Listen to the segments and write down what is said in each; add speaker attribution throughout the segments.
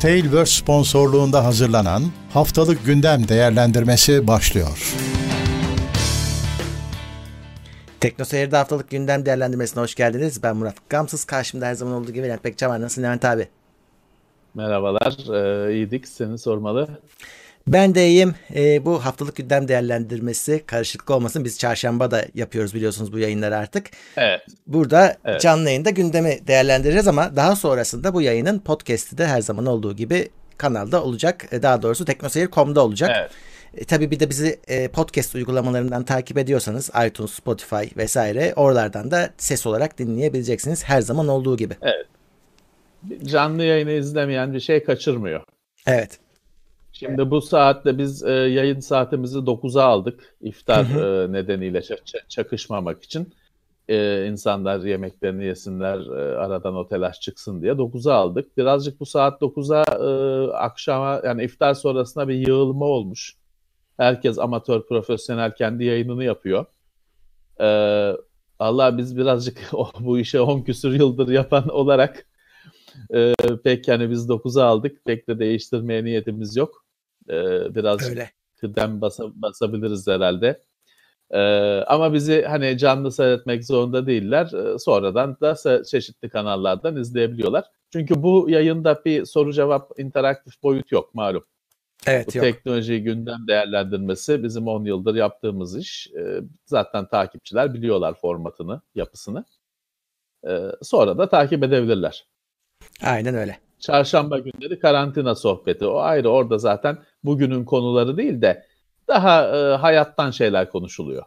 Speaker 1: Tailverse sponsorluğunda hazırlanan Haftalık Gündem Değerlendirmesi başlıyor.
Speaker 2: Tekno Seyir'de haftalık gündem değerlendirmesine hoş geldiniz. Ben Murat Gamsız. Karşımda her zaman olduğu gibi Levent Pekcan var. Nasılsın Levent abi?
Speaker 3: Merhabalar. Ee, iyiydik. Seni sormalı.
Speaker 2: Ben de iyiyim. E, bu haftalık gündem değerlendirmesi karışıklık olmasın. Biz çarşamba da yapıyoruz biliyorsunuz bu yayınları artık.
Speaker 3: Evet.
Speaker 2: Burada
Speaker 3: Evet.
Speaker 2: canlı yayında gündemi değerlendireceğiz ama daha sonrasında bu yayının podcast'i de her zaman olduğu gibi kanalda olacak. E, Daha doğrusu teknoseyir.com'da olacak.
Speaker 3: Evet.
Speaker 2: E, tabii bir de bizi e, podcast uygulamalarından takip ediyorsanız iTunes, Spotify vesaire oralardan da ses olarak dinleyebileceksiniz her zaman olduğu gibi.
Speaker 3: Canlı yayını izlemeyen bir şey kaçırmıyor.
Speaker 2: Evet.
Speaker 3: Şimdi bu saatte biz e, yayın saatimizi 9'a aldık. İftar e, nedeniyle ça- ça- çakışmamak için. E, insanlar yemeklerini yesinler, e, aradan o telaş çıksın diye 9'a aldık. Birazcık bu saat 9'a e, akşama yani iftar sonrasında bir yığılma olmuş. Herkes amatör, profesyonel kendi yayınını yapıyor. E, Allah biz birazcık o- bu işe 10 küsür yıldır yapan olarak e, pek yani biz 9'a aldık. Pek de değiştirmeye niyetimiz yok. E,
Speaker 2: Öyle.
Speaker 3: kıdem basa- basabiliriz herhalde. E, ama bizi hani canlı seyretmek zorunda değiller. E, sonradan da çeşitli kanallardan izleyebiliyorlar. Çünkü bu yayında bir soru cevap interaktif boyut yok malum. Bu
Speaker 2: Evet yok.
Speaker 3: teknoloji gündem değerlendirmesi bizim 10 yıldır yaptığımız iş. E, zaten takipçiler biliyorlar formatını, yapısını. E, sonra da takip edebilirler.
Speaker 2: Aynen öyle.
Speaker 3: Çarşamba günleri karantina sohbeti. O ayrı orada zaten bugünün konuları değil de daha e, hayattan şeyler konuşuluyor.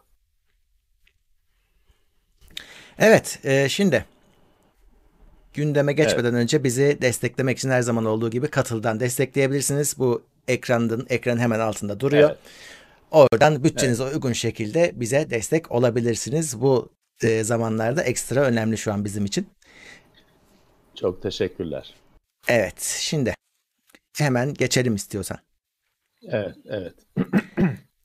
Speaker 2: Evet, e, şimdi gündeme geçmeden önce bizi desteklemek için her zaman olduğu gibi katıldan destekleyebilirsiniz. Bu ekranın ekran hemen altında duruyor.
Speaker 3: Evet.
Speaker 2: Oradan bütçenize uygun şekilde bize destek olabilirsiniz. Bu e, zamanlarda ekstra önemli şu an bizim için.
Speaker 3: Çok teşekkürler.
Speaker 2: Evet, şimdi hemen geçelim istiyorsan.
Speaker 3: Evet, evet.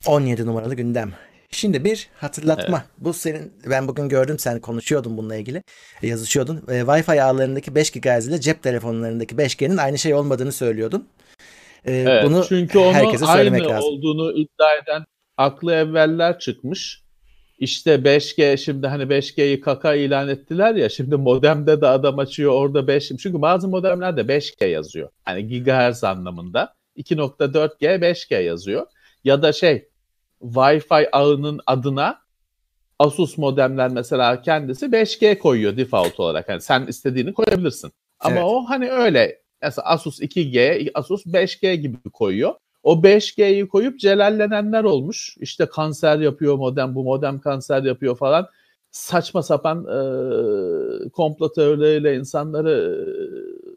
Speaker 2: 17 numaralı gündem. Şimdi bir hatırlatma. Bu senin ben bugün gördüm sen konuşuyordun bununla ilgili. e, Yazışıyordun. E, Wi-Fi ağlarındaki 5 GHz ile cep telefonlarındaki 5G'nin aynı şey olmadığını söylüyordun. E,
Speaker 3: Evet,
Speaker 2: bunu
Speaker 3: çünkü onu
Speaker 2: herkese söylemek
Speaker 3: aynı
Speaker 2: lazım.
Speaker 3: olduğunu iddia eden aklı evveller çıkmış. İşte 5G şimdi hani 5G'yi kaka ilan ettiler ya şimdi modemde de adam açıyor orada 5 çünkü bazı modemlerde 5G yazıyor. Hani gigahertz anlamında 2.4G 5G yazıyor. Ya da şey Wi-Fi ağının adına Asus modemler mesela kendisi 5G koyuyor default olarak. Yani sen istediğini koyabilirsin. Ama
Speaker 2: Evet.
Speaker 3: o hani öyle mesela Asus 2G, Asus 5G gibi koyuyor. O 5G'yi koyup celallenenler olmuş. İşte kanser yapıyor modem, bu modem kanser yapıyor falan. Saçma sapan e, komplo teorileriyle insanları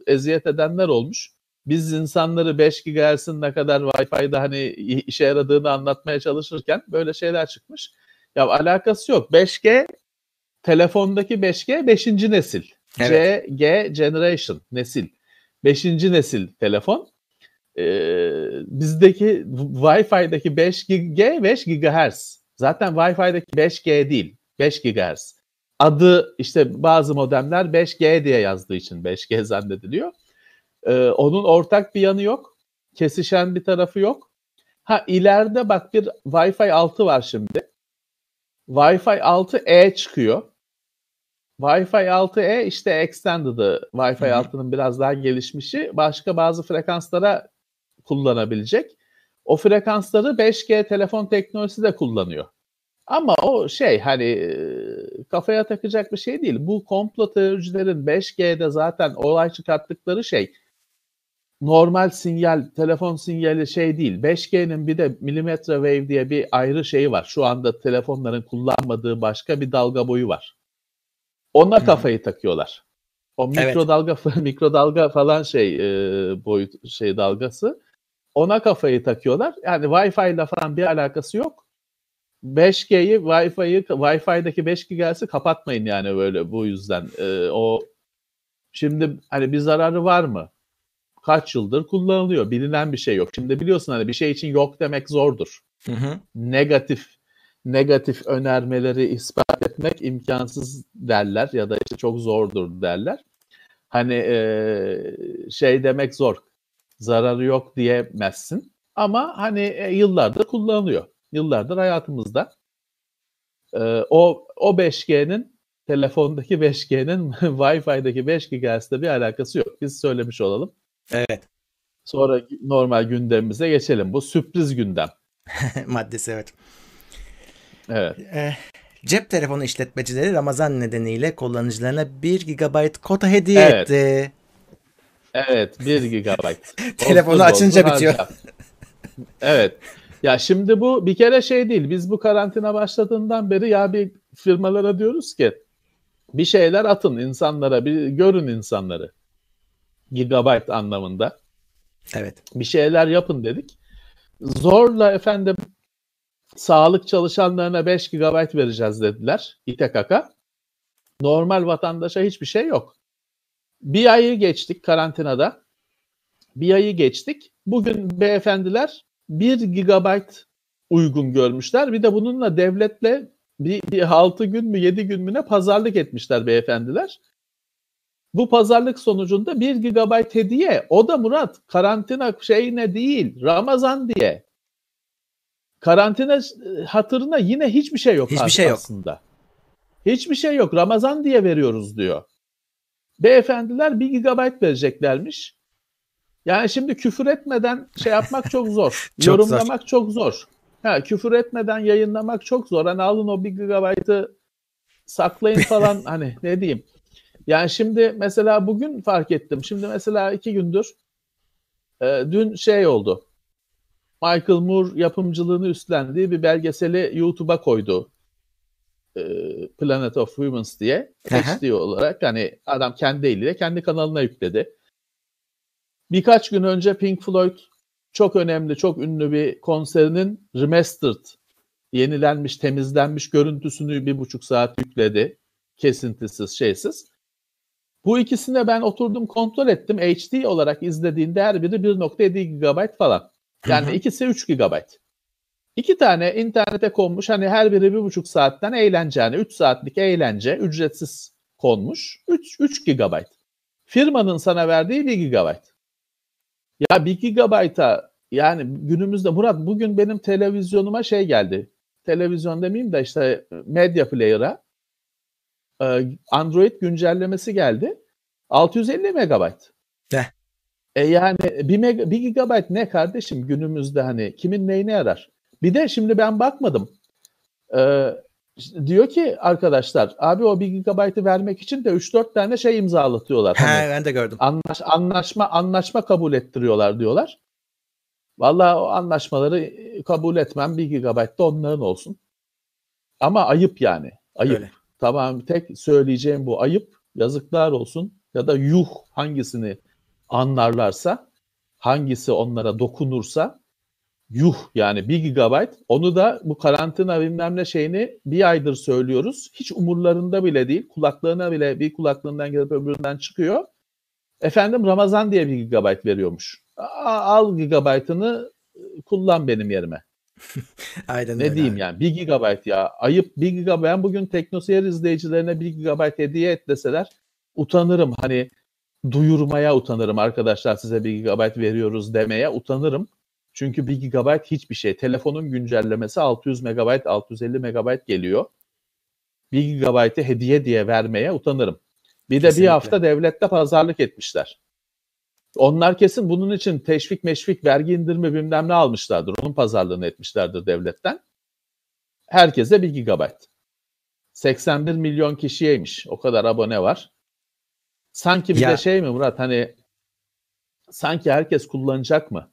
Speaker 3: e, eziyet edenler olmuş. Biz insanları 5 GHz'in ne kadar Wi-Fi'de hani işe yaradığını anlatmaya çalışırken böyle şeyler çıkmış. Ya alakası yok. 5G telefondaki 5G 5. nesil.
Speaker 2: Evet.
Speaker 3: C, G generation nesil. 5. nesil telefon. Ee, bizdeki Wi-Fi'deki 5G 5 GHz. Zaten Wi-Fi'deki 5G değil. 5 GHz. Adı işte bazı modemler 5G diye yazdığı için 5G zannediliyor. Ee, onun ortak bir yanı yok. Kesişen bir tarafı yok. Ha ileride bak bir Wi-Fi 6 var şimdi. Wi-Fi 6E çıkıyor. Wi-Fi 6E işte extended'ı. Wi-Fi
Speaker 2: Hı hı.
Speaker 3: 6'nın biraz daha gelişmişi. Başka bazı frekanslara kullanabilecek. O frekansları 5G telefon teknolojisi de kullanıyor. Ama o şey hani e, kafaya takacak bir şey değil. Bu komplo teoricilerin 5G'de zaten olay çıkarttıkları şey normal sinyal, telefon sinyali şey değil. 5G'nin bir de milimetre wave diye bir ayrı şeyi var. Şu anda telefonların kullanmadığı başka bir dalga boyu var. Ona
Speaker 2: Hı.
Speaker 3: kafayı takıyorlar. O
Speaker 2: Evet.
Speaker 3: mikrodalga mikrodalga falan şey e, boyut şey dalgası. Ona kafayı takıyorlar. Yani Wi-Fi ile falan bir alakası yok. 5G'yi Wi-Fi'yi Wi-Fi'deki 5 GHz'i kapatmayın yani böyle bu yüzden. E, o şimdi hani bir zararı var mı? Kaç yıldır kullanılıyor. Bilinen bir şey yok. Şimdi biliyorsun hani bir şey için yok demek zordur.
Speaker 2: Hı hı.
Speaker 3: Negatif negatif önermeleri ispat etmek imkansız derler ya da işte çok zordur derler. Hani e, şey demek zor. zararı yok diyemezsin. Ama hani e, yıllardır kullanılıyor. Yıllardır hayatımızda. E, o o 5G'nin telefondaki 5G'nin Wi-Fi'deki 5 GHz'le bir alakası yok. Biz söylemiş olalım.
Speaker 2: Evet.
Speaker 3: Sonra normal gündemimize geçelim. Bu sürpriz gündem.
Speaker 2: Maddesi evet.
Speaker 3: Evet.
Speaker 2: E, cep telefonu işletmecileri Ramazan nedeniyle kullanıcılarına 1 GB kota hediye
Speaker 3: Evet.
Speaker 2: etti.
Speaker 3: Evet 1 GB.
Speaker 2: Telefonu açınca bitiyor.
Speaker 3: evet. Ya şimdi bu bir kere şey değil. Biz bu karantina başladığından beri ya bir firmalara diyoruz ki bir şeyler atın insanlara, bir görün insanları. Gigabyte anlamında.
Speaker 2: Evet.
Speaker 3: bir şeyler yapın dedik. Zorla efendim sağlık çalışanlarına 5 GB vereceğiz dediler İTKK. Normal vatandaşa hiçbir şey yok. Bir ayı geçtik karantinada. Bir ayı geçtik. Bugün beyefendiler 1 GB uygun görmüşler. Bir de bununla devletle bir, bir 6 gün mü 7 gün mü ne pazarlık etmişler beyefendiler. Bu pazarlık sonucunda 1 GB hediye. O da Murat karantina şeyine değil Ramazan diye. Karantina e, hatırına yine hiçbir şey yok
Speaker 2: Hiçbir şey yok.
Speaker 3: aslında. Hiçbir şey yok. Ramazan diye veriyoruz diyor. Beyefendiler 1 GB vereceklermiş. Yani şimdi küfür etmeden şey yapmak çok zor.
Speaker 2: Çok
Speaker 3: Yorumlamak çok zor. Ha, küfür etmeden yayınlamak çok zor. Hani alın o 1 GB'ı saklayın falan hani ne diyeyim. Yani şimdi mesela bugün fark ettim. Şimdi mesela iki gündür e, dün şey oldu. Michael Moore yapımcılığını üstlendiği bir belgeseli YouTube'a koydu. E, Planet of Humans diye. HD olarak. Hani adam kendi eliyle kendi kanalına yükledi. Birkaç gün önce Pink Floyd çok önemli, çok ünlü bir konserinin remastered, yenilenmiş, temizlenmiş görüntüsünü bir buçuk saat yükledi. Kesintisiz, şeysiz. Bu ikisine ben oturdum kontrol ettim. HD olarak izlediğinde her biri 1.7 GB falan. Yani ikisi 3 GB. İki tane internete konmuş hani her biri bir buçuk saatten eğlence yani 3 saatlik eğlence ücretsiz konmuş. 3, 3 GB. Firmanın sana verdiği 1 GB. Ya 1 GB'a yani günümüzde Murat bugün benim televizyonuma şey geldi. Televizyon demeyeyim de işte Media Player'a e, Android güncellemesi geldi. 650 megabayt.
Speaker 2: Heh.
Speaker 3: E yani 1, mega, 1 gigabayt ne kardeşim günümüzde hani kimin neyine yarar? Bir de şimdi ben bakmadım. E, diyor ki arkadaşlar abi o 1 gigabaytı vermek için de 3-4 tane şey imzalatıyorlar.
Speaker 2: He,
Speaker 3: Hani
Speaker 2: ben de gördüm.
Speaker 3: anlaş, anlaşma anlaşma kabul ettiriyorlar diyorlar. Vallahi o anlaşmaları kabul etmem 1 gigabayt da onların olsun. Ama ayıp yani. Ayıp.
Speaker 2: Öyle.
Speaker 3: Tamam tek söyleyeceğim bu ayıp. Yazıklar olsun ya da yuh hangisini anlarlarsa hangisi onlara dokunursa yuh yani 1 gigabayt onu da bu karantina bilmem ne şeyini bir aydır söylüyoruz. Hiç umurlarında bile değil. Kulaklarına bile bir kulaklığından gelip öbüründen çıkıyor. Efendim Ramazan diye 1 gigabayt veriyormuş. Al gigabaytını kullan benim yerime.
Speaker 2: Aynen
Speaker 3: Ne
Speaker 2: öyle
Speaker 3: diyeyim
Speaker 2: abi.
Speaker 3: yani 1 GB ya ayıp 1 GB ben bugün TeknoSeyir izleyicilerine 1 GB hediye et deseler utanırım hani duyurmaya utanırım arkadaşlar size 1 GB veriyoruz demeye utanırım. Çünkü 1 GB hiçbir şey. Telefonun güncellemesi 600 MB 650 MB geliyor. 1 GB'ı hediye diye vermeye utanırım. Bir de
Speaker 2: Kesinlikle.
Speaker 3: bir hafta devlette pazarlık etmişler. Onlar kesin bunun için teşvik meşvik vergi indirme bilmem ne almışlardır. Onun pazarlığını etmişlerdir devletten. Herkese 1 GB. 81 milyon kişiyeymiş. O kadar abone var. Sanki bir
Speaker 2: Ya-
Speaker 3: de şey mi Murat hani sanki herkes kullanacak mı?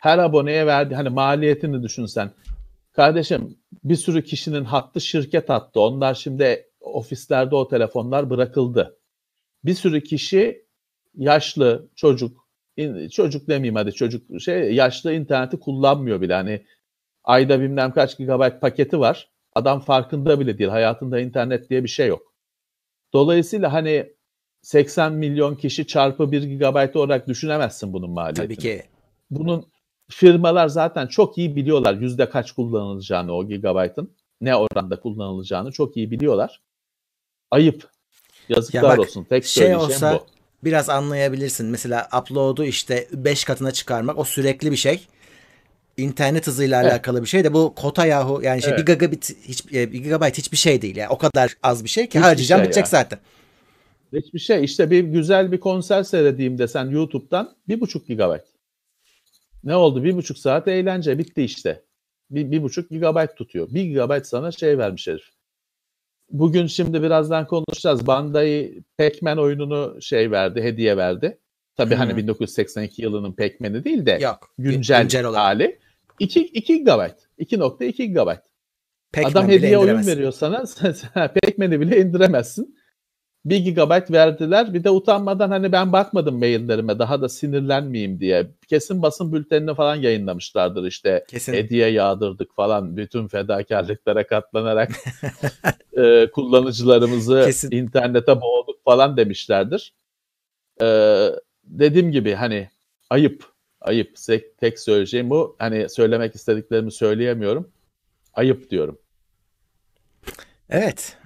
Speaker 3: Her aboneye verdi hani maliyetini düşünsen. Kardeşim bir sürü kişinin hattı şirket hattı. Onlar şimdi ofislerde o telefonlar bırakıldı. Bir sürü kişi yaşlı çocuk in- çocuk demeyeyim hadi çocuk şey yaşlı interneti kullanmıyor bile hani ayda bilmem kaç gigabayt paketi var. Adam farkında bile değil. Hayatında internet diye bir şey yok. Dolayısıyla hani 80 milyon kişi çarpı 1 gigabayt olarak düşünemezsin bunun maliyetini.
Speaker 2: Tabii ki.
Speaker 3: Bunun firmalar zaten çok iyi biliyorlar yüzde kaç kullanılacağını o gigabaytın ne oranda kullanılacağını çok iyi biliyorlar. Ayıp. Yazıklar
Speaker 2: Ya bak,
Speaker 3: olsun. Tek
Speaker 2: şey olsa-
Speaker 3: bu.
Speaker 2: Biraz anlayabilirsin. Mesela upload'u işte 5 katına çıkarmak o sürekli bir şey. İnternet hızıyla
Speaker 3: Evet.
Speaker 2: alakalı bir şey de bu kota yahu yani şey
Speaker 3: Evet.
Speaker 2: gigabit hiç e, bir gigabyte hiçbir şey değil yani. O kadar az bir şey ki
Speaker 3: Hiçbir
Speaker 2: harcayacağım
Speaker 3: şey
Speaker 2: bitecek
Speaker 3: ya.
Speaker 2: zaten.
Speaker 3: Hiçbir şey. İşte bir güzel bir konser seyredeyim desen YouTube'dan bir buçuk gigabayt. Ne oldu? Bir buçuk saat eğlence bitti işte. Bir, bir buçuk gigabayt tutuyor. Bir gigabayt sana şey vermiş herif. Bugün şimdi birazdan konuşacağız. Bandai Pac-Man oyununu şey verdi, hediye verdi. Tabii
Speaker 2: Hı.
Speaker 3: hani 1982 yılının Pac-Man'i değil de
Speaker 2: Yok.
Speaker 3: güncel,
Speaker 2: güncel
Speaker 3: hali. 2, 2 gigabayt. 2.2 gigabayt.
Speaker 2: Pac-Man
Speaker 3: Adam hediye oyun veriyor sana. Pac-Man'i bile indiremezsin. 1 GB verdiler. Bir de utanmadan hani ben bakmadım maillerime daha da sinirlenmeyeyim diye. Kesin basın bültenini falan yayınlamışlardır işte.
Speaker 2: Kesin.
Speaker 3: Hediye yağdırdık falan. Bütün fedakarlıklara katlanarak e, kullanıcılarımızı
Speaker 2: Kesin.
Speaker 3: internete boğduk falan demişlerdir. E, dediğim gibi hani ayıp. Ayıp. Tek, tek söyleyeceğim bu. Hani söylemek istediklerimi söyleyemiyorum. Ayıp diyorum.
Speaker 2: Evet.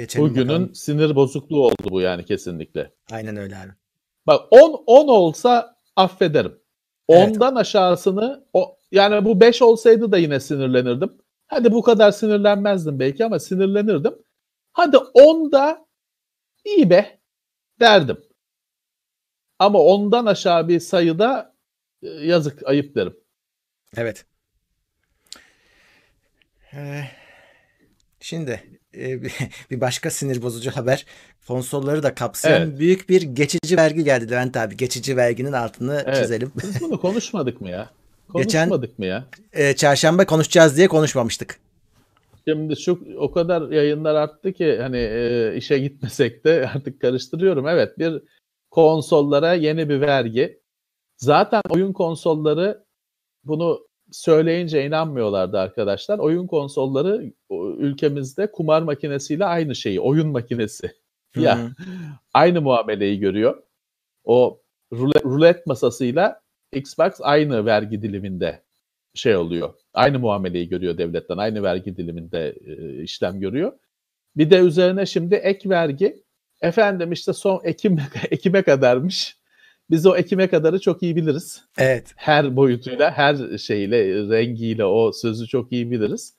Speaker 2: Geçelim
Speaker 3: Bugünün
Speaker 2: bakalım.
Speaker 3: sinir bozukluğu oldu bu yani kesinlikle.
Speaker 2: Aynen öyle abi.
Speaker 3: Bak 10 10 olsa affederim.
Speaker 2: Evet.
Speaker 3: 10'dan aşağısını o yani bu 5 olsaydı da yine sinirlenirdim. Hadi bu kadar sinirlenmezdim belki ama sinirlenirdim. Hadi 10'da iyi be derdim. Ama 10'dan aşağı bir sayıda e, yazık ayıp derim.
Speaker 2: Evet. Ee, şimdi e, bir- başka sinir bozucu haber. Konsolları da kapsayan
Speaker 3: Evet.
Speaker 2: büyük bir geçici vergi geldi Levent abi. Geçici verginin altını
Speaker 3: Evet.
Speaker 2: çizelim.
Speaker 3: Biz bunu konuşmadık mı ya?
Speaker 2: Geçen-
Speaker 3: Konuşmadık mı ya?
Speaker 2: Ee, çarşamba konuşacağız diye konuşmamıştık.
Speaker 3: Şimdi şu o kadar yayınlar arttı ki hani e, işe gitmesek de artık karıştırıyorum. Evet bir konsollara yeni bir vergi. Zaten oyun konsolları bunu söyleyince inanmıyorlardı arkadaşlar. Oyun konsolları ülkemizde kumar makinesiyle aynı şeyi, oyun makinesi. Ya
Speaker 2: Hı.
Speaker 3: aynı muameleyi görüyor. O rulet, rulet masasıyla Xbox aynı vergi diliminde şey oluyor. Aynı muameleyi görüyor devletten. Aynı vergi diliminde e, işlem görüyor. Bir de üzerine şimdi ek vergi. Efendim işte son Ekim Ekim'e kadarmış. Biz o Ekim'e kadarı çok iyi biliriz.
Speaker 2: Evet.
Speaker 3: Her boyutuyla, her şeyle, rengiyle o sözü çok iyi biliriz.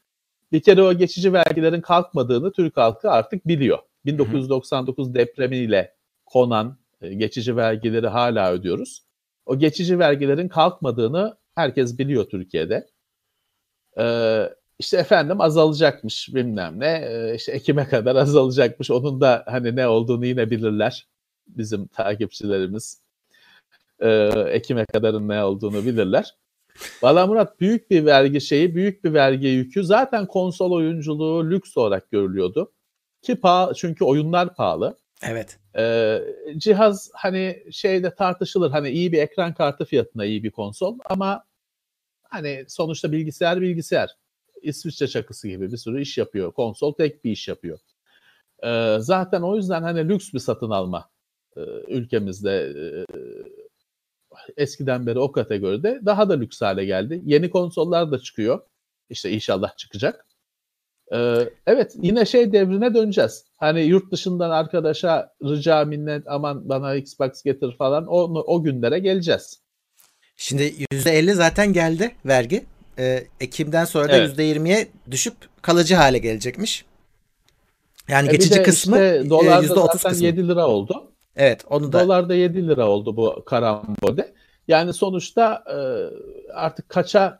Speaker 3: Bir kere o geçici vergilerin kalkmadığını Türk halkı artık biliyor. 1999 depremiyle konan e, geçici vergileri hala ödüyoruz. O geçici vergilerin kalkmadığını herkes biliyor Türkiye'de. Ee, işte efendim azalacakmış bilmem ne. Ee, işte Ekim'e kadar azalacakmış. Onun da hani ne olduğunu yine bilirler. Bizim takipçilerimiz. Ee, Ekim'e kadarın ne olduğunu bilirler. Valla Murat büyük bir vergi şeyi, büyük bir vergi yükü. Zaten konsol oyunculuğu lüks olarak görülüyordu. Ki pahalı, çünkü oyunlar pahalı.
Speaker 2: Evet.
Speaker 3: Ee, cihaz hani şeyde tartışılır. Hani iyi bir ekran kartı fiyatına iyi bir konsol ama hani sonuçta bilgisayar bilgisayar. İsviçre çakısı gibi bir sürü iş yapıyor. Konsol tek bir iş yapıyor. Ee, zaten o yüzden hani lüks bir satın alma e, ülkemizde e, eskiden beri o kategoride daha da lüks hale geldi. Yeni konsollar da çıkıyor. İşte inşallah çıkacak. Ee, evet yine şey devrine döneceğiz. Hani yurt dışından arkadaşa rica minnet aman bana Xbox getir falan o, o günlere geleceğiz.
Speaker 2: Şimdi %50 zaten geldi vergi. Ee, Ekim'den sonra da
Speaker 3: Evet.
Speaker 2: %20'ye düşüp kalıcı hale gelecekmiş. Yani
Speaker 3: E
Speaker 2: geçici kısmı
Speaker 3: işte
Speaker 2: e,
Speaker 3: dolar da
Speaker 2: %30
Speaker 3: zaten
Speaker 2: kısmı.
Speaker 3: 7 lira oldu.
Speaker 2: Evet onu da
Speaker 3: Dolar da 7 lira oldu bu karambode. Yani sonuçta e, artık kaça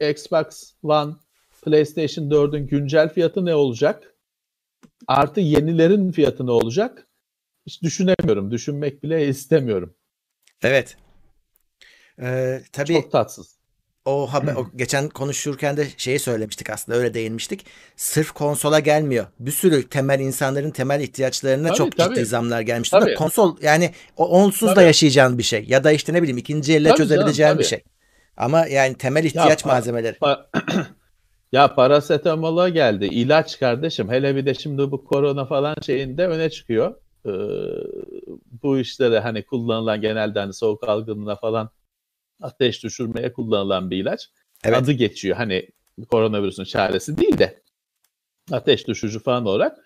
Speaker 3: Xbox One, PlayStation 4'ün güncel fiyatı ne olacak? Artı yenilerin fiyatı ne olacak? Hiç düşünemiyorum. Düşünmek bile istemiyorum.
Speaker 2: evet. Ee, tabii
Speaker 3: Çok tatsız.
Speaker 2: O haber o geçen konuşurken de şeyi söylemiştik aslında öyle değinmiştik. Sırf konsola gelmiyor. Bir sürü temel insanların temel ihtiyaçlarına
Speaker 3: Tabii,
Speaker 2: çok
Speaker 3: tabii.
Speaker 2: ciddi zamlar gelmiş.
Speaker 3: Tabii.
Speaker 2: Konsol yani onsuz da
Speaker 3: Tabii.
Speaker 2: yaşayacağın bir şey. Ya da işte ne bileyim ikinci elle
Speaker 3: Tabii
Speaker 2: çözebileceğin
Speaker 3: canım,
Speaker 2: bir
Speaker 3: tabii.
Speaker 2: şey. Ama yani temel ihtiyaç
Speaker 3: pa-
Speaker 2: malzemeleri.
Speaker 3: Pa- ya parasetamola geldi. ilaç kardeşim. Hele bir de şimdi bu korona falan şeyinde öne çıkıyor. Ee, bu işlere hani kullanılan genelde hani soğuk algınlığına falan ateş düşürmeye kullanılan bir ilaç.
Speaker 2: Evet.
Speaker 3: Adı geçiyor. Hani koronavirüsün çaresi değil de ateş düşürücü falan olarak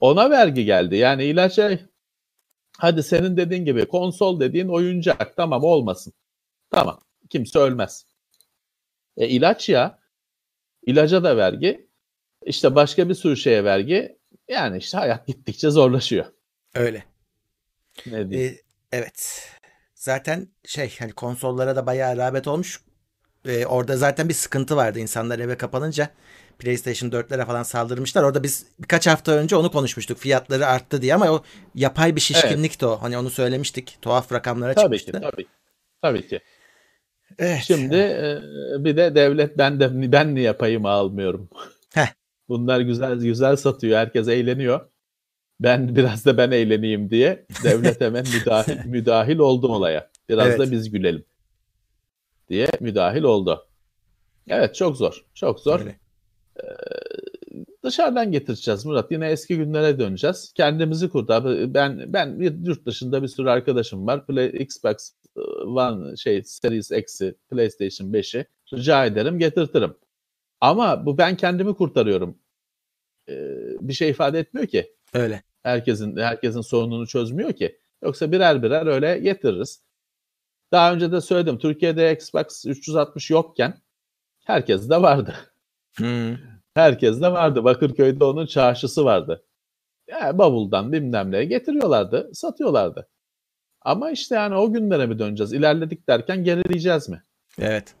Speaker 3: ona vergi geldi. Yani ilaca Hadi senin dediğin gibi konsol dediğin oyuncak tamam olmasın. Tamam kimse ölmez. E, ilaç ya ilaca da vergi işte başka bir sürü şeye vergi yani işte hayat gittikçe zorlaşıyor.
Speaker 2: Öyle.
Speaker 3: Ne diyeyim?
Speaker 2: Ee, evet. Zaten şey hani konsollara da bayağı rağbet olmuş. Ee, orada zaten bir sıkıntı vardı insanlar eve kapanınca. PlayStation 4'lere falan saldırmışlar. Orada biz birkaç hafta önce onu konuşmuştuk. Fiyatları arttı diye ama o yapay bir şişkinlikti o. Hani onu söylemiştik. Tuhaf rakamlara
Speaker 3: tabii
Speaker 2: çıkmıştı.
Speaker 3: ki tabii. Tabii ki.
Speaker 2: Evet.
Speaker 3: Şimdi e, bir de devlet ben de ben niye payımı almıyorum?
Speaker 2: Heh.
Speaker 3: Bunlar güzel güzel satıyor. Herkes eğleniyor. Ben biraz da ben eğleneyim diye devlet hemen müdahil, müdahil oldu olaya. Biraz
Speaker 2: Evet.
Speaker 3: da biz gülelim diye müdahil oldu. Evet çok zor. Çok zor.
Speaker 2: Öyle.
Speaker 3: Dışarıdan getireceğiz Murat. Yine eski günlere döneceğiz. Kendimizi kurtar. Ben ben yurt dışında bir sürü arkadaşım var. Play, Xbox e, One şey Series X'i, PlayStation 5'i rica ederim getirtirim. Ama bu ben kendimi kurtarıyorum. Ee, bir şey ifade etmiyor ki.
Speaker 2: Öyle.
Speaker 3: Herkesin herkesin sorununu çözmüyor ki. Yoksa birer birer öyle getiririz. Daha önce de söyledim. Türkiye'de Xbox 360 yokken herkes de vardı.
Speaker 2: Hmm.
Speaker 3: Herkes de vardı. Bakırköy'de onun çarşısı vardı. Yani bavuldan bilmem ne getiriyorlardı, satıyorlardı. Ama işte yani o günlere mi döneceğiz? İlerledik derken gerileyeceğiz mi?
Speaker 2: Evet.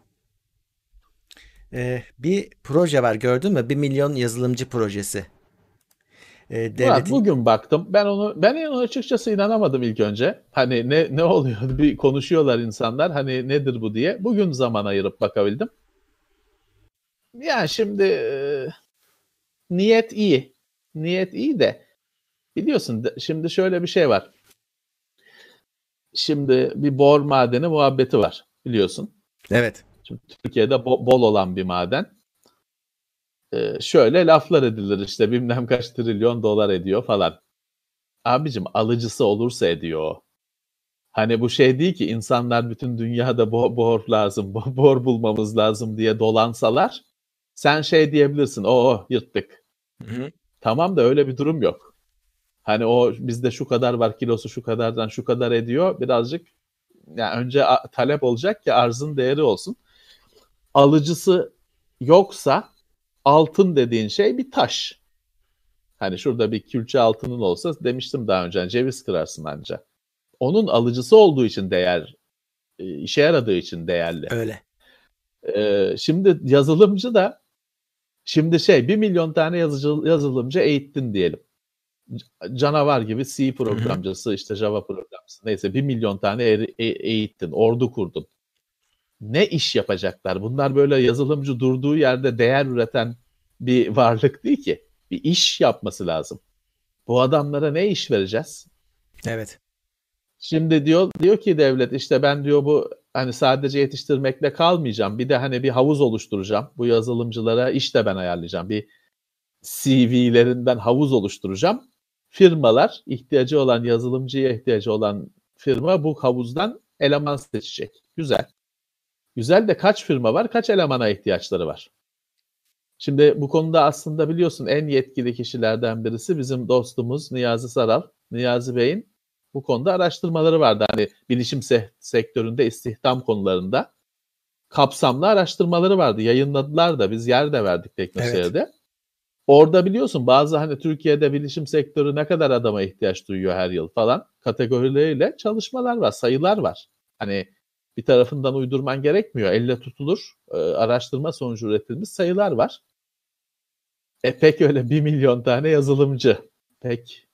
Speaker 2: Ee, bir proje var gördün mü? Bir milyon yazılımcı projesi.
Speaker 3: Murat,
Speaker 2: devletin
Speaker 3: bugün baktım. Ben onu ben onu açıkçası inanamadım ilk önce. Hani ne ne oluyor? Bir konuşuyorlar insanlar. Hani nedir bu diye. Bugün zaman ayırıp bakabildim. Yani şimdi e, niyet iyi. Niyet iyi de biliyorsun şimdi şöyle bir şey var. Şimdi bir bor madeni muhabbeti var biliyorsun.
Speaker 2: Evet.
Speaker 3: Şimdi Türkiye'de bo- bol olan bir maden. Ee, şöyle laflar edilir işte bilmem kaç trilyon dolar ediyor falan. Abicim alıcısı olursa ediyor. Hani bu şey değil ki insanlar bütün dünyada bo- bor lazım, bo- bor bulmamız lazım diye dolansalar sen şey diyebilirsin. O yırttık.
Speaker 2: Hı hı.
Speaker 3: Tamam da öyle bir durum yok. Hani o bizde şu kadar var kilosu şu kadardan şu kadar ediyor. Birazcık yani önce talep olacak ki arzın değeri olsun. Alıcısı yoksa altın dediğin şey bir taş. Hani şurada bir külçe altının olsa demiştim daha önce hani ceviz kırarsın anca. Onun alıcısı olduğu için değer, e, işe yaradığı için değerli.
Speaker 2: Öyle.
Speaker 3: Ee, şimdi yazılımcı da şimdi şey bir milyon tane yazıcı, yazılımcı eğittin diyelim. Canavar gibi C programcısı işte Java programcısı neyse bir milyon tane e- eğittin, ordu kurdun. Ne iş yapacaklar? Bunlar böyle yazılımcı durduğu yerde değer üreten bir varlık değil ki. Bir iş yapması lazım. Bu adamlara ne iş vereceğiz?
Speaker 2: Evet.
Speaker 3: Şimdi diyor diyor ki devlet işte ben diyor bu hani sadece yetiştirmekle kalmayacağım. Bir de hani bir havuz oluşturacağım. Bu yazılımcılara iş de ben ayarlayacağım. Bir CV'lerinden havuz oluşturacağım. Firmalar ihtiyacı olan yazılımcıya ihtiyacı olan firma bu havuzdan eleman seçecek. Güzel. Güzel de kaç firma var? Kaç elemana ihtiyaçları var? Şimdi bu konuda aslında biliyorsun en yetkili kişilerden birisi bizim dostumuz Niyazi Saral. Niyazi Bey'in bu konuda araştırmaları vardı. Hani bilişim se- sektöründe istihdam konularında kapsamlı araştırmaları vardı. Yayınladılar da biz yer de verdik Teknoseyir'de. Orada biliyorsun bazı hani Türkiye'de bilişim sektörü ne kadar adama ihtiyaç duyuyor her yıl falan kategorileriyle çalışmalar var, sayılar var. Hani bir tarafından uydurman gerekmiyor. Elle tutulur e, araştırma sonucu üretilmiş sayılar var. E pek öyle bir milyon tane yazılımcı. Pek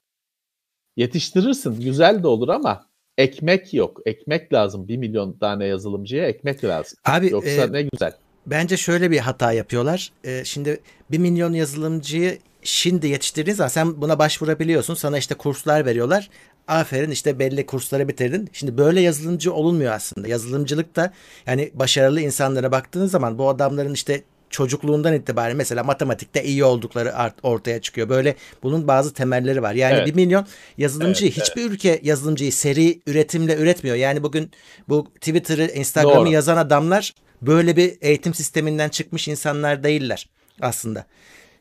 Speaker 3: yetiştirirsin. Güzel de olur ama ekmek yok. Ekmek lazım. Bir milyon tane yazılımcıya ekmek lazım.
Speaker 2: Abi
Speaker 3: Yoksa
Speaker 2: e,
Speaker 3: ne güzel.
Speaker 2: Bence şöyle bir hata yapıyorlar. Ee, şimdi 1 milyon yazılımcıyı şimdi yetiştirdiğin zaman sen buna başvurabiliyorsun. Sana işte kurslar veriyorlar. Aferin işte belli kursları bitirdin. Şimdi böyle yazılımcı olunmuyor aslında. Yazılımcılık da yani başarılı insanlara baktığınız zaman bu adamların işte çocukluğundan itibaren mesela matematikte iyi oldukları art- ortaya çıkıyor. Böyle bunun bazı temelleri var. Yani
Speaker 3: Evet.
Speaker 2: 1 milyon yazılımcıyı
Speaker 3: Evet,
Speaker 2: hiçbir ülke yazılımcıyı seri üretimle üretmiyor. Yani bugün bu Twitter'ı, Instagram'ı
Speaker 3: Doğru.
Speaker 2: yazan adamlar böyle bir eğitim sisteminden çıkmış insanlar değiller aslında.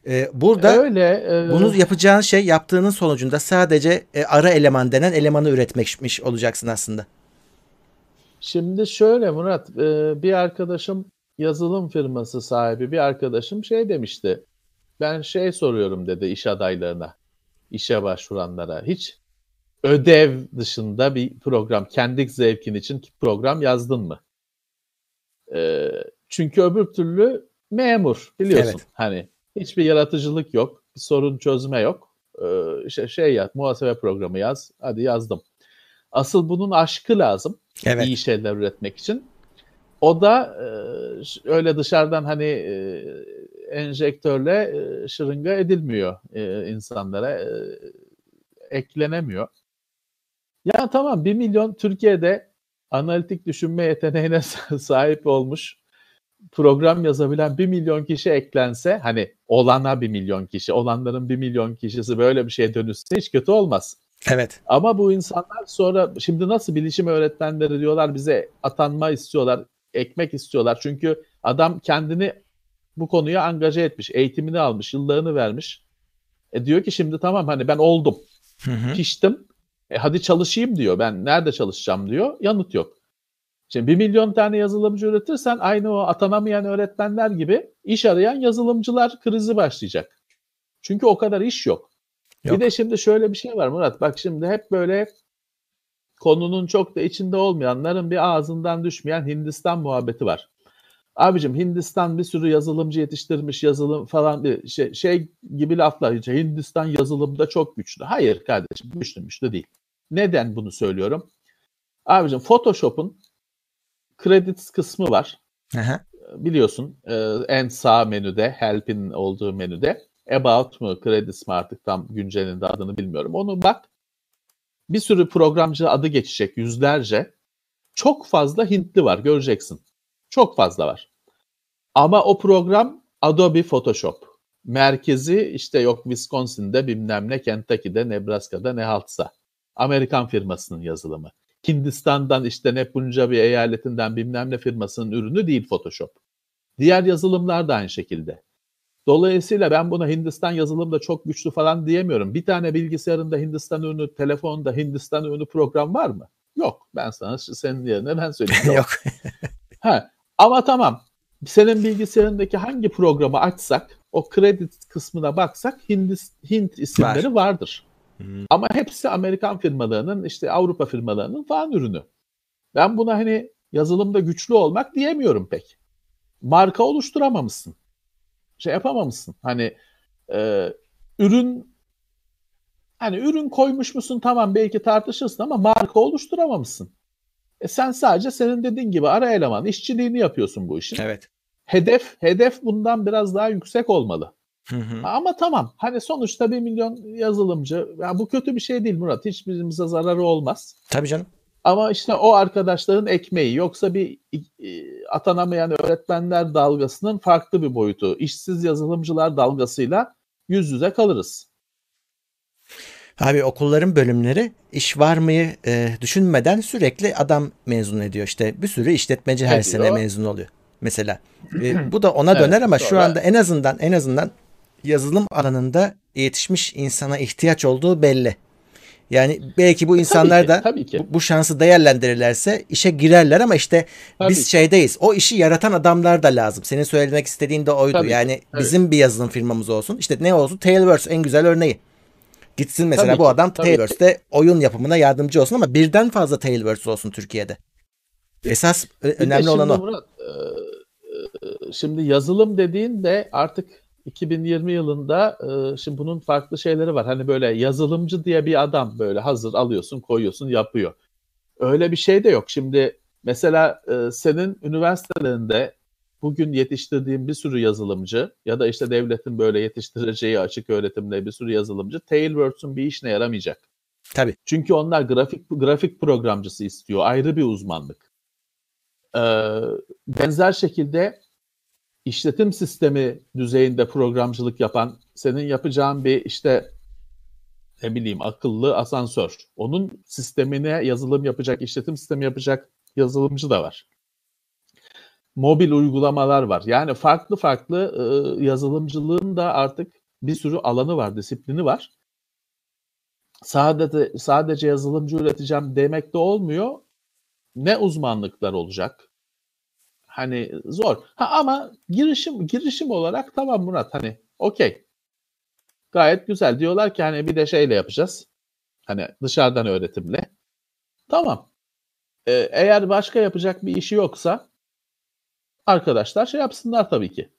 Speaker 2: Ee, burada
Speaker 3: Öyle. e,
Speaker 2: bunu yapacağın şey yaptığının sonucunda sadece e, ara eleman denen elemanı üretmekmiş olacaksın aslında.
Speaker 3: Şimdi şöyle Murat, e, bir arkadaşım yazılım firması sahibi bir arkadaşım şey demişti. Ben şey soruyorum dedi iş adaylarına, işe başvuranlara. Hiç ödev dışında bir program, kendi zevkin için program yazdın mı? E, çünkü öbür türlü memur biliyorsun.
Speaker 2: Evet.
Speaker 3: Hani hiçbir yaratıcılık yok, bir sorun çözme yok. E, işte şey yaz, muhasebe programı yaz. Hadi yazdım. Asıl bunun aşkı lazım
Speaker 2: Evet.
Speaker 3: iyi şeyler üretmek için. O da e, öyle dışarıdan hani e, enjektörle e, şırınga edilmiyor e, insanlara, e, eklenemiyor. Ya tamam 1 milyon Türkiye'de analitik düşünme yeteneğine sahip olmuş program yazabilen 1 milyon kişi eklense hani olana 1 milyon kişi, olanların 1 milyon kişisi böyle bir şeye dönüşse hiç kötü olmaz.
Speaker 2: Evet.
Speaker 3: Ama bu insanlar sonra şimdi nasıl bilişim öğretmenleri diyorlar bize atanma istiyorlar, ekmek istiyorlar. Çünkü adam kendini bu konuya angaje etmiş, eğitimini almış, yıllarını vermiş. E diyor ki şimdi tamam hani ben oldum,
Speaker 2: Hı hı.
Speaker 3: piştim. E hadi çalışayım diyor. Ben nerede çalışacağım diyor. Yanıt yok. Şimdi bir milyon tane yazılımcı üretirsen aynı o atanamayan öğretmenler gibi iş arayan yazılımcılar krizi başlayacak. Çünkü o kadar iş yok.
Speaker 2: Yok.
Speaker 3: Bir de şimdi şöyle bir şey var Murat. Bak şimdi hep böyle konunun çok da içinde olmayanların bir ağzından düşmeyen Hindistan muhabbeti var. Abicim Hindistan bir sürü yazılımcı yetiştirmiş yazılım falan bir şey, şey gibi laflar. İşte Hindistan yazılımda çok güçlü. Hayır kardeşim güçlü güçlü değil. Neden bunu söylüyorum? Abicim Photoshop'un credits kısmı var
Speaker 2: Aha.
Speaker 3: biliyorsun e, en sağ menüde help'in olduğu menüde about mu credits mi artık tam güncelinde adını bilmiyorum. Onu bak bir sürü programcı adı geçecek yüzlerce. Çok fazla Hintli var göreceksin. Çok fazla var. Ama o program Adobe Photoshop. Merkezi işte yok Wisconsin'de bilmem ne Kentucky'de Nebraska'da ne haltsa. Amerikan firmasının yazılımı. Hindistan'dan işte ne Punjabi eyaletinden bilmem ne firmasının ürünü değil Photoshop. Diğer yazılımlar da aynı şekilde. Dolayısıyla ben buna Hindistan yazılım da çok güçlü falan diyemiyorum. Bir tane bilgisayarında Hindistan ürünü, telefonda Hindistan ürünü program var mı? Yok. Ben sana senin yerine ben söyleyeyim. Yok. Ha, ama tamam. Senin bilgisayarındaki hangi programı açsak, o kredi kısmına baksak Hindis, Hint isimleri vardır.
Speaker 2: Hmm.
Speaker 3: Ama hepsi Amerikan firmalarının, işte Avrupa firmalarının falan ürünü. Ben buna hani yazılımda güçlü olmak diyemiyorum pek. Marka oluşturamamışsın. Şey yapamamışsın. Hani e, ürün hani ürün koymuş musun tamam belki tartışırsın ama marka oluşturamamışsın. E sen sadece senin dediğin gibi ara eleman işçiliğini yapıyorsun bu işin.
Speaker 2: Evet.
Speaker 3: Hedef hedef bundan biraz daha yüksek olmalı.
Speaker 2: Hı hı.
Speaker 3: Ama tamam hani sonuçta bir milyon yazılımcı ya bu kötü bir şey değil Murat. Hiçbirimize zararı olmaz.
Speaker 2: Tabii canım.
Speaker 3: Ama işte o arkadaşların ekmeği yoksa bir e, atanamayan öğretmenler dalgasının farklı bir boyutu. İşsiz yazılımcılar dalgasıyla yüz yüze kalırız.
Speaker 2: Abi okulların bölümleri iş var mıyı e, düşünmeden sürekli adam mezun ediyor. İşte bir sürü işletmeci her
Speaker 3: Ediyor.
Speaker 2: sene mezun oluyor. Mesela. E, bu da ona
Speaker 3: Evet,
Speaker 2: döner ama şu
Speaker 3: sonra-
Speaker 2: anda en azından en azından yazılım alanında yetişmiş insana ihtiyaç olduğu belli. Yani belki bu insanlar
Speaker 3: ki,
Speaker 2: da
Speaker 3: tabii ki.
Speaker 2: bu, şansı değerlendirirlerse işe girerler ama işte
Speaker 3: Tabii
Speaker 2: biz
Speaker 3: ki.
Speaker 2: şeydeyiz. O işi yaratan adamlar da lazım. Senin söylemek istediğin de oydu.
Speaker 3: Tabii ki,
Speaker 2: yani
Speaker 3: tabii.
Speaker 2: bizim bir yazılım firmamız olsun. İşte ne olsun? Tailverse en güzel örneği. Gitsin mesela
Speaker 3: Tabii
Speaker 2: bu
Speaker 3: ki,
Speaker 2: adam
Speaker 3: tabii
Speaker 2: Tailverse'de oyun yapımına yardımcı olsun ama birden fazla Tailverse olsun Türkiye'de. Esas
Speaker 3: Bir
Speaker 2: önemli olan o.
Speaker 3: Murat, e, e, şimdi yazılım dediğin de artık 2020 yılında e, şimdi bunun farklı şeyleri var. Hani böyle yazılımcı diye bir adam böyle hazır alıyorsun, koyuyorsun, yapıyor. Öyle bir şey de yok. Şimdi mesela e, senin üniversitelerinde bugün yetiştirdiğin bir sürü yazılımcı ya da işte devletin böyle yetiştireceği açık öğretimde bir sürü yazılımcı Tailwords'un bir işine yaramayacak.
Speaker 2: Tabii.
Speaker 3: Çünkü onlar grafik grafik programcısı istiyor. Ayrı bir uzmanlık. Ee, benzer şekilde işletim sistemi düzeyinde programcılık yapan senin yapacağın bir işte ne bileyim akıllı asansör. Onun sistemine yazılım yapacak, işletim sistemi yapacak yazılımcı da var. mobil uygulamalar var. Yani farklı farklı e, yazılımcılığın da artık bir sürü alanı var, disiplini var. Sadece sadece yazılımcı üreteceğim demek de olmuyor. Ne uzmanlıklar olacak? Hani zor. Ha ama girişim girişim olarak tamam Murat hani okey. Gayet güzel. Diyorlar ki hani bir de şeyle yapacağız. Hani dışarıdan öğretimle. Tamam. Ee, eğer başka yapacak bir işi yoksa arkadaşlar şey yapsınlar tabii ki.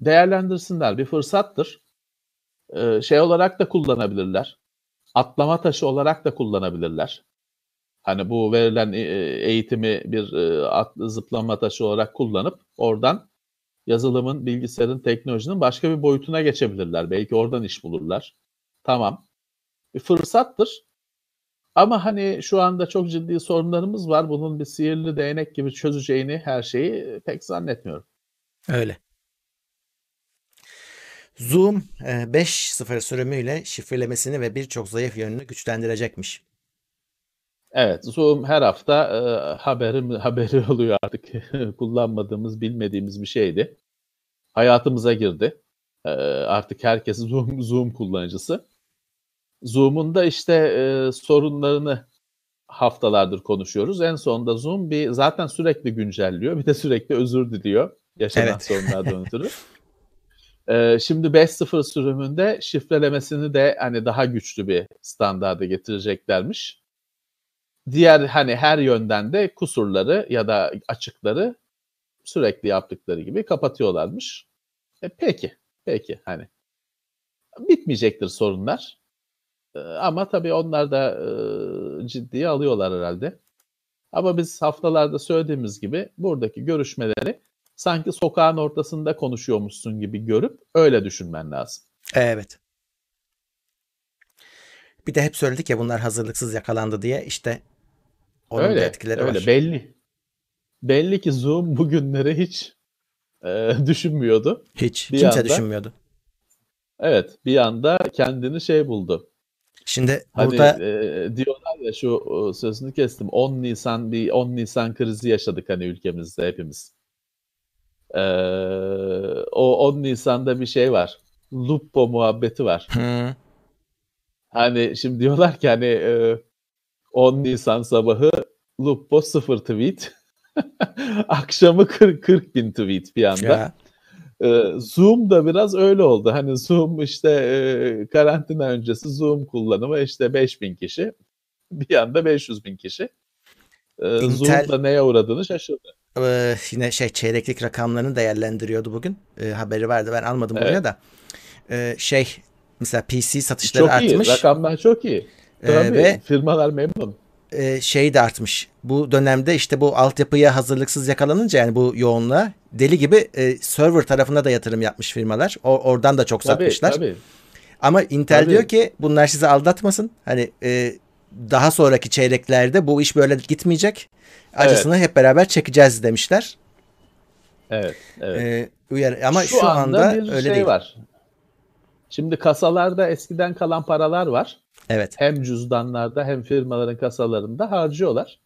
Speaker 3: Değerlendirsinler. Bir fırsattır. Ee, şey olarak da kullanabilirler. Atlama taşı olarak da kullanabilirler. Hani bu verilen e, eğitimi bir e, zıplama taşı olarak kullanıp oradan yazılımın, bilgisayarın, teknolojinin başka bir boyutuna geçebilirler. Belki oradan iş bulurlar. Tamam. Bir fırsattır. Ama hani şu anda çok ciddi sorunlarımız var. Bunun bir sihirli değnek gibi çözeceğini her şeyi pek zannetmiyorum.
Speaker 2: Öyle. Zoom 5.0 e, sürümüyle şifrelemesini ve birçok zayıf yönünü güçlendirecekmiş.
Speaker 3: Evet, Zoom her hafta e, haberi haberi oluyor artık. Kullanmadığımız, bilmediğimiz bir şeydi. Hayatımıza girdi. E, artık herkes Zoom Zoom kullanıcısı. Zoom'un da işte e, sorunlarını haftalardır konuşuyoruz. En sonunda Zoom bir zaten sürekli güncelliyor. Bir de sürekli özür diliyor yaşanan evet. sorunlardan ötürü. Ee, şimdi 5.0 sürümünde şifrelemesini de hani daha güçlü bir standarda getireceklermiş. Diğer hani her yönden de kusurları ya da açıkları sürekli yaptıkları gibi kapatıyorlarmış. E, peki, peki hani bitmeyecektir sorunlar. E, ama tabii onlar da e, ciddiye alıyorlar herhalde. Ama biz haftalarda söylediğimiz gibi buradaki görüşmeleri sanki sokağın ortasında konuşuyormuşsun gibi görüp öyle düşünmen lazım.
Speaker 2: Evet. Bir de hep söyledik ya bunlar hazırlıksız yakalandı diye işte onun öyle, etkileri öyle, var.
Speaker 3: Belli. Belli ki Zoom bugünleri hiç e, düşünmüyordu.
Speaker 2: Hiç. Bir Kimse anda, düşünmüyordu.
Speaker 3: Evet. Bir anda kendini şey buldu.
Speaker 2: Şimdi hani, burada
Speaker 3: e, diyorlar ya şu sözünü kestim. 10 Nisan bir 10 Nisan krizi yaşadık hani ülkemizde hepimiz. Ee, o 10 Nisan'da bir şey var. Lupo muhabbeti var. Hı. Hani şimdi diyorlar ki hani 10 Nisan sabahı Lupo sıfır tweet. Akşamı 40, 40 bin tweet bir anda. Ya. Zoom da biraz öyle oldu. Hani Zoom işte e, karantina öncesi Zoom kullanımı işte 5000 kişi. Bir anda 500 bin kişi. E, Intel... Zoom'da neye uğradığını şaşırdı
Speaker 2: e, yine şey çeyreklik rakamlarını değerlendiriyordu bugün. E, haberi vardı ben almadım evet. buraya da. E, şey mesela PC satışları
Speaker 3: çok
Speaker 2: artmış.
Speaker 3: Çok iyi rakamlar çok iyi. Tabii, ve firmalar memnun.
Speaker 2: E, şey de artmış. Bu dönemde işte bu altyapıya hazırlıksız yakalanınca yani bu yoğunluğa deli gibi e, server tarafına da yatırım yapmış firmalar. O, oradan da çok tabii, satmışlar. Tabii. Ama Intel tabii. diyor ki bunlar sizi aldatmasın. Hani e, daha sonraki çeyreklerde bu iş böyle gitmeyecek. Acısını evet. hep beraber çekeceğiz demişler.
Speaker 3: Evet, evet. Ee,
Speaker 2: uyar ama şu, şu anda, anda bir öyle şey değil. var.
Speaker 3: Şimdi kasalarda eskiden kalan paralar var.
Speaker 2: Evet.
Speaker 3: Hem cüzdanlarda hem firmaların kasalarında harcıyorlar.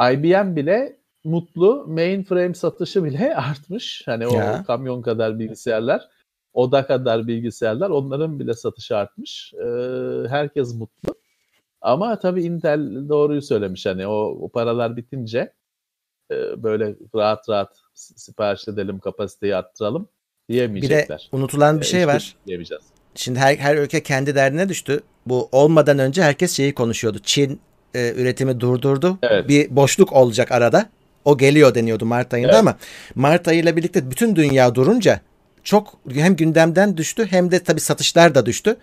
Speaker 3: IBM bile mutlu mainframe satışı bile artmış. Hani o ya. kamyon kadar bilgisayarlar, oda kadar bilgisayarlar onların bile satışı artmış. Ee, herkes mutlu. Ama tabii Intel doğruyu söylemiş hani o, o paralar bitince e, böyle rahat rahat sipariş edelim kapasiteyi arttıralım diyemeyecekler.
Speaker 2: Bir de unutulan bir e, şey var. Diyemeyeceğiz. Şimdi her, her ülke kendi derdine düştü. Bu olmadan önce herkes şeyi konuşuyordu. Çin e, üretimi durdurdu. Evet. Bir boşluk olacak arada. O geliyor deniyordu Mart ayında evet. ama Mart ayıyla birlikte bütün dünya durunca çok hem gündemden düştü hem de tabii satışlar da düştü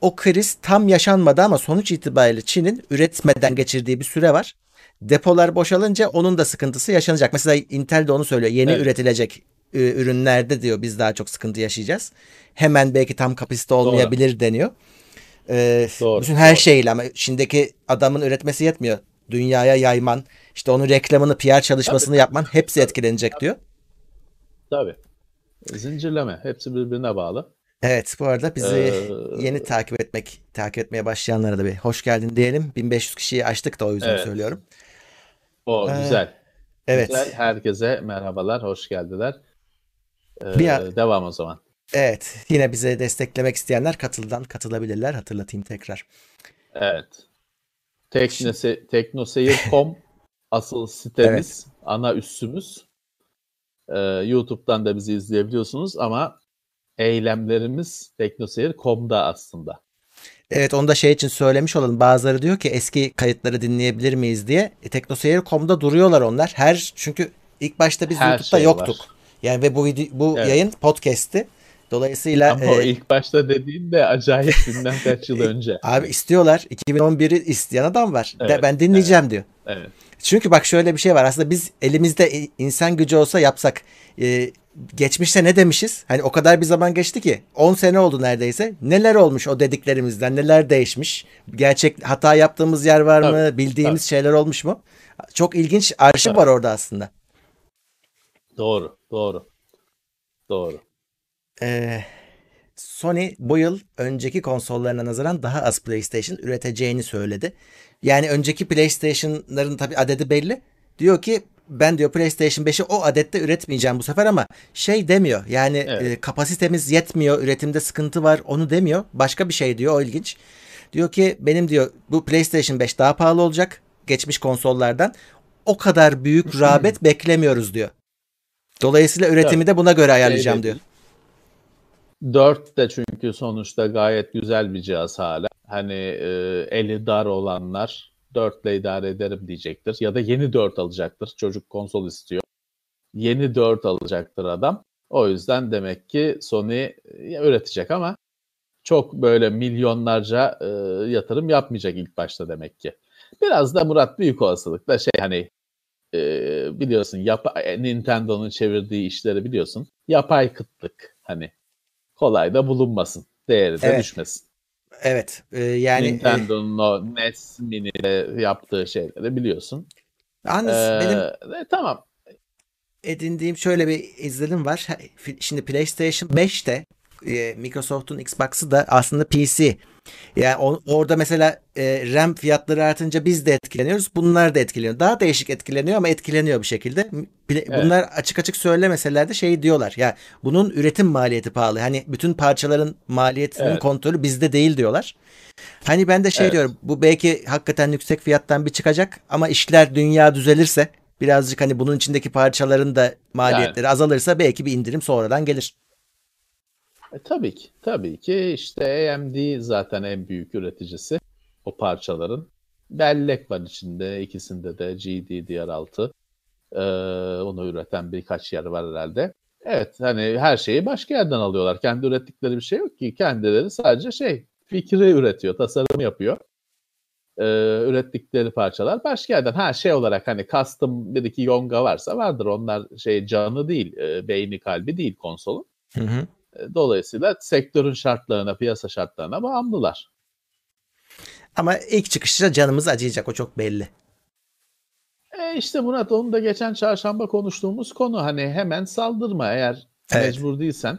Speaker 2: o kriz tam yaşanmadı ama sonuç itibariyle Çin'in üretmeden geçirdiği bir süre var. Depolar boşalınca onun da sıkıntısı yaşanacak. Mesela Intel de onu söylüyor. Yeni evet. üretilecek e, ürünlerde diyor biz daha çok sıkıntı yaşayacağız. Hemen belki tam kapasite olmayabilir doğru. deniyor. Ee, doğru, bütün her doğru. şeyle ama şimdiki adamın üretmesi yetmiyor. Dünyaya yayman, işte onun reklamını, PR çalışmasını Tabii. yapman hepsi etkilenecek diyor.
Speaker 3: Tabii. Zincirleme. Hepsi birbirine bağlı.
Speaker 2: Evet bu arada bizi ee, yeni takip etmek, takip etmeye başlayanlara da bir hoş geldin diyelim. 1500 kişiyi açtık da o yüzden evet. söylüyorum.
Speaker 3: O ee, güzel.
Speaker 2: Evet.
Speaker 3: Güzel. Herkese merhabalar, hoş geldiler. Ee,
Speaker 2: Bir
Speaker 3: devam o zaman.
Speaker 2: Evet. Yine bize desteklemek isteyenler katıldan katılabilirler. Hatırlatayım tekrar.
Speaker 3: Evet. Teknose, teknoseyir.com asıl sitemiz, ana üssümüz. Ee, YouTube'dan da bizi izleyebiliyorsunuz ama eylemlerimiz teknoseyir.com'da aslında.
Speaker 2: Evet onu da şey için söylemiş olalım. Bazıları diyor ki eski kayıtları dinleyebilir miyiz diye. E, Teknoseyir.com'da duruyorlar onlar. Her çünkü ilk başta biz
Speaker 3: Her
Speaker 2: YouTube'da
Speaker 3: şey
Speaker 2: yoktuk.
Speaker 3: var.
Speaker 2: Yani ve bu video, bu
Speaker 3: Evet.
Speaker 2: yayın podcast'ti. Dolayısıyla
Speaker 3: Ama o
Speaker 2: e,
Speaker 3: ilk başta dediğin de acayip bilmem kaç yıl önce.
Speaker 2: abi istiyorlar. 2011'i isteyen adam var. De-
Speaker 3: Evet,
Speaker 2: ben dinleyeceğim diyor.
Speaker 3: Evet.
Speaker 2: Çünkü bak şöyle bir şey var. Aslında biz elimizde insan gücü olsa yapsak. e, geçmişte ne demişiz? Hani o kadar bir zaman geçti ki 10 sene oldu neredeyse. Neler olmuş o dediklerimizden? Neler değişmiş? Gerçek hata yaptığımız yer var mı?
Speaker 3: Tabii,
Speaker 2: Bildiğimiz şeyler olmuş mu? Çok ilginç arşiv var orada aslında.
Speaker 3: Doğru, doğru. Doğru.
Speaker 2: Ee, Sony bu yıl önceki konsollarına nazaran daha az PlayStation üreteceğini söyledi. Yani önceki PlayStation'ların tabii adedi belli. Diyor ki ben diyor PlayStation 5'i o adette üretmeyeceğim bu sefer ama şey demiyor. Yani
Speaker 3: Evet.
Speaker 2: e, kapasitemiz yetmiyor, üretimde sıkıntı var onu demiyor. Başka bir şey diyor o ilginç. Diyor ki benim diyor bu PlayStation 5 daha pahalı olacak geçmiş konsollardan. O kadar büyük rağbet beklemiyoruz diyor. Dolayısıyla üretimi de buna göre ayarlayacağım diyor.
Speaker 3: 4 de çünkü sonuçta gayet güzel bir cihaz hala. Hani e, eli dar olanlar 4 ile idare ederim diyecektir. Ya da yeni 4 alacaktır. Çocuk konsol istiyor. Yeni 4 alacaktır adam. O yüzden demek ki Sony e, üretecek ama çok böyle milyonlarca e, yatırım yapmayacak ilk başta demek ki. Biraz da Murat büyük olasılıkla şey hani e, biliyorsun yapa, Nintendo'nun çevirdiği işleri biliyorsun. Yapay kıtlık hani kolay da bulunmasın. Değeri de
Speaker 2: Evet.
Speaker 3: düşmesin.
Speaker 2: Evet. e, yani e,
Speaker 3: Nintendo'nun o NES Mini'de yaptığı şeyleri biliyorsun.
Speaker 2: yalnız
Speaker 3: Ee,
Speaker 2: benim
Speaker 3: e, tamam.
Speaker 2: edindiğim şöyle bir izlenim var. Şimdi PlayStation 5'te e, Microsoft'un Xbox'ı da aslında PC. Yani o- orada mesela e, RAM fiyatları artınca biz de etkileniyoruz. Bunlar da etkileniyor. Daha değişik etkileniyor ama etkileniyor bir şekilde. Pla-
Speaker 3: Evet.
Speaker 2: Bunlar açık açık söylemeseler de şey diyorlar. Ya bunun üretim maliyeti pahalı. Hani bütün parçaların maliyetinin
Speaker 3: Evet.
Speaker 2: kontrolü bizde değil diyorlar. Hani ben de şey
Speaker 3: Evet.
Speaker 2: diyorum. Bu belki hakikaten yüksek fiyattan bir çıkacak ama işler dünya düzelirse birazcık hani bunun içindeki parçaların da maliyetleri azalırsa belki bir indirim sonradan gelir.
Speaker 3: E, tabii ki. Tabii ki işte AMD zaten en büyük üreticisi o parçaların. Bellek var içinde. ikisinde de GDDR6. Ee, onu üreten birkaç yer var herhalde. Evet hani her şeyi başka yerden alıyorlar. Kendi ürettikleri bir şey yok ki. Kendileri sadece şey fikri üretiyor, tasarım yapıyor. Ee, ürettikleri parçalar başka yerden. Ha şey olarak hani custom bir iki yonga varsa vardır. Onlar şey canı değil, e, beyni kalbi değil konsolun.
Speaker 2: Hı hı.
Speaker 3: E, Dolayısıyla sektörün şartlarına, piyasa şartlarına bağımlılar.
Speaker 2: Ama ilk çıkışta canımız acıyacak o çok belli.
Speaker 3: E işte Murat onu da geçen çarşamba konuştuğumuz konu hani hemen saldırma eğer
Speaker 2: Evet.
Speaker 3: mecbur değilsen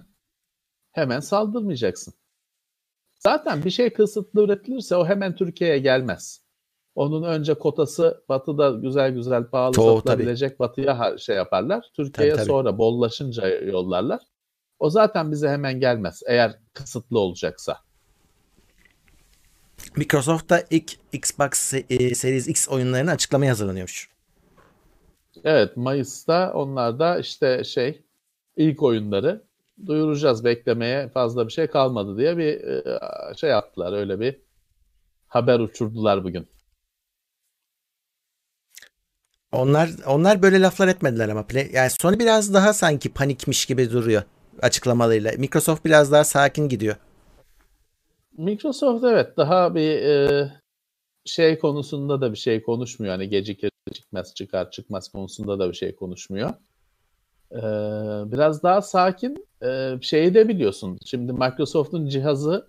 Speaker 3: hemen saldırmayacaksın. Zaten bir şey kısıtlı üretilirse o hemen Türkiye'ye gelmez. Onun önce kotası batıda güzel güzel pahalı
Speaker 2: Doğru,
Speaker 3: satılabilecek batıya şey yaparlar. Türkiye'ye
Speaker 2: Tabii, tabii.
Speaker 3: sonra bollaşınca yollarlar. O zaten bize hemen gelmez eğer kısıtlı olacaksa.
Speaker 2: Microsoft da ilk Xbox e, Series X oyunlarını açıklamaya hazırlanıyormuş.
Speaker 3: Evet Mayıs'ta onlar da işte şey ilk oyunları duyuracağız beklemeye fazla bir şey kalmadı diye bir e, şey yaptılar öyle bir haber uçurdular bugün.
Speaker 2: Onlar onlar böyle laflar etmediler ama Play, yani Sony biraz daha sanki panikmiş gibi duruyor açıklamalarıyla. Microsoft biraz daha sakin gidiyor.
Speaker 3: Microsoft evet daha bir e, şey konusunda da bir şey konuşmuyor. Hani gecikir çıkmaz çıkar çıkmaz konusunda da bir şey konuşmuyor. E, biraz daha sakin. E, şeyi de biliyorsun. Şimdi Microsoft'un cihazı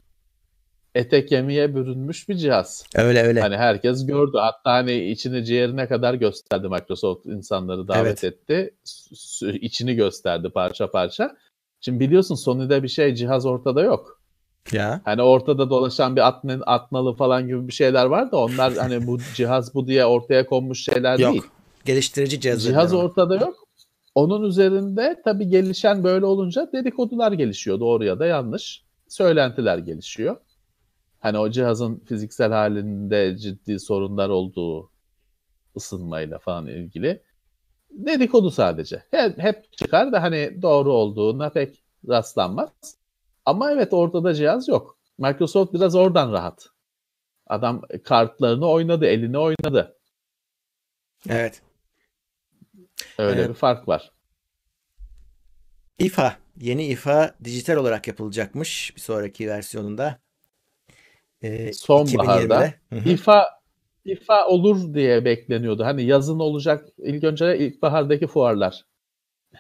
Speaker 3: ete kemiğe bürünmüş bir cihaz.
Speaker 2: Öyle öyle.
Speaker 3: Hani herkes gördü. Hatta hani içini ciğerine kadar gösterdi Microsoft insanları davet
Speaker 2: Evet.
Speaker 3: etti. İçini gösterdi parça parça. Şimdi biliyorsun Sony'de bir şey cihaz ortada yok.
Speaker 2: Ya.
Speaker 3: Hani ortada dolaşan bir atma, atmalı falan gibi bir şeyler var da onlar hani bu cihaz bu diye ortaya konmuş şeyler
Speaker 2: Yok.
Speaker 3: değil.
Speaker 2: Geliştirici cihazı.
Speaker 3: Cihaz ortada yok. Onun üzerinde tabii gelişen böyle olunca dedikodular gelişiyor. Doğru ya da yanlış. Söylentiler gelişiyor. Hani o cihazın fiziksel halinde ciddi sorunlar olduğu ısınmayla falan ilgili. Dedikodu sadece. Hep, hep çıkar da hani doğru olduğuna pek rastlanmaz. Ama evet ortada cihaz yok. Microsoft biraz oradan rahat. Adam kartlarını oynadı, elini oynadı.
Speaker 2: Evet.
Speaker 3: Öyle evet. bir fark var.
Speaker 2: İFA, yeni İFA dijital olarak yapılacakmış bir sonraki versiyonunda.
Speaker 3: Ee, Sonbaharda. İFA İFA olur diye bekleniyordu. Hani yazın olacak ilk önce ilkbahardaki fuarlar.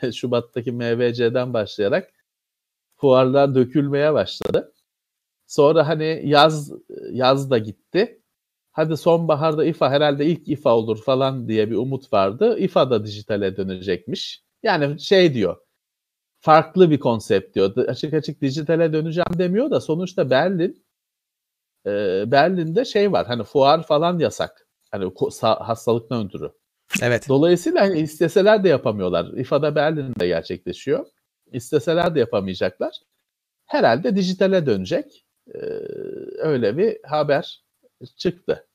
Speaker 3: Şubat'taki MVC'den başlayarak fuarlar dökülmeye başladı. Sonra hani yaz yaz da gitti. Hadi sonbaharda İFA herhalde ilk İFA olur falan diye bir umut vardı. İFA da dijitale dönecekmiş. Yani şey diyor. Farklı bir konsept diyor. Açık açık dijitale döneceğim demiyor da sonuçta Berlin e, Berlin'de şey var. Hani fuar falan yasak. Hani hastalıktan ötürü.
Speaker 2: Evet.
Speaker 3: Dolayısıyla hani isteseler de yapamıyorlar. İFA'da Berlin'de gerçekleşiyor. İsteseler de yapamayacaklar. Herhalde dijitale dönecek. Ee, öyle bir haber çıktı.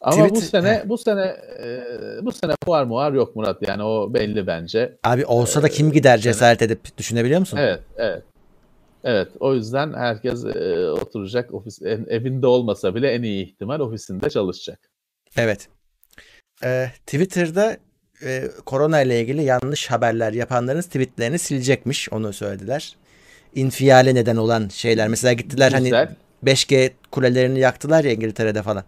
Speaker 3: Ama Tweet, bu sene bu sene e, bu sene fuar muar yok Murat yani o belli bence.
Speaker 2: Abi olsa da kim gider cesaret edip düşünebiliyor musun?
Speaker 3: Evet, evet. Evet, o yüzden herkes e, oturacak ofis en, evinde olmasa bile en iyi ihtimal ofisinde çalışacak.
Speaker 2: Evet. Ee, Twitter'da e, korona ile ilgili yanlış haberler yapanların tweetlerini silecekmiş. Onu söylediler. İnfiale neden olan şeyler. Mesela gittiler hani Güzel. hani 5G kulelerini yaktılar ya İngiltere'de falan.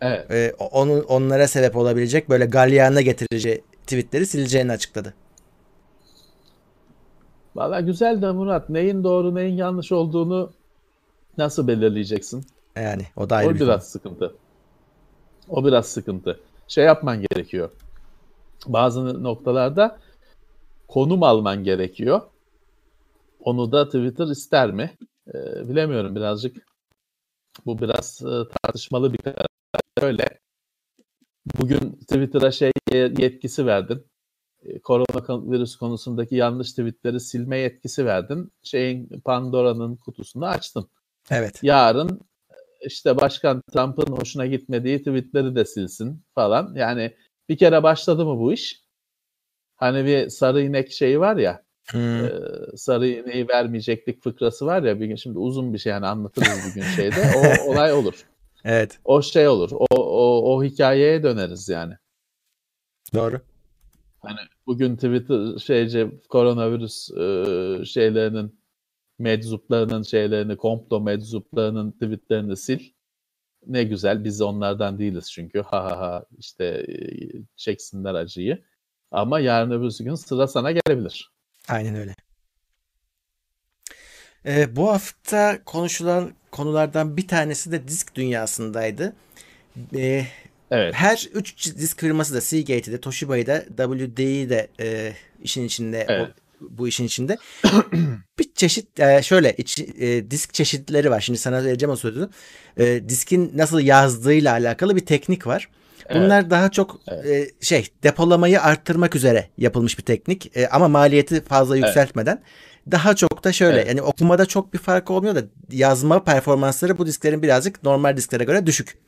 Speaker 3: Evet.
Speaker 2: Ee, onu, onlara sebep olabilecek böyle galyana getirici tweetleri sileceğini açıkladı.
Speaker 3: Valla güzel de Murat. Neyin doğru neyin yanlış olduğunu nasıl belirleyeceksin?
Speaker 2: Yani o da ayrı
Speaker 3: o bir biraz konu. sıkıntı. O biraz sıkıntı. Şey yapman gerekiyor. Bazı noktalarda konum alman gerekiyor. Onu da Twitter ister mi? Ee, bilemiyorum birazcık. Bu biraz e, tartışmalı bir karar. Öyle. Bugün Twitter'a şey yetkisi verdin. E, koronavirüs konusundaki yanlış tweetleri silme yetkisi verdin. Şeyin Pandora'nın kutusunu açtın.
Speaker 2: Evet.
Speaker 3: Yarın işte Başkan Trump'ın hoşuna gitmediği tweetleri de silsin falan. Yani bir kere başladı mı bu iş? Hani bir sarı inek şeyi var ya. Hmm. E, sarı ineği vermeyeceklik fıkrası var ya bir gün şimdi uzun bir şey hani anlatırız bir gün şeyde o olay olur.
Speaker 2: Evet.
Speaker 3: O şey olur. O, o, o hikayeye döneriz yani.
Speaker 2: Doğru.
Speaker 3: Hani bugün Twitter şeyce koronavirüs e, şeylerinin meczuplarının şeylerini, komplo meczuplarının tweetlerini sil. Ne güzel biz onlardan değiliz çünkü ha ha ha işte e, çeksinler acıyı. Ama yarın öbür gün sıra sana gelebilir.
Speaker 2: Aynen öyle. Ee, bu hafta konuşulan konulardan bir tanesi de disk dünyasındaydı. Ee, evet. Her üç disk firması da Seagate'i de Toshiba'yı da WD'yi de e, işin içinde evet. o, bu işin içinde. bir çeşit e, şöyle iç, e, disk çeşitleri var. Şimdi sana vereceğim o sözü. E, diskin nasıl yazdığıyla alakalı bir teknik var. Bunlar evet. daha çok evet. e, şey depolamayı arttırmak üzere yapılmış bir teknik e, ama maliyeti fazla yükseltmeden. Evet. Daha çok da şöyle evet. yani okumada çok bir fark olmuyor da yazma performansları bu disklerin birazcık normal disklere göre düşük.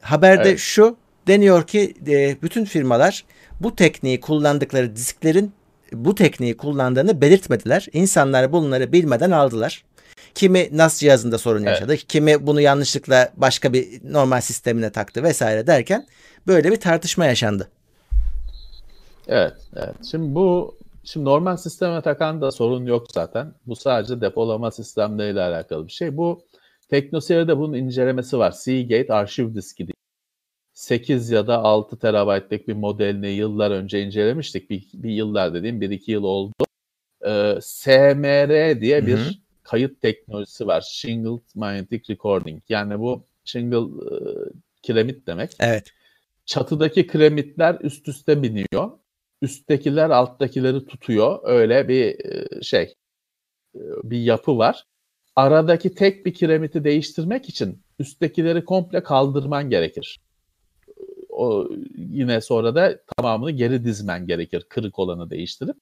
Speaker 2: Haberde evet. şu deniyor ki e, bütün firmalar bu tekniği kullandıkları disklerin bu tekniği kullandığını belirtmediler. İnsanlar bunları bilmeden aldılar. Kimi NAS cihazında sorun evet. yaşadı. Kimi bunu yanlışlıkla başka bir normal sistemine taktı vesaire derken böyle bir tartışma yaşandı.
Speaker 3: Evet, evet. Şimdi bu şimdi normal sisteme takan da sorun yok zaten. Bu sadece depolama sistemleriyle alakalı bir şey. Bu TeknoSeri'de bunun incelemesi var. Seagate arşiv diski diye. 8 ya da 6 terabaytlık bir modelini yıllar önce incelemiştik. Bir, bir yıllar dediğim 1-2 yıl oldu. Ee, SMR diye bir Hı-hı. kayıt teknolojisi var. Shingled Magnetic Recording. Yani bu shingle e, kiremit demek.
Speaker 2: Evet.
Speaker 3: Çatıdaki kiremitler üst üste biniyor. Üsttekiler alttakileri tutuyor. Öyle bir e, şey e, bir yapı var. Aradaki tek bir kiremiti değiştirmek için üsttekileri komple kaldırman gerekir o yine sonra da tamamını geri dizmen gerekir kırık olanı değiştirip.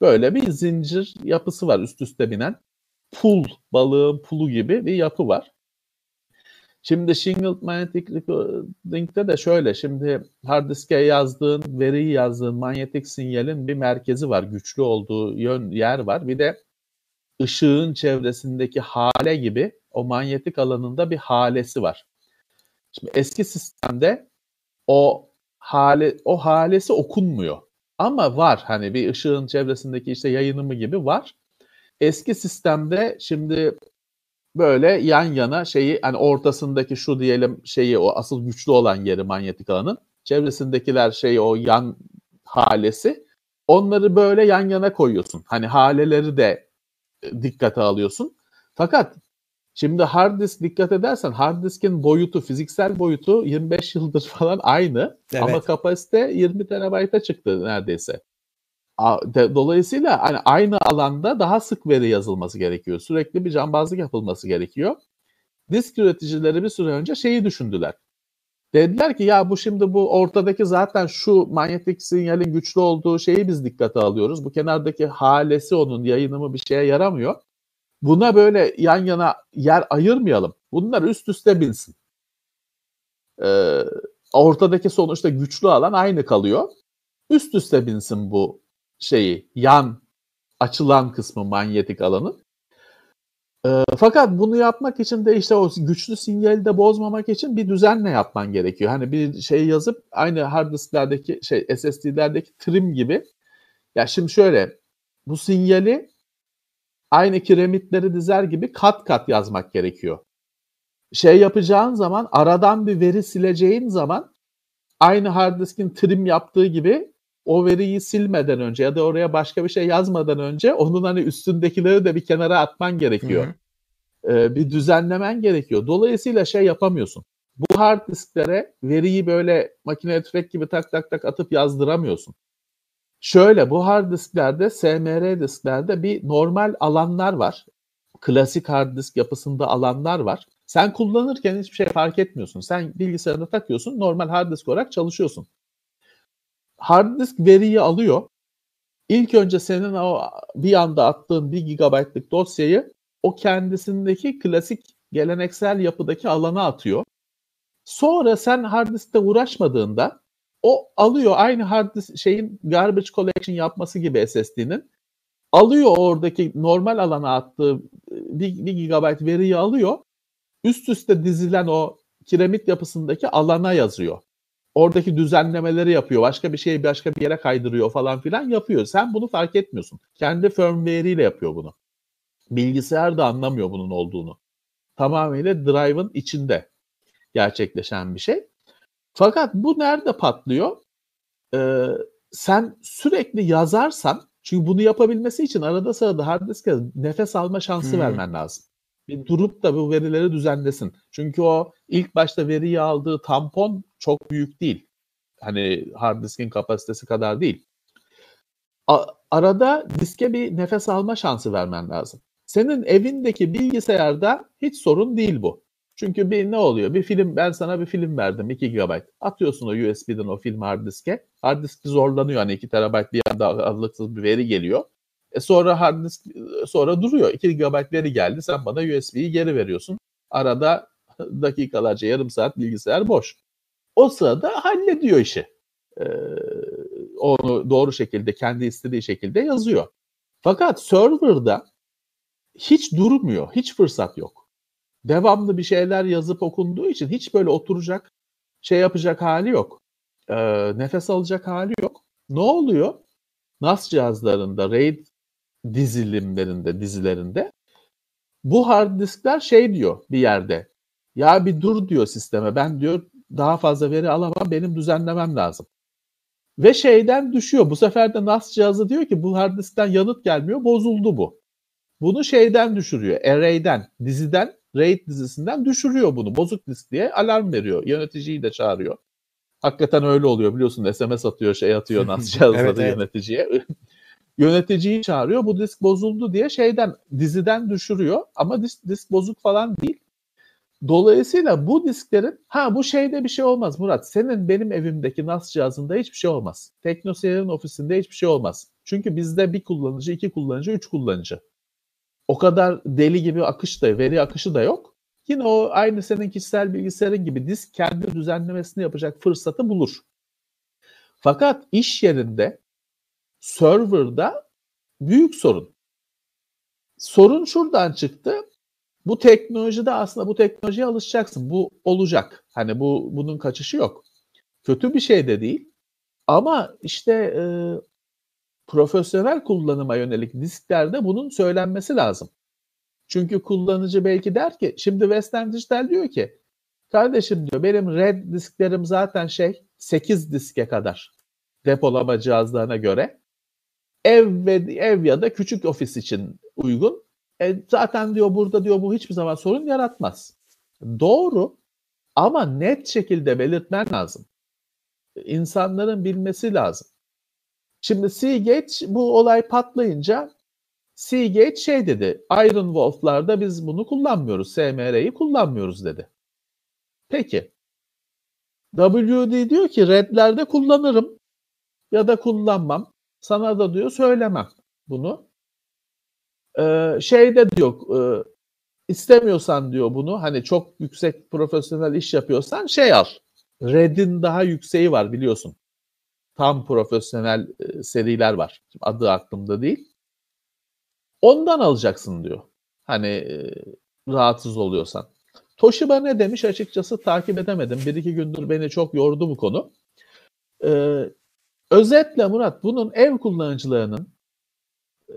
Speaker 3: Böyle bir zincir yapısı var üst üste binen. Pul, balığın pulu gibi bir yapı var. Şimdi Shingled Magnetic Recording'de de şöyle. Şimdi hard diske yazdığın, veriyi yazdığın manyetik sinyalin bir merkezi var. Güçlü olduğu yön yer var. Bir de ışığın çevresindeki hale gibi o manyetik alanında bir halesi var. Şimdi eski sistemde o hale o halesi okunmuyor. Ama var hani bir ışığın çevresindeki işte yayınımı gibi var. Eski sistemde şimdi böyle yan yana şeyi hani ortasındaki şu diyelim şeyi o asıl güçlü olan yeri manyetik alanın çevresindekiler şey o yan halesi onları böyle yan yana koyuyorsun. Hani haleleri de dikkate alıyorsun. Fakat şimdi hard disk dikkat edersen hard diskin boyutu fiziksel boyutu 25 yıldır falan aynı evet. ama kapasite 20 terabayta çıktı neredeyse. Dolayısıyla hani aynı alanda daha sık veri yazılması gerekiyor. Sürekli bir cambazlık yapılması gerekiyor. Disk üreticileri bir süre önce şeyi düşündüler. Dediler ki ya bu şimdi bu ortadaki zaten şu manyetik sinyalin güçlü olduğu şeyi biz dikkate alıyoruz. Bu kenardaki halesi onun yayınımı bir şeye yaramıyor. Buna böyle yan yana yer ayırmayalım. Bunlar üst üste binsin. Ee, ortadaki sonuçta güçlü alan aynı kalıyor. Üst üste binsin bu şeyi yan açılan kısmı manyetik alanın. E, fakat bunu yapmak için de işte o güçlü sinyali de bozmamak için bir düzenle yapman gerekiyor. Hani bir şey yazıp aynı hard disklerdeki şey SSD'lerdeki trim gibi. Ya şimdi şöyle bu sinyali aynı kiremitleri dizer gibi kat kat yazmak gerekiyor. Şey yapacağın zaman aradan bir veri sileceğin zaman aynı hard diskin trim yaptığı gibi o veriyi silmeden önce ya da oraya başka bir şey yazmadan önce onun hani üstündekileri de bir kenara atman gerekiyor. Ee, bir düzenlemen gerekiyor. Dolayısıyla şey yapamıyorsun. Bu hard disklere veriyi böyle makine tüfek gibi tak tak tak atıp yazdıramıyorsun. Şöyle bu hard disklerde SMR disklerde bir normal alanlar var. Klasik hard disk yapısında alanlar var. Sen kullanırken hiçbir şey fark etmiyorsun. Sen bilgisayarına takıyorsun, normal hard disk olarak çalışıyorsun hard disk veriyi alıyor. İlk önce senin o bir anda attığın 1 GB'lık dosyayı o kendisindeki klasik geleneksel yapıdaki alana atıyor. Sonra sen hard diskte uğraşmadığında o alıyor aynı hard disk şeyin garbage collection yapması gibi SSD'nin alıyor oradaki normal alana attığı 1, 1 GB veriyi alıyor. Üst üste dizilen o kiremit yapısındaki alana yazıyor oradaki düzenlemeleri yapıyor. Başka bir şeyi başka bir yere kaydırıyor falan filan yapıyor. Sen bunu fark etmiyorsun. Kendi firmware'iyle yapıyor bunu. Bilgisayar da anlamıyor bunun olduğunu. Tamamıyla drive'ın içinde gerçekleşen bir şey. Fakat bu nerede patlıyor? Ee, sen sürekli yazarsan çünkü bunu yapabilmesi için arada sırada hard disk'e nefes alma şansı hmm. vermen lazım. Bir durup da bu verileri düzenlesin. Çünkü o ilk başta veriyi aldığı tampon çok büyük değil. Hani hard diskin kapasitesi kadar değil. A- arada diske bir nefes alma şansı vermen lazım. Senin evindeki bilgisayarda hiç sorun değil bu. Çünkü bir ne oluyor? Bir film ben sana bir film verdim 2 GB. Atıyorsun o USB'den o film hard diske. Hard disk zorlanıyor hani 2 TB bir anda aralıksız bir veri geliyor. E sonra hard disk sonra duruyor. 2 GB veri geldi. Sen bana USB'yi geri veriyorsun. Arada dakikalarca yarım saat bilgisayar boş. O sırada hallediyor işi. Ee, onu doğru şekilde kendi istediği şekilde yazıyor. Fakat serverda hiç durmuyor. Hiç fırsat yok. Devamlı bir şeyler yazıp okunduğu için hiç böyle oturacak şey yapacak hali yok. Ee, nefes alacak hali yok. Ne oluyor? NAS cihazlarında, RAID dizilimlerinde, dizilerinde bu hard diskler şey diyor bir yerde. Ya bir dur diyor sisteme. Ben diyor daha fazla veri alamam. Benim düzenlemem lazım. Ve şeyden düşüyor. Bu sefer de NAS cihazı diyor ki bu hard diskten yanıt gelmiyor. Bozuldu bu. Bunu şeyden düşürüyor. Array'den, diziden, RAID dizisinden düşürüyor bunu. Bozuk disk diye alarm veriyor. Yöneticiyi de çağırıyor. Hakikaten öyle oluyor biliyorsun SMS atıyor şey atıyor NAS cihazları evet, evet. yöneticiye. Yöneticiyi çağırıyor bu disk bozuldu diye şeyden diziden düşürüyor ama disk, disk bozuk falan değil Dolayısıyla bu disklerin ha bu şeyde bir şey olmaz Murat. Senin benim evimdeki NAS cihazında hiçbir şey olmaz. TeknoSeyir'in ofisinde hiçbir şey olmaz. Çünkü bizde bir kullanıcı, iki kullanıcı, üç kullanıcı. O kadar deli gibi akış da, veri akışı da yok. Yine o aynı senin kişisel bilgisayarın gibi disk kendi düzenlemesini yapacak fırsatı bulur. Fakat iş yerinde serverda büyük sorun. Sorun şuradan çıktı. Bu teknolojide aslında bu teknolojiye alışacaksın. Bu olacak. Hani bu bunun kaçışı yok. Kötü bir şey de değil. Ama işte e, profesyonel kullanıma yönelik disklerde bunun söylenmesi lazım. Çünkü kullanıcı belki der ki şimdi Western Digital diyor ki kardeşim diyor benim red disklerim zaten şey 8 diske kadar depolama cihazlarına göre ev ve ev ya da küçük ofis için uygun. E, zaten diyor burada diyor bu hiçbir zaman sorun yaratmaz. Doğru ama net şekilde belirtmen lazım. İnsanların bilmesi lazım. Şimdi Seagate bu olay patlayınca Seagate şey dedi. Iron Wolf'larda biz bunu kullanmıyoruz. SMR'yi kullanmıyoruz dedi. Peki. WD diyor ki redlerde kullanırım ya da kullanmam. Sana da diyor söylemem bunu. Ee, şeyde diyor e, istemiyorsan diyor bunu hani çok yüksek profesyonel iş yapıyorsan şey al. Red'in daha yükseği var biliyorsun. Tam profesyonel e, seriler var. Adı aklımda değil. Ondan alacaksın diyor. Hani e, rahatsız oluyorsan. Toshiba ne demiş açıkçası takip edemedim. Bir iki gündür beni çok yordu bu konu. Ee, özetle Murat bunun ev kullanıcılarının e,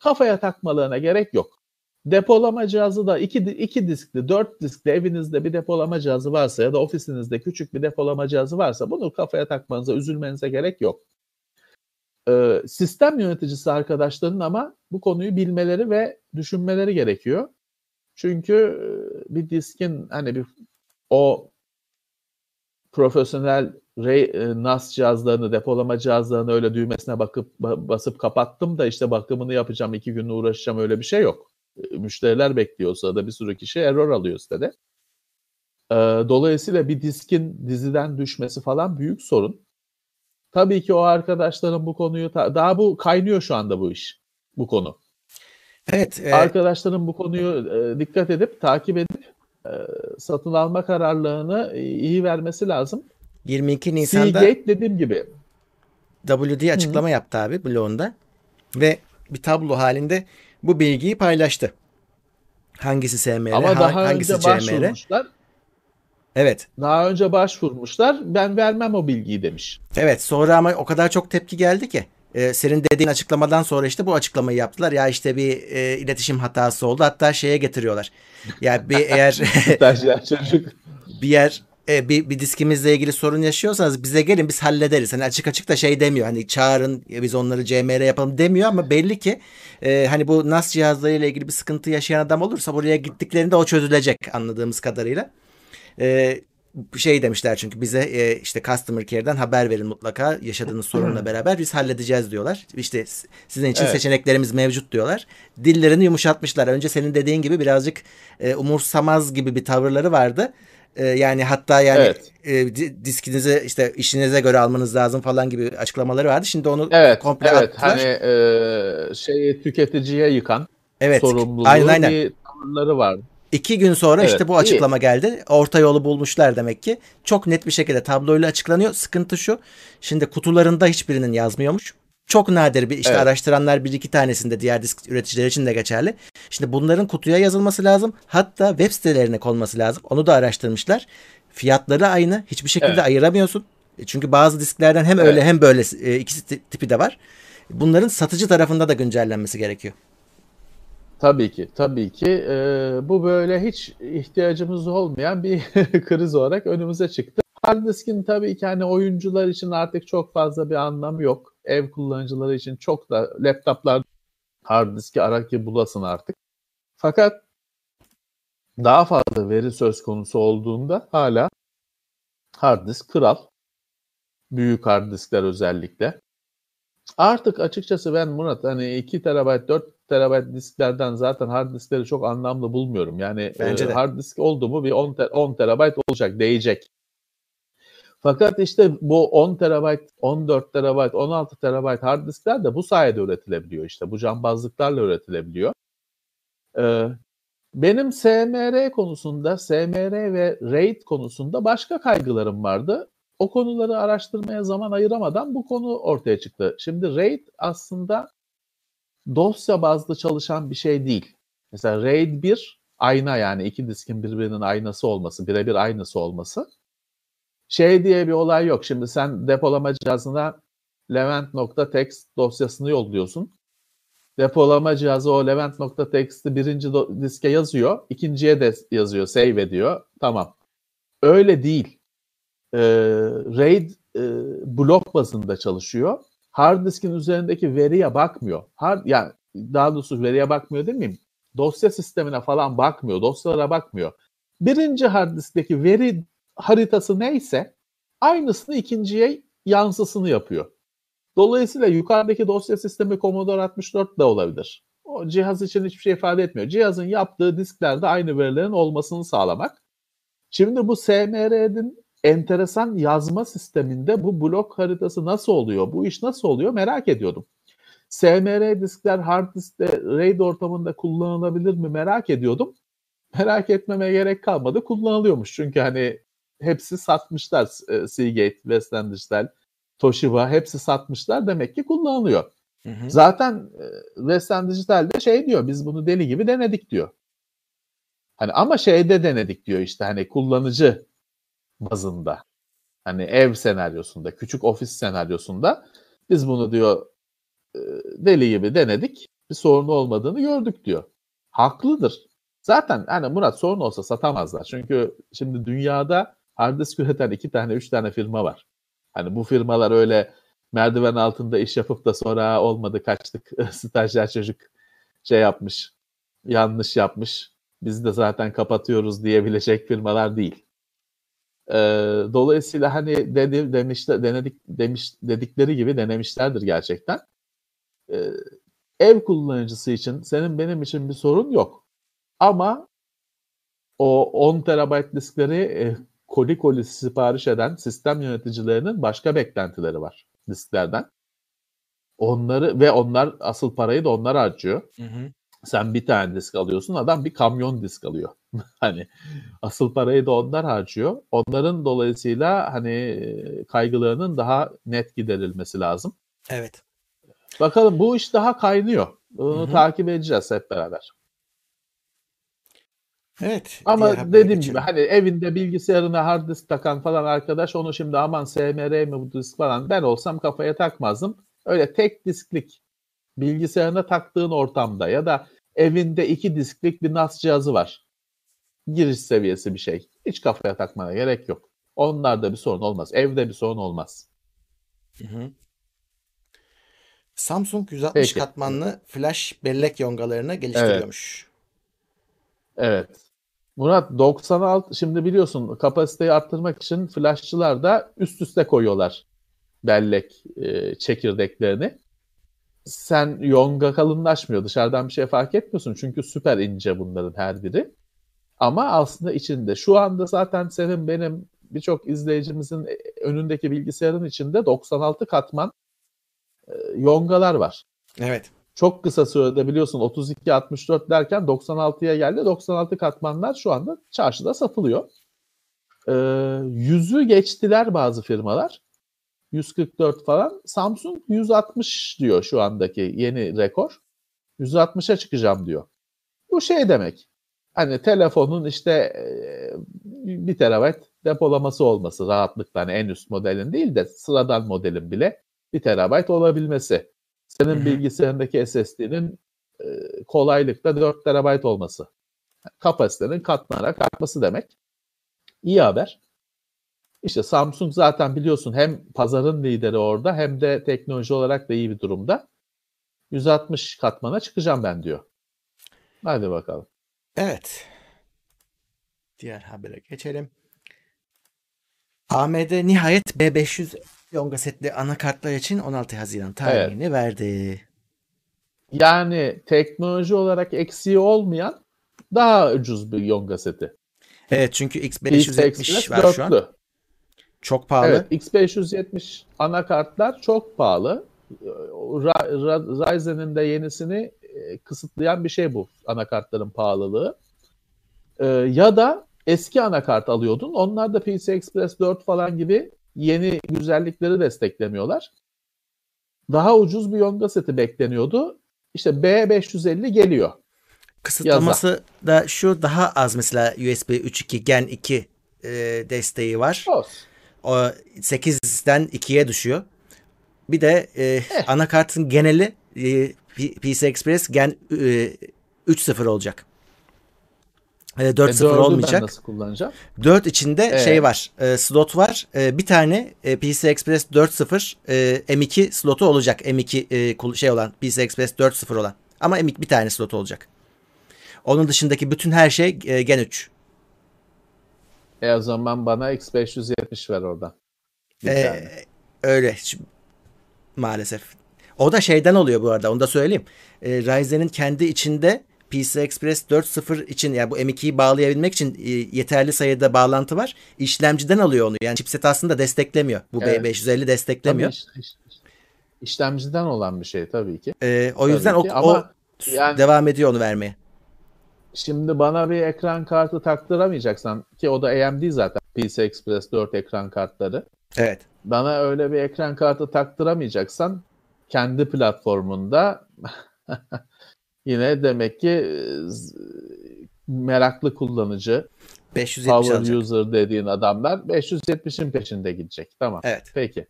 Speaker 3: kafaya takmalarına gerek yok. Depolama cihazı da iki, iki diskli, dört diskli evinizde bir depolama cihazı varsa ya da ofisinizde küçük bir depolama cihazı varsa bunu kafaya takmanıza, üzülmenize gerek yok. Ee, sistem yöneticisi arkadaşlarının ama bu konuyu bilmeleri ve düşünmeleri gerekiyor. Çünkü e, bir diskin hani bir o profesyonel Ray, e, NAS cihazlarını, depolama cihazlarını öyle düğmesine bakıp basıp kapattım da işte bakımını yapacağım, iki gün uğraşacağım öyle bir şey yok. E, müşteriler bekliyor sırada bir sürü kişi error alıyor sitede. E, dolayısıyla bir diskin diziden düşmesi falan büyük sorun. Tabii ki o arkadaşların bu konuyu daha bu kaynıyor şu anda bu iş. Bu konu. Evet. E... Arkadaşların bu konuyu e, dikkat edip takip edip e, satın alma kararlarını iyi vermesi lazım.
Speaker 2: 22 Nisan'da
Speaker 3: Seagate dediğim gibi.
Speaker 2: WD açıklama Hı. yaptı abi blogunda ve bir tablo halinde bu bilgiyi paylaştı. Hangisi SMR, Ama daha hangisi önce CMR? Başvurmuşlar. Evet.
Speaker 3: Daha önce başvurmuşlar. Ben vermem o bilgiyi demiş.
Speaker 2: Evet. Sonra ama o kadar çok tepki geldi ki. Ee, senin dediğin açıklamadan sonra işte bu açıklamayı yaptılar. Ya işte bir e, iletişim hatası oldu. Hatta şeye getiriyorlar. Ya bir eğer bir yer e, bir, bir diskimizle ilgili sorun yaşıyorsanız bize gelin biz hallederiz. Hani açık açık da şey demiyor. Hani çağırın biz onları CMR yapalım demiyor ama belli ki e, hani bu NAS cihazlarıyla ilgili bir sıkıntı yaşayan adam olursa buraya gittiklerinde o çözülecek anladığımız kadarıyla. E, şey demişler çünkü bize e, işte customer care'den haber verin mutlaka yaşadığınız sorunla beraber biz halledeceğiz diyorlar. İşte sizin için evet. seçeneklerimiz mevcut diyorlar. Dillerini yumuşatmışlar. Önce senin dediğin gibi birazcık e, umursamaz gibi bir tavırları vardı. E, yani hatta yani evet. e, diskinizi işte işinize göre almanız lazım falan gibi açıklamaları vardı. Şimdi onu
Speaker 3: evet, komple evet. attılar. Hani e, şeyi tüketiciye yıkan evet. sorumluluğu aynen, aynen. bir tavırları vardı.
Speaker 2: İki gün sonra evet, işte bu açıklama iyi. geldi. Orta yolu bulmuşlar demek ki. Çok net bir şekilde tabloyla açıklanıyor. Sıkıntı şu. Şimdi kutularında hiçbirinin yazmıyormuş. Çok nadir bir işte evet. araştıranlar bir iki tanesinde diğer disk üreticileri için de geçerli. Şimdi bunların kutuya yazılması lazım. Hatta web sitelerine konması lazım. Onu da araştırmışlar. Fiyatları aynı. Hiçbir şekilde evet. ayıramıyorsun. E, çünkü bazı disklerden hem evet. öyle hem böyle e, ikisi tipi de var. Bunların satıcı tarafında da güncellenmesi gerekiyor.
Speaker 3: Tabii ki, tabii ki. Ee, bu böyle hiç ihtiyacımız olmayan bir kriz olarak önümüze çıktı. Hard diskin tabii ki hani oyuncular için artık çok fazla bir anlamı yok. Ev kullanıcıları için çok da laptoplar hard diski arak bulasın artık. Fakat daha fazla veri söz konusu olduğunda hala hard disk kral. Büyük hard diskler özellikle. Artık açıkçası ben Murat hani 2 terabayt 4 terabayt disklerden zaten hard diskleri çok anlamlı bulmuyorum. Yani
Speaker 2: Bence
Speaker 3: e,
Speaker 2: de.
Speaker 3: hard disk oldu mu bir 10, te- 10 terabayt olacak, değecek. Fakat işte bu 10 terabayt, 14 terabayt, 16 terabayt hard diskler de bu sayede üretilebiliyor işte. Bu cambazlıklarla üretilebiliyor. Ee, benim SMR konusunda, SMR ve RAID konusunda başka kaygılarım vardı. O konuları araştırmaya zaman ayıramadan bu konu ortaya çıktı. Şimdi RAID aslında dosya bazlı çalışan bir şey değil. Mesela RAID 1 ayna yani iki diskin birbirinin aynası olması, birebir aynısı olması. Şey diye bir olay yok. Şimdi sen depolama cihazına levent.txt dosyasını yolluyorsun. Depolama cihazı o levent.txt'i birinci diske yazıyor. ikinciye de yazıyor, save ediyor. Tamam. Öyle değil. Ee, RAID e, blok bazında çalışıyor. Hard diskin üzerindeki veriye bakmıyor. Hard, yani daha doğrusu veriye bakmıyor demeyeyim. Dosya sistemine falan bakmıyor. Dosyalara bakmıyor. Birinci hard diskteki veri haritası neyse aynısını ikinciye yansısını yapıyor. Dolayısıyla yukarıdaki dosya sistemi Commodore 64 da olabilir. O cihaz için hiçbir şey ifade etmiyor. Cihazın yaptığı disklerde aynı verilerin olmasını sağlamak. Şimdi bu SMR'nin enteresan yazma sisteminde bu blok haritası nasıl oluyor? Bu iş nasıl oluyor? Merak ediyordum. SMR diskler hard diskte RAID ortamında kullanılabilir mi merak ediyordum. Merak etmeme gerek kalmadı. Kullanılıyormuş. Çünkü hani hepsi satmışlar. E, Seagate, Western Digital, Toshiba hepsi satmışlar. Demek ki kullanılıyor.
Speaker 2: Hı hı.
Speaker 3: Zaten e, Western Digital'de şey diyor biz bunu deli gibi denedik diyor. Hani ama şeyde denedik diyor işte hani kullanıcı bazında. Hani ev senaryosunda, küçük ofis senaryosunda biz bunu diyor e, deli gibi denedik. Bir sorun olmadığını gördük diyor. Haklıdır. Zaten hani Murat sorun olsa satamazlar. Çünkü şimdi dünyada hard disk üreten iki tane, üç tane firma var. Hani bu firmalar öyle merdiven altında iş yapıp da sonra "Aa, olmadı kaçtık stajyer çocuk şey yapmış yanlış yapmış biz de zaten kapatıyoruz diyebilecek firmalar değil. Ee, dolayısıyla hani dedi demişler denedik demiş dedikleri gibi denemişlerdir gerçekten. Ee, ev kullanıcısı için senin benim için bir sorun yok. Ama o 10 terabayt diskleri e, koli koli sipariş eden sistem yöneticilerinin başka beklentileri var disklerden. Onları ve onlar asıl parayı da onlar harcıyor.
Speaker 2: Hı hı.
Speaker 3: Sen bir tane disk alıyorsun, adam bir kamyon disk alıyor. hani asıl parayı da onlar harcıyor. Onların dolayısıyla hani kaygılarının daha net giderilmesi lazım.
Speaker 2: Evet.
Speaker 3: Bakalım bu iş daha kaynıyor. Bunu
Speaker 2: Hı hı.
Speaker 3: takip edeceğiz hep beraber.
Speaker 2: Evet.
Speaker 3: Ama dediğim gibi
Speaker 2: geçelim.
Speaker 3: hani evinde bilgisayarına hard disk takan falan arkadaş onu şimdi aman SMR mi bu disk falan ben olsam kafaya takmazdım. Öyle tek disklik bilgisayarına taktığın ortamda ya da evinde iki disklik bir NAS cihazı var. Giriş seviyesi bir şey. Hiç kafaya takmana gerek yok. Onlarda bir sorun olmaz. Evde bir sorun olmaz.
Speaker 2: Hı hı. Samsung 160
Speaker 3: Peki.
Speaker 2: katmanlı flash bellek yongalarını geliştiriyormuş.
Speaker 3: Evet. Murat 96 şimdi biliyorsun kapasiteyi arttırmak için flashçılar da üst üste koyuyorlar bellek e, çekirdeklerini. Sen yonga kalınlaşmıyor. Dışarıdan bir şey fark etmiyorsun. Çünkü süper ince bunların her biri. Ama aslında içinde. Şu anda zaten senin benim birçok izleyicimizin önündeki bilgisayarın içinde 96 katman e, yongalar var.
Speaker 2: Evet.
Speaker 3: Çok kısa sürede biliyorsun 32-64 derken 96'ya geldi. 96 katmanlar şu anda çarşıda satılıyor. Ee, yüzü geçtiler bazı firmalar. 144 falan. Samsung 160 diyor şu andaki yeni rekor. 160'a çıkacağım diyor. Bu şey demek. Hani telefonun işte e, 1 terabayt depolaması olması rahatlıkla hani en üst modelin değil de sıradan modelin bile 1 terabayt olabilmesi. Senin bilgisayarındaki SSD'nin e, kolaylıkla 4 terabayt olması. Kapasitenin katlanarak artması demek. İyi haber. İşte Samsung zaten biliyorsun hem pazarın lideri orada hem de teknoloji olarak da iyi bir durumda. 160 katmana çıkacağım ben diyor. Hadi bakalım.
Speaker 2: Evet. Diğer habere geçelim. AMD nihayet B500 yonga setli anakartlar için 16 Haziran tarihini verdi.
Speaker 3: Yani teknoloji olarak eksiği olmayan daha ucuz bir Yonga seti.
Speaker 2: Evet çünkü X570 var şu an. Çok pahalı. Evet,
Speaker 3: X570 anakartlar çok pahalı. Ryzen'in de yenisini e, kısıtlayan bir şey bu anakartların pahalılığı. Ee, ya da eski anakart alıyordun. Onlar da PCI Express 4 falan gibi yeni güzellikleri desteklemiyorlar. Daha ucuz bir Yonga seti bekleniyordu. İşte B550 geliyor.
Speaker 2: Kısıtlaması Yaza. da şu daha az mesela USB 3.2 Gen 2 e, desteği var. Olsun. O 8'den 2'ye düşüyor. Bir de e, eh. anakartın geneli e, PC Express Gen e, 3.0 olacak. E, 4.0 e, olmayacak.
Speaker 3: nasıl kullanacağım?
Speaker 2: 4 içinde evet. şey var. E, slot var. E, bir tane e, PC Express 4.0 e, M2 slotu olacak. M2 e, şey olan PC Express 4.0 olan. Ama M2 bir tane slot olacak. Onun dışındaki bütün her şey e, Gen 3.
Speaker 3: E o zaman bana X570 ver orada.
Speaker 2: E, öyle maalesef. O da şeyden oluyor bu arada onu da söyleyeyim. E, Ryzen'in kendi içinde PC Express 4.0 için yani bu M2'yi bağlayabilmek için e, yeterli sayıda bağlantı var. İşlemciden alıyor onu. Yani chipset aslında desteklemiyor. Bu evet. B550 desteklemiyor. Tabii iş, iş,
Speaker 3: işlemciden olan bir şey tabii ki.
Speaker 2: Ee, o yüzden o, Ama o yani, devam ediyor onu vermeye.
Speaker 3: Şimdi bana bir ekran kartı taktıramayacaksan ki o da AMD zaten PC Express 4 ekran kartları.
Speaker 2: Evet.
Speaker 3: Bana öyle bir ekran kartı taktıramayacaksan kendi platformunda yine demek ki meraklı kullanıcı 570 power alacak. user dediğin adamlar 570'in peşinde gidecek. Tamam.
Speaker 2: Evet.
Speaker 3: Peki.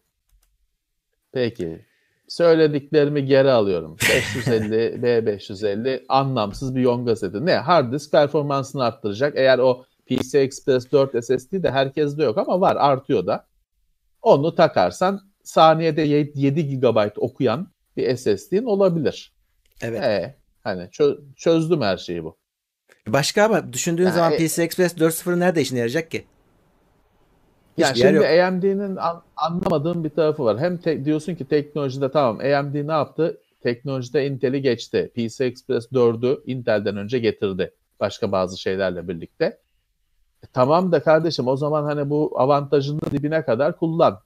Speaker 3: Peki. Söylediklerimi geri alıyorum. 550, B550 anlamsız bir Yonga seti. Ne? Hard disk performansını arttıracak. Eğer o PCI Express 4 SSD de herkeste yok ama var artıyor da. Onu takarsan saniyede 7 GB okuyan bir SSD'in olabilir.
Speaker 2: Evet. Ee,
Speaker 3: hani çö- çözdüm her şeyi bu.
Speaker 2: Başka ama düşündüğün yani, zaman PCI Express 4.0 nerede işine yarayacak ki?
Speaker 3: yani şimdi AMD'nin an, anlamadığım bir tarafı var. Hem te, diyorsun ki teknolojide tamam AMD ne yaptı? Teknolojide Intel'i geçti. PCI Express 4'ü Intel'den önce getirdi. Başka bazı şeylerle birlikte. E, tamam da kardeşim o zaman hani bu avantajını dibine kadar kullan.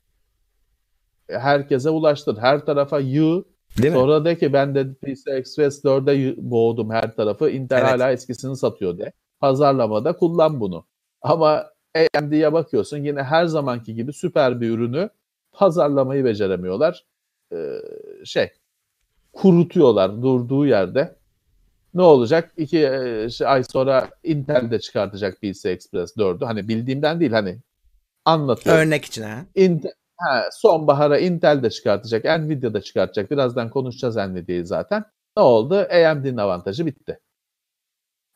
Speaker 3: E, herkese ulaştır. Her tarafa yığ. Değil Sonra mi? de ki ben de PCI Express 4'e boğdum her tarafı. Intel evet. hala eskisini satıyor de. Pazarlamada kullan bunu. Ama AMD'ye bakıyorsun yine her zamanki gibi süper bir ürünü pazarlamayı beceremiyorlar. Ee, şey kurutuyorlar durduğu yerde. Ne olacak? İki e, ay sonra Intel de çıkartacak PCI Express 4'ü. Hani bildiğimden değil hani anlatıyorum.
Speaker 2: Örnek için ha.
Speaker 3: Intel, ha sonbahara Intel de çıkartacak, Nvidia da çıkartacak. Birazdan konuşacağız Nvidia'yı zaten. Ne oldu? AMD'nin avantajı bitti.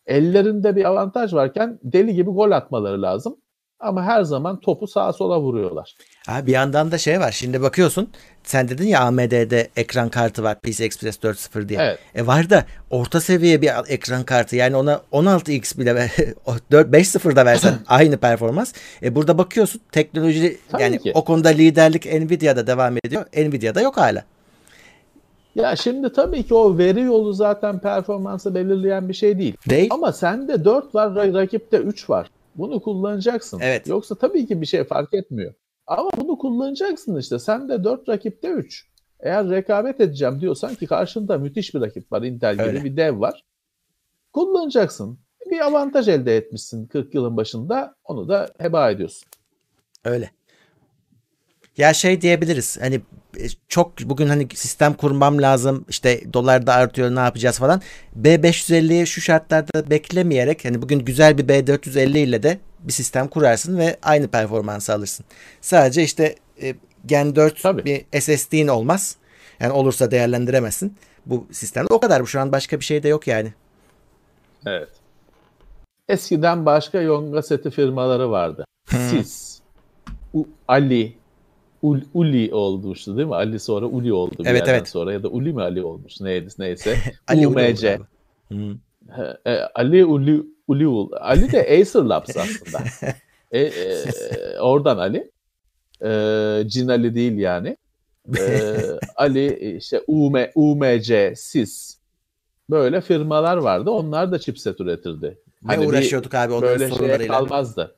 Speaker 3: Ellerinde bir avantaj varken deli gibi gol atmaları lazım. Ama her zaman topu sağa sola vuruyorlar.
Speaker 2: Abi bir yandan da şey var. Şimdi bakıyorsun sen dedin ya AMD'de ekran kartı var PCI Express 4.0 diye. Evet. E var da orta seviye bir ekran kartı yani ona 16x bile 5.0'da versen aynı performans. E burada bakıyorsun teknoloji Tabii yani ki. o konuda liderlik Nvidia'da devam ediyor. Nvidia'da yok hala.
Speaker 3: Ya şimdi tabii ki o veri yolu zaten performansı belirleyen bir şey değil. Değil. Ama sende 4 var, rakipte 3 var. Bunu kullanacaksın.
Speaker 2: Evet.
Speaker 3: Yoksa tabii ki bir şey fark etmiyor. Ama bunu kullanacaksın işte. Sen de 4 rakipte 3. Eğer rekabet edeceğim diyorsan ki karşında müthiş bir rakip var. Intel gibi Öyle. bir dev var. Kullanacaksın. Bir avantaj elde etmişsin 40 yılın başında. Onu da heba ediyorsun.
Speaker 2: Öyle. Ya şey diyebiliriz. Hani e, çok bugün hani sistem kurmam lazım. İşte dolar da artıyor ne yapacağız falan. B550'yi şu şartlarda beklemeyerek hani bugün güzel bir B450 ile de bir sistem kurarsın ve aynı performansı alırsın. Sadece işte e, Gen 4 Tabii. bir SSD'in olmaz. Yani olursa değerlendiremezsin. Bu sistemde o kadar. Şu an başka bir şey de yok yani.
Speaker 3: Evet. Eskiden başka yonga seti firmaları vardı. Hmm. Siz, Ali, Ul, Uli olmuştu değil mi? Ali sonra Uli oldu bir evet, evet. sonra ya da Uli mi Ali olmuş neydi neyse. Ali UMC. Hmm. E, Ali Uli Uli Ali de Acer Labs aslında. e, e, oradan Ali. E, Cin Ali değil yani. E, Ali işte UM, UMC, SIS böyle firmalar vardı. Onlar da chipset üretirdi.
Speaker 2: Ne hani uğraşıyorduk abi onların
Speaker 3: böyle
Speaker 2: sorunlarıyla.
Speaker 3: Kalmazdı.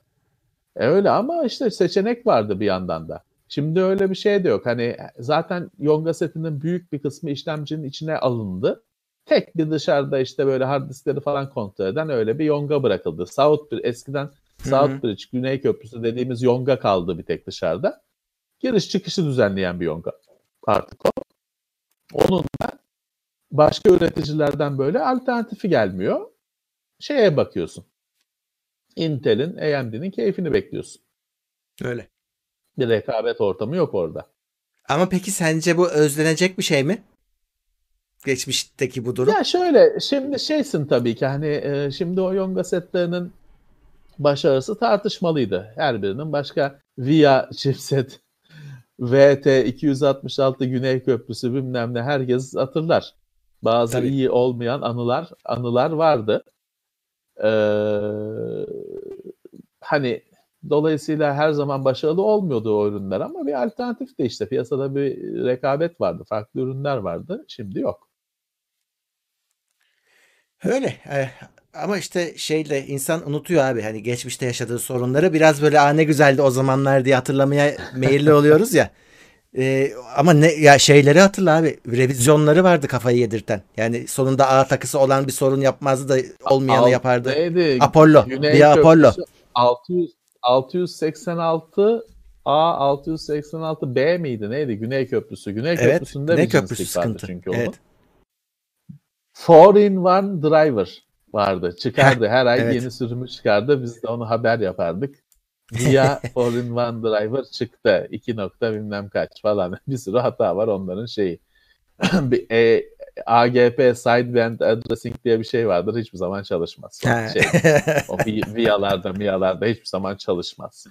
Speaker 3: E öyle ama işte seçenek vardı bir yandan da. Şimdi öyle bir şey de yok. Hani zaten Yonga setinin büyük bir kısmı işlemcinin içine alındı. Tek bir dışarıda işte böyle hard diskleri falan kontrol eden öyle bir Yonga bırakıldı. Southbridge eskiden Southbridge Güney Köprüsü dediğimiz Yonga kaldı bir tek dışarıda. Giriş çıkışı düzenleyen bir Yonga artık o. Onun da başka üreticilerden böyle alternatifi gelmiyor. Şeye bakıyorsun. Intel'in, AMD'nin keyfini bekliyorsun.
Speaker 2: Öyle.
Speaker 3: Bir rekabet ortamı yok orada.
Speaker 2: Ama peki sence bu özlenecek bir şey mi? Geçmişteki bu durum.
Speaker 3: Ya şöyle şimdi şeysin tabii ki hani e, şimdi o Yonga setlerinin başarısı tartışmalıydı. Her birinin başka VIA chipset, VT 266 Güney Köprüsü bilmem ne herkes hatırlar. Bazı tabii. iyi olmayan anılar anılar vardı. Ee, hani dolayısıyla her zaman başarılı olmuyordu o ürünler ama bir alternatif de işte piyasada bir rekabet vardı. Farklı ürünler vardı. Şimdi yok.
Speaker 2: Öyle. E, ama işte şeyle insan unutuyor abi hani geçmişte yaşadığı sorunları biraz böyle a ne güzeldi o zamanlar diye hatırlamaya meyilli oluyoruz ya. Ee, ama ne ya şeyleri hatırla abi. Revizyonları vardı kafayı yedirten. Yani sonunda A takısı olan bir sorun yapmazdı da olmayanı Al, yapardı. Neydi? Apollo. Güney bir Apollo.
Speaker 3: 600 686 A 686 B miydi? Neydi? Güney Köprüsü. Güney evet, Köprüsü'nde Güney bir Köprüsü sıkıntı. çünkü evet. onun. Four in one driver vardı. Çıkardı. Her ay evet. yeni sürümü çıkardı. Biz de onu haber yapardık. Via Four in one driver çıktı. 2 nokta bilmem kaç falan. Bir sürü hata var onların şeyi. bir, e, AGP sideband addressing diye bir şey vardır. Hiçbir zaman çalışmaz. şey, o VIA'larda MIA'larda hiçbir zaman çalışmaz.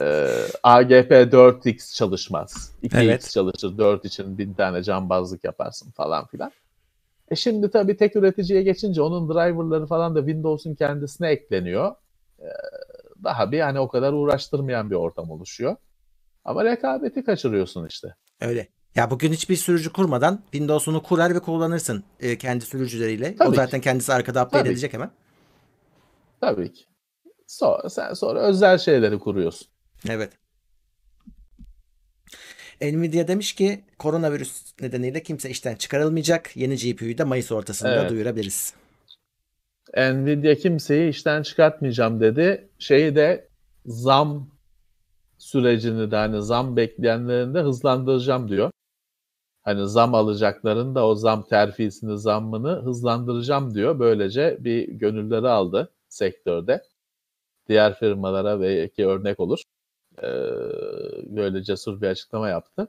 Speaker 3: Ee, AGP 4X çalışmaz. 2X evet. çalışır. 4 için bin tane cambazlık yaparsın falan filan. E şimdi tabii tek üreticiye geçince onun driverları falan da Windows'un kendisine ekleniyor. Ee, daha bir hani o kadar uğraştırmayan bir ortam oluşuyor. Ama rekabeti kaçırıyorsun işte.
Speaker 2: Öyle. Ya bugün hiçbir sürücü kurmadan Windows'unu kurar ve kullanırsın e, kendi sürücüleriyle. Tabii o zaten ki. kendisi arkada update Tabii edecek ki. hemen.
Speaker 3: Tabii ki. Sonra, sen sonra özel şeyleri kuruyorsun.
Speaker 2: Evet. Nvidia demiş ki koronavirüs nedeniyle kimse işten çıkarılmayacak. Yeni GPU'yu da Mayıs ortasında evet. duyurabiliriz.
Speaker 3: Nvidia kimseyi işten çıkartmayacağım dedi. Şeyi de zam sürecini de hani zam bekleyenlerini de hızlandıracağım diyor. Hani zam alacakların da o zam terfisini, zammını hızlandıracağım diyor. Böylece bir gönülleri aldı sektörde. Diğer firmalara belki örnek olur. Ee, böyle cesur bir açıklama yaptı.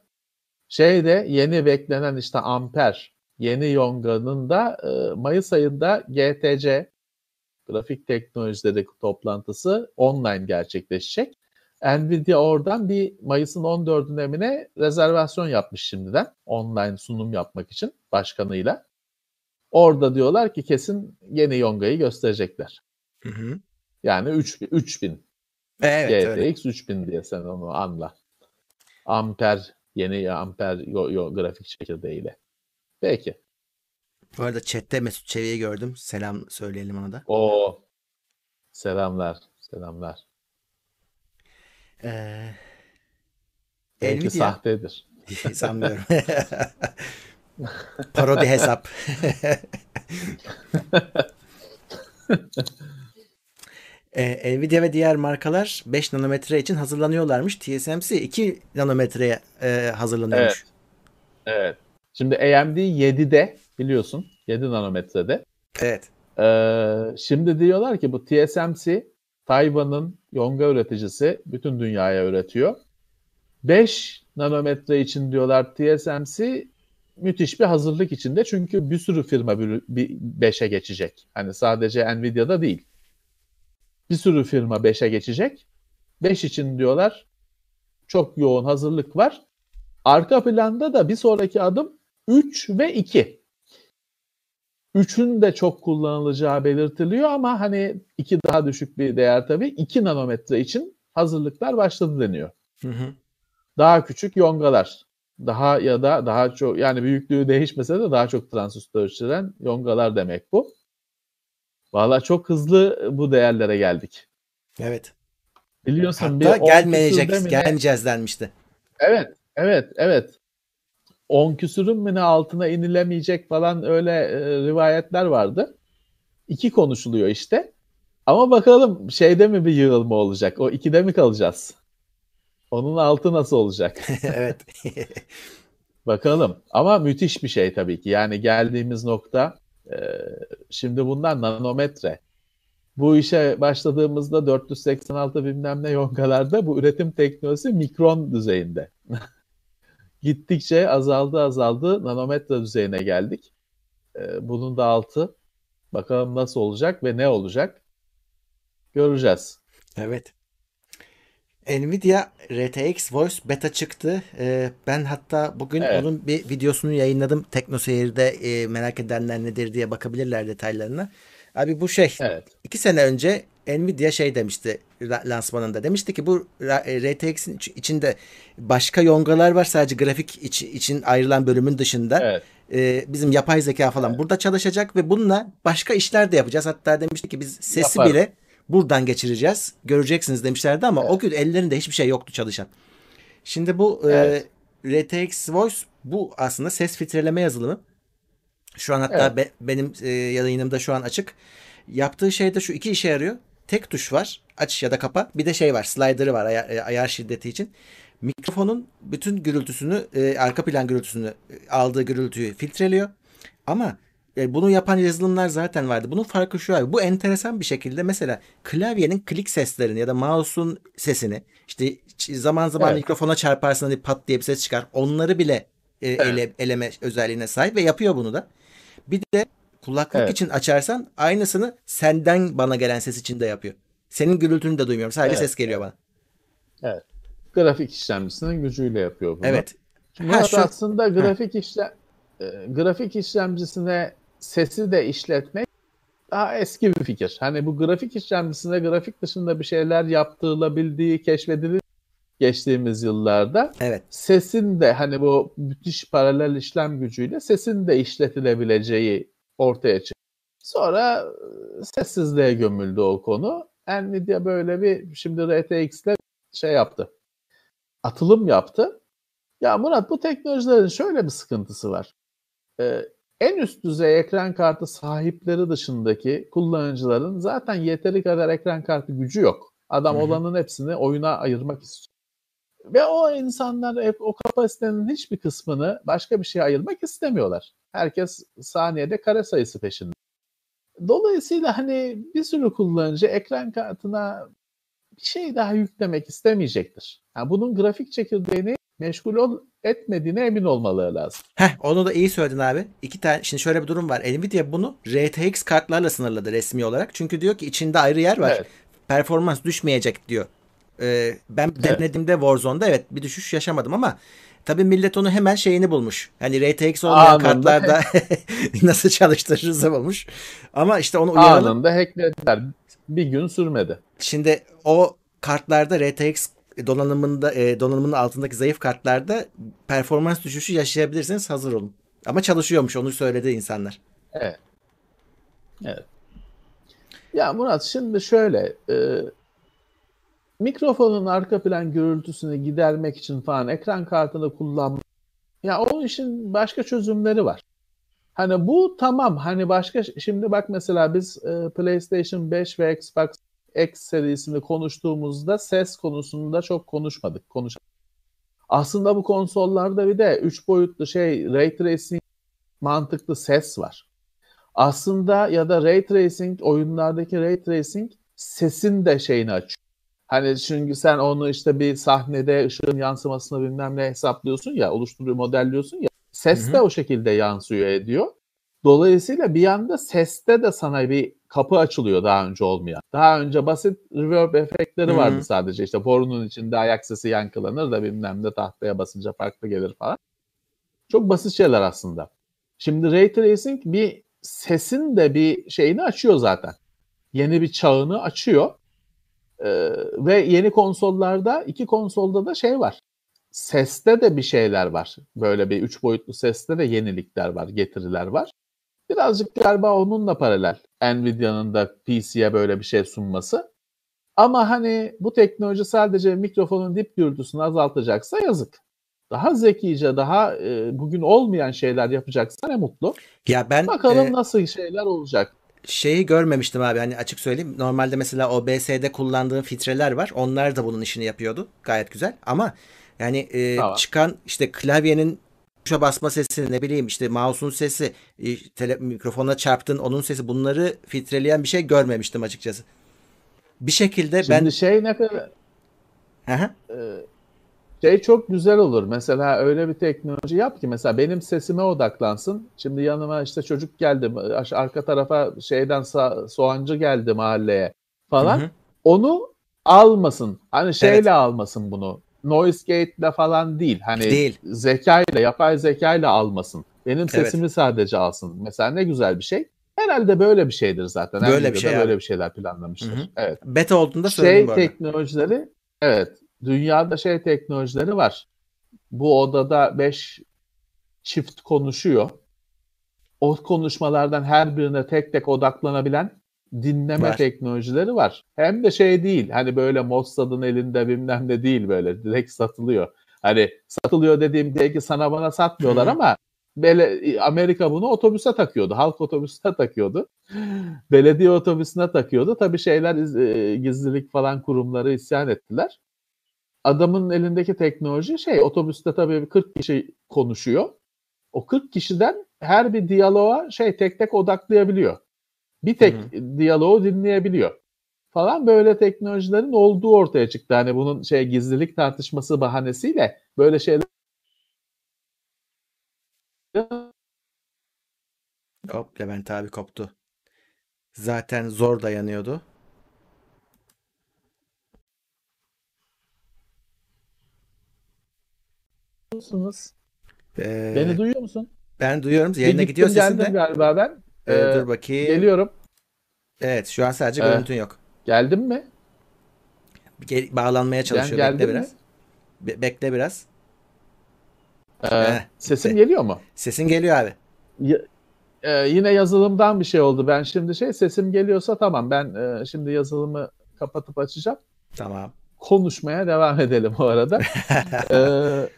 Speaker 3: Şeyde yeni beklenen işte Amper yeni Yonga'nın da e, Mayıs ayında GTC grafik teknolojileri toplantısı online gerçekleşecek. Nvidia oradan bir Mayıs'ın 14'üne emine rezervasyon yapmış şimdiden online sunum yapmak için başkanıyla. Orada diyorlar ki kesin yeni Yonga'yı gösterecekler. Hı hı. Yani 3000 3000. Evet, GTX 3000 diye sen onu anla. Amper yeni amper yo, yo, grafik çekirdeğiyle. Peki.
Speaker 2: Bu arada chatte Mesut Çevi'yi gördüm. Selam söyleyelim ona da.
Speaker 3: O selamlar. Selamlar.
Speaker 2: Ee,
Speaker 3: Belki Nvidia. sahtedir.
Speaker 2: Sanmıyorum. Parodi hesap. ee, Nvidia ve diğer markalar 5 nanometre için hazırlanıyorlarmış. TSMC 2 nanometreye e, hazırlanıyormuş.
Speaker 3: Evet. evet. Şimdi AMD 7'de biliyorsun 7 nanometrede.
Speaker 2: Evet.
Speaker 3: Ee, şimdi diyorlar ki bu TSMC Tayvan'ın yonga üreticisi bütün dünyaya üretiyor. 5 nanometre için diyorlar TSMC müthiş bir hazırlık içinde. Çünkü bir sürü firma 5'e geçecek. Hani sadece Nvidia'da değil. Bir sürü firma 5'e geçecek. 5 için diyorlar çok yoğun hazırlık var. Arka planda da bir sonraki adım 3 ve 2. 3'ün de çok kullanılacağı belirtiliyor ama hani 2 daha düşük bir değer tabii. 2 nanometre için hazırlıklar başladı deniyor. Hı hı. Daha küçük yongalar Daha ya da daha çok yani büyüklüğü değişmese de daha çok transistör ölçülen yongalar demek bu. Valla çok hızlı bu değerlere geldik.
Speaker 2: Evet.
Speaker 3: Biliyorsun
Speaker 2: Hatta
Speaker 3: bir
Speaker 2: gelmeyecek, gelmeyeceğiz denmişti.
Speaker 3: Evet, evet, evet. 10 küsürün mü ne altına inilemeyecek falan öyle e, rivayetler vardı. İki konuşuluyor işte. Ama bakalım şeyde mi bir yığılma olacak? O ikide mi kalacağız? Onun altı nasıl olacak?
Speaker 2: evet.
Speaker 3: bakalım. Ama müthiş bir şey tabii ki. Yani geldiğimiz nokta e, şimdi bunlar nanometre. Bu işe başladığımızda 486 bilmem ne yongalarda bu üretim teknolojisi mikron düzeyinde. Gittikçe azaldı azaldı nanometre düzeyine geldik. Ee, bunun da altı bakalım nasıl olacak ve ne olacak göreceğiz.
Speaker 2: Evet. Nvidia RTX Voice beta çıktı. Ee, ben hatta bugün evet. onun bir videosunu yayınladım. Teknoseyir'de e, merak edenler nedir diye bakabilirler detaylarına. Abi bu şey evet. iki sene önce Nvidia şey demişti lansmanında. Demişti ki bu RTX'in içinde başka yongalar var sadece grafik iç, için ayrılan bölümün dışında. Evet. E, bizim yapay zeka falan evet. burada çalışacak ve bununla başka işler de yapacağız. Hatta demişti ki biz sesi Yapar. bile buradan geçireceğiz. Göreceksiniz demişlerdi ama evet. o gün ellerinde hiçbir şey yoktu çalışan. Şimdi bu evet. e, RTX Voice bu aslında ses filtreleme yazılımı. Şu an hatta evet. be, benim e, yayınımda şu an açık. Yaptığı şey de şu iki işe yarıyor. Tek tuş var. Aç ya da kapa. Bir de şey var. Slider'ı var ayar, e, ayar şiddeti için. Mikrofonun bütün gürültüsünü, e, arka plan gürültüsünü, e, aldığı gürültüyü filtreliyor. Ama e, bunu yapan yazılımlar zaten vardı. Bunun farkı şu abi. Bu enteresan bir şekilde mesela klavyenin klik seslerini ya da mouse'un sesini işte zaman zaman evet. mikrofona çarparsın hani pat diye bir ses çıkar. Onları bile e, evet. ele, eleme özelliğine sahip ve yapıyor bunu da. Bir de kulaklık evet. için açarsan aynısını senden bana gelen ses için de yapıyor. Senin gürültünü de duymuyorum. Sadece evet. ses geliyor bana.
Speaker 3: Evet. Grafik işlemcisinin gücüyle yapıyor bunu.
Speaker 2: Evet.
Speaker 3: Şimdi ha, şu... aslında grafik işlem e, grafik işlemcisine sesi de işletmek daha eski bir fikir. Hani bu grafik işlemcisine grafik dışında bir şeyler yaptırılabildiği keşfedildi geçtiğimiz yıllarda.
Speaker 2: Evet.
Speaker 3: Sesin de hani bu müthiş paralel işlem gücüyle sesin de işletilebileceği ortaya çıktı. Sonra e, sessizliğe gömüldü o konu. Nvidia böyle bir şimdi RTX'le şey yaptı. Atılım yaptı. Ya Murat bu teknolojilerin şöyle bir sıkıntısı var. Ee, en üst düzey ekran kartı sahipleri dışındaki kullanıcıların zaten yeteri kadar ekran kartı gücü yok. Adam Hı-hı. olanın hepsini oyuna ayırmak istiyor. Ve o insanlar o kapasitenin hiçbir kısmını başka bir şeye ayırmak istemiyorlar. Herkes saniyede kare sayısı peşinde. Dolayısıyla hani bir sürü kullanıcı ekran kartına bir şey daha yüklemek istemeyecektir. Yani bunun grafik çekirdeğini meşgul ol, etmediğine emin olmaları lazım.
Speaker 2: Heh, onu da iyi söyledin abi. İki tane şimdi şöyle bir durum var. Nvidia bunu RTX kartlarla sınırladı resmi olarak. Çünkü diyor ki içinde ayrı yer var. Evet. Performans düşmeyecek diyor. Ee, ben evet. denediğimde Warzone'da evet bir düşüş yaşamadım ama tabii millet onu hemen şeyini bulmuş. Hani RTX olmayan Anında kartlarda nasıl çalıştırırız bulmuş. Ama işte onu uyaralım.
Speaker 3: Anında hacklediler. Bir gün sürmedi.
Speaker 2: Şimdi o kartlarda RTX donanımında e, donanımının altındaki zayıf kartlarda performans düşüşü yaşayabilirsiniz hazır olun. Ama çalışıyormuş onu söyledi insanlar.
Speaker 3: Evet. Evet. Ya Murat şimdi şöyle e, mikrofonun arka plan gürültüsünü gidermek için falan ekran kartını kullanmak ya o işin başka çözümleri var. Hani bu tamam hani başka şimdi bak mesela biz e, PlayStation 5 ve Xbox X serisini konuştuğumuzda ses konusunda çok konuşmadık. Konuş Aslında bu konsollarda bir de 3 boyutlu şey ray tracing mantıklı ses var. Aslında ya da ray tracing oyunlardaki ray tracing sesin de şeyini açıyor. Hani çünkü sen onu işte bir sahnede ışığın yansımasını bilmem ne hesaplıyorsun ya, oluşturuyor, modelliyorsun ya. Ses de o şekilde yansıyor ediyor. Dolayısıyla bir yanda seste de sana bir kapı açılıyor daha önce olmayan. Daha önce basit reverb efektleri Hı-hı. vardı sadece. İşte borunun içinde ayak sesi yankılanır da bilmem ne tahtaya basınca farklı gelir falan. Çok basit şeyler aslında. Şimdi Ray Tracing bir sesin de bir şeyini açıyor zaten. Yeni bir çağını açıyor. Ee, ve yeni konsollarda iki konsolda da şey var. seste de bir şeyler var. Böyle bir üç boyutlu seste de yenilikler var, getiriler var. Birazcık galiba onunla paralel. Nvidia'nın da PC'ye böyle bir şey sunması. Ama hani bu teknoloji sadece mikrofonun dip gürültüsünü azaltacaksa yazık. Daha zekice, daha e, bugün olmayan şeyler yapacaksa ne mutlu.
Speaker 2: Ya ben
Speaker 3: Bakalım
Speaker 2: e,
Speaker 3: nasıl şeyler olacak.
Speaker 2: Şeyi görmemiştim abi hani açık söyleyeyim. Normalde mesela OBS'de kullandığım filtreler var. Onlar da bunun işini yapıyordu. Gayet güzel ama yani e,
Speaker 3: Tamam.
Speaker 2: çıkan işte klavyenin tuşa basma sesi ne bileyim işte mouse'un sesi e, tele, mikrofona çarptın onun sesi bunları filtreleyen bir şey görmemiştim açıkçası. Bir şekilde
Speaker 3: Şimdi
Speaker 2: ben
Speaker 3: şey ne kadar
Speaker 2: hı.
Speaker 3: Şey çok güzel olur. Mesela öyle bir teknoloji yap ki mesela benim sesime odaklansın. Şimdi yanıma işte çocuk geldi, arka tarafa şeyden sa- soğancı geldi mahalleye falan.
Speaker 2: Hı hı.
Speaker 3: Onu almasın. Hani şeyle
Speaker 2: Evet.
Speaker 3: almasın bunu. Noise gate'le falan değil. Hani
Speaker 2: Değil.
Speaker 3: zekayla, yapay zekayla almasın. Benim
Speaker 2: Evet.
Speaker 3: sesimi sadece alsın. Mesela ne güzel bir şey. Herhalde böyle bir şeydir zaten.
Speaker 2: Böyle bir şey
Speaker 3: böyle
Speaker 2: abi.
Speaker 3: bir şeyler planlamıştır.
Speaker 2: Hı hı.
Speaker 3: Evet
Speaker 2: beta olduğunda
Speaker 3: şey
Speaker 2: bu arada.
Speaker 3: teknolojileri evet dünyada şey teknolojileri var. Bu odada 5 çift konuşuyor. O konuşmalardan her birine tek tek odaklanabilen dinleme
Speaker 2: Var.
Speaker 3: teknolojileri var. Hem de şey değil hani böyle Mossad'ın elinde bilmem ne değil böyle direkt satılıyor. Hani satılıyor dediğim diye ki sana bana satmıyorlar ama böyle Amerika bunu otobüse takıyordu. Halk otobüsüne takıyordu. Belediye otobüsüne takıyordu. Tabii şeyler e, gizlilik falan kurumları isyan ettiler. Adamın elindeki teknoloji şey otobüste tabii 40 kişi konuşuyor. O 40 kişiden her bir diyaloğa şey tek tek odaklayabiliyor. Bir tek
Speaker 2: Hı
Speaker 3: diyaloğu dinleyebiliyor. Falan böyle teknolojilerin olduğu ortaya çıktı. Hani bunun şey gizlilik tartışması bahanesiyle böyle şeyler
Speaker 2: Hop Levent abi koptu. Zaten zor dayanıyordu.
Speaker 3: Yapıyorsunuz.
Speaker 2: Ee,
Speaker 3: Beni duyuyor musun?
Speaker 2: ben duyuyorum.
Speaker 3: Bir
Speaker 2: Yayına
Speaker 3: gittim
Speaker 2: gidiyor sesin
Speaker 3: geldim
Speaker 2: de.
Speaker 3: galiba ben.
Speaker 2: Ee,
Speaker 3: Ee,
Speaker 2: dur bakayım.
Speaker 3: Geliyorum.
Speaker 2: Evet şu an sadece
Speaker 3: Ee,
Speaker 2: görüntün yok.
Speaker 3: Geldim mi?
Speaker 2: Gel- bağlanmaya çalışıyor.
Speaker 3: geldin
Speaker 2: Bekle
Speaker 3: mi?
Speaker 2: biraz. Be- bekle biraz.
Speaker 3: Ee,
Speaker 2: Eh,
Speaker 3: sesim
Speaker 2: gitti.
Speaker 3: geliyor mu?
Speaker 2: Sesin geliyor abi.
Speaker 3: Ya- e, yine yazılımdan bir şey oldu. Ben şimdi şey sesim geliyorsa tamam. Ben e, şimdi yazılımı kapatıp açacağım.
Speaker 2: Tamam.
Speaker 3: Konuşmaya devam edelim o arada. Ee,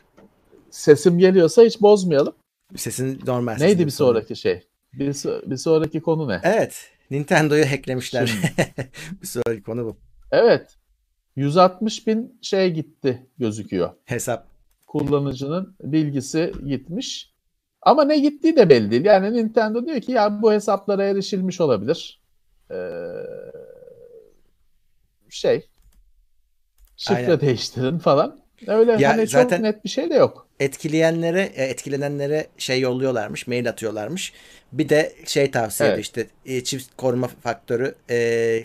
Speaker 3: sesim geliyorsa hiç bozmayalım.
Speaker 2: Sesin normal.
Speaker 3: Neydi
Speaker 2: sesin
Speaker 3: bir sonraki şey? Bir, so- bir sonraki konu ne?
Speaker 2: Evet. Nintendo'yu hacklemişler. Bir sonraki konu bu.
Speaker 3: Evet. 160 bin şey gitti gözüküyor.
Speaker 2: Hesap.
Speaker 3: kullanıcının bilgisi gitmiş. Ama ne gittiği de belli değil. Yani Nintendo diyor ki ya bu hesaplara erişilmiş olabilir. Ee, şey şifre
Speaker 2: Aynen.
Speaker 3: değiştirin falan. Öyle
Speaker 2: Ya
Speaker 3: hani
Speaker 2: zaten-
Speaker 3: çok net bir şey de yok.
Speaker 2: Etkileyenlere, e, etkilenenlere şey yolluyorlarmış, mail atıyorlarmış. Bir de şey tavsiye
Speaker 3: Evet.
Speaker 2: işte e, çift koruma faktörü e,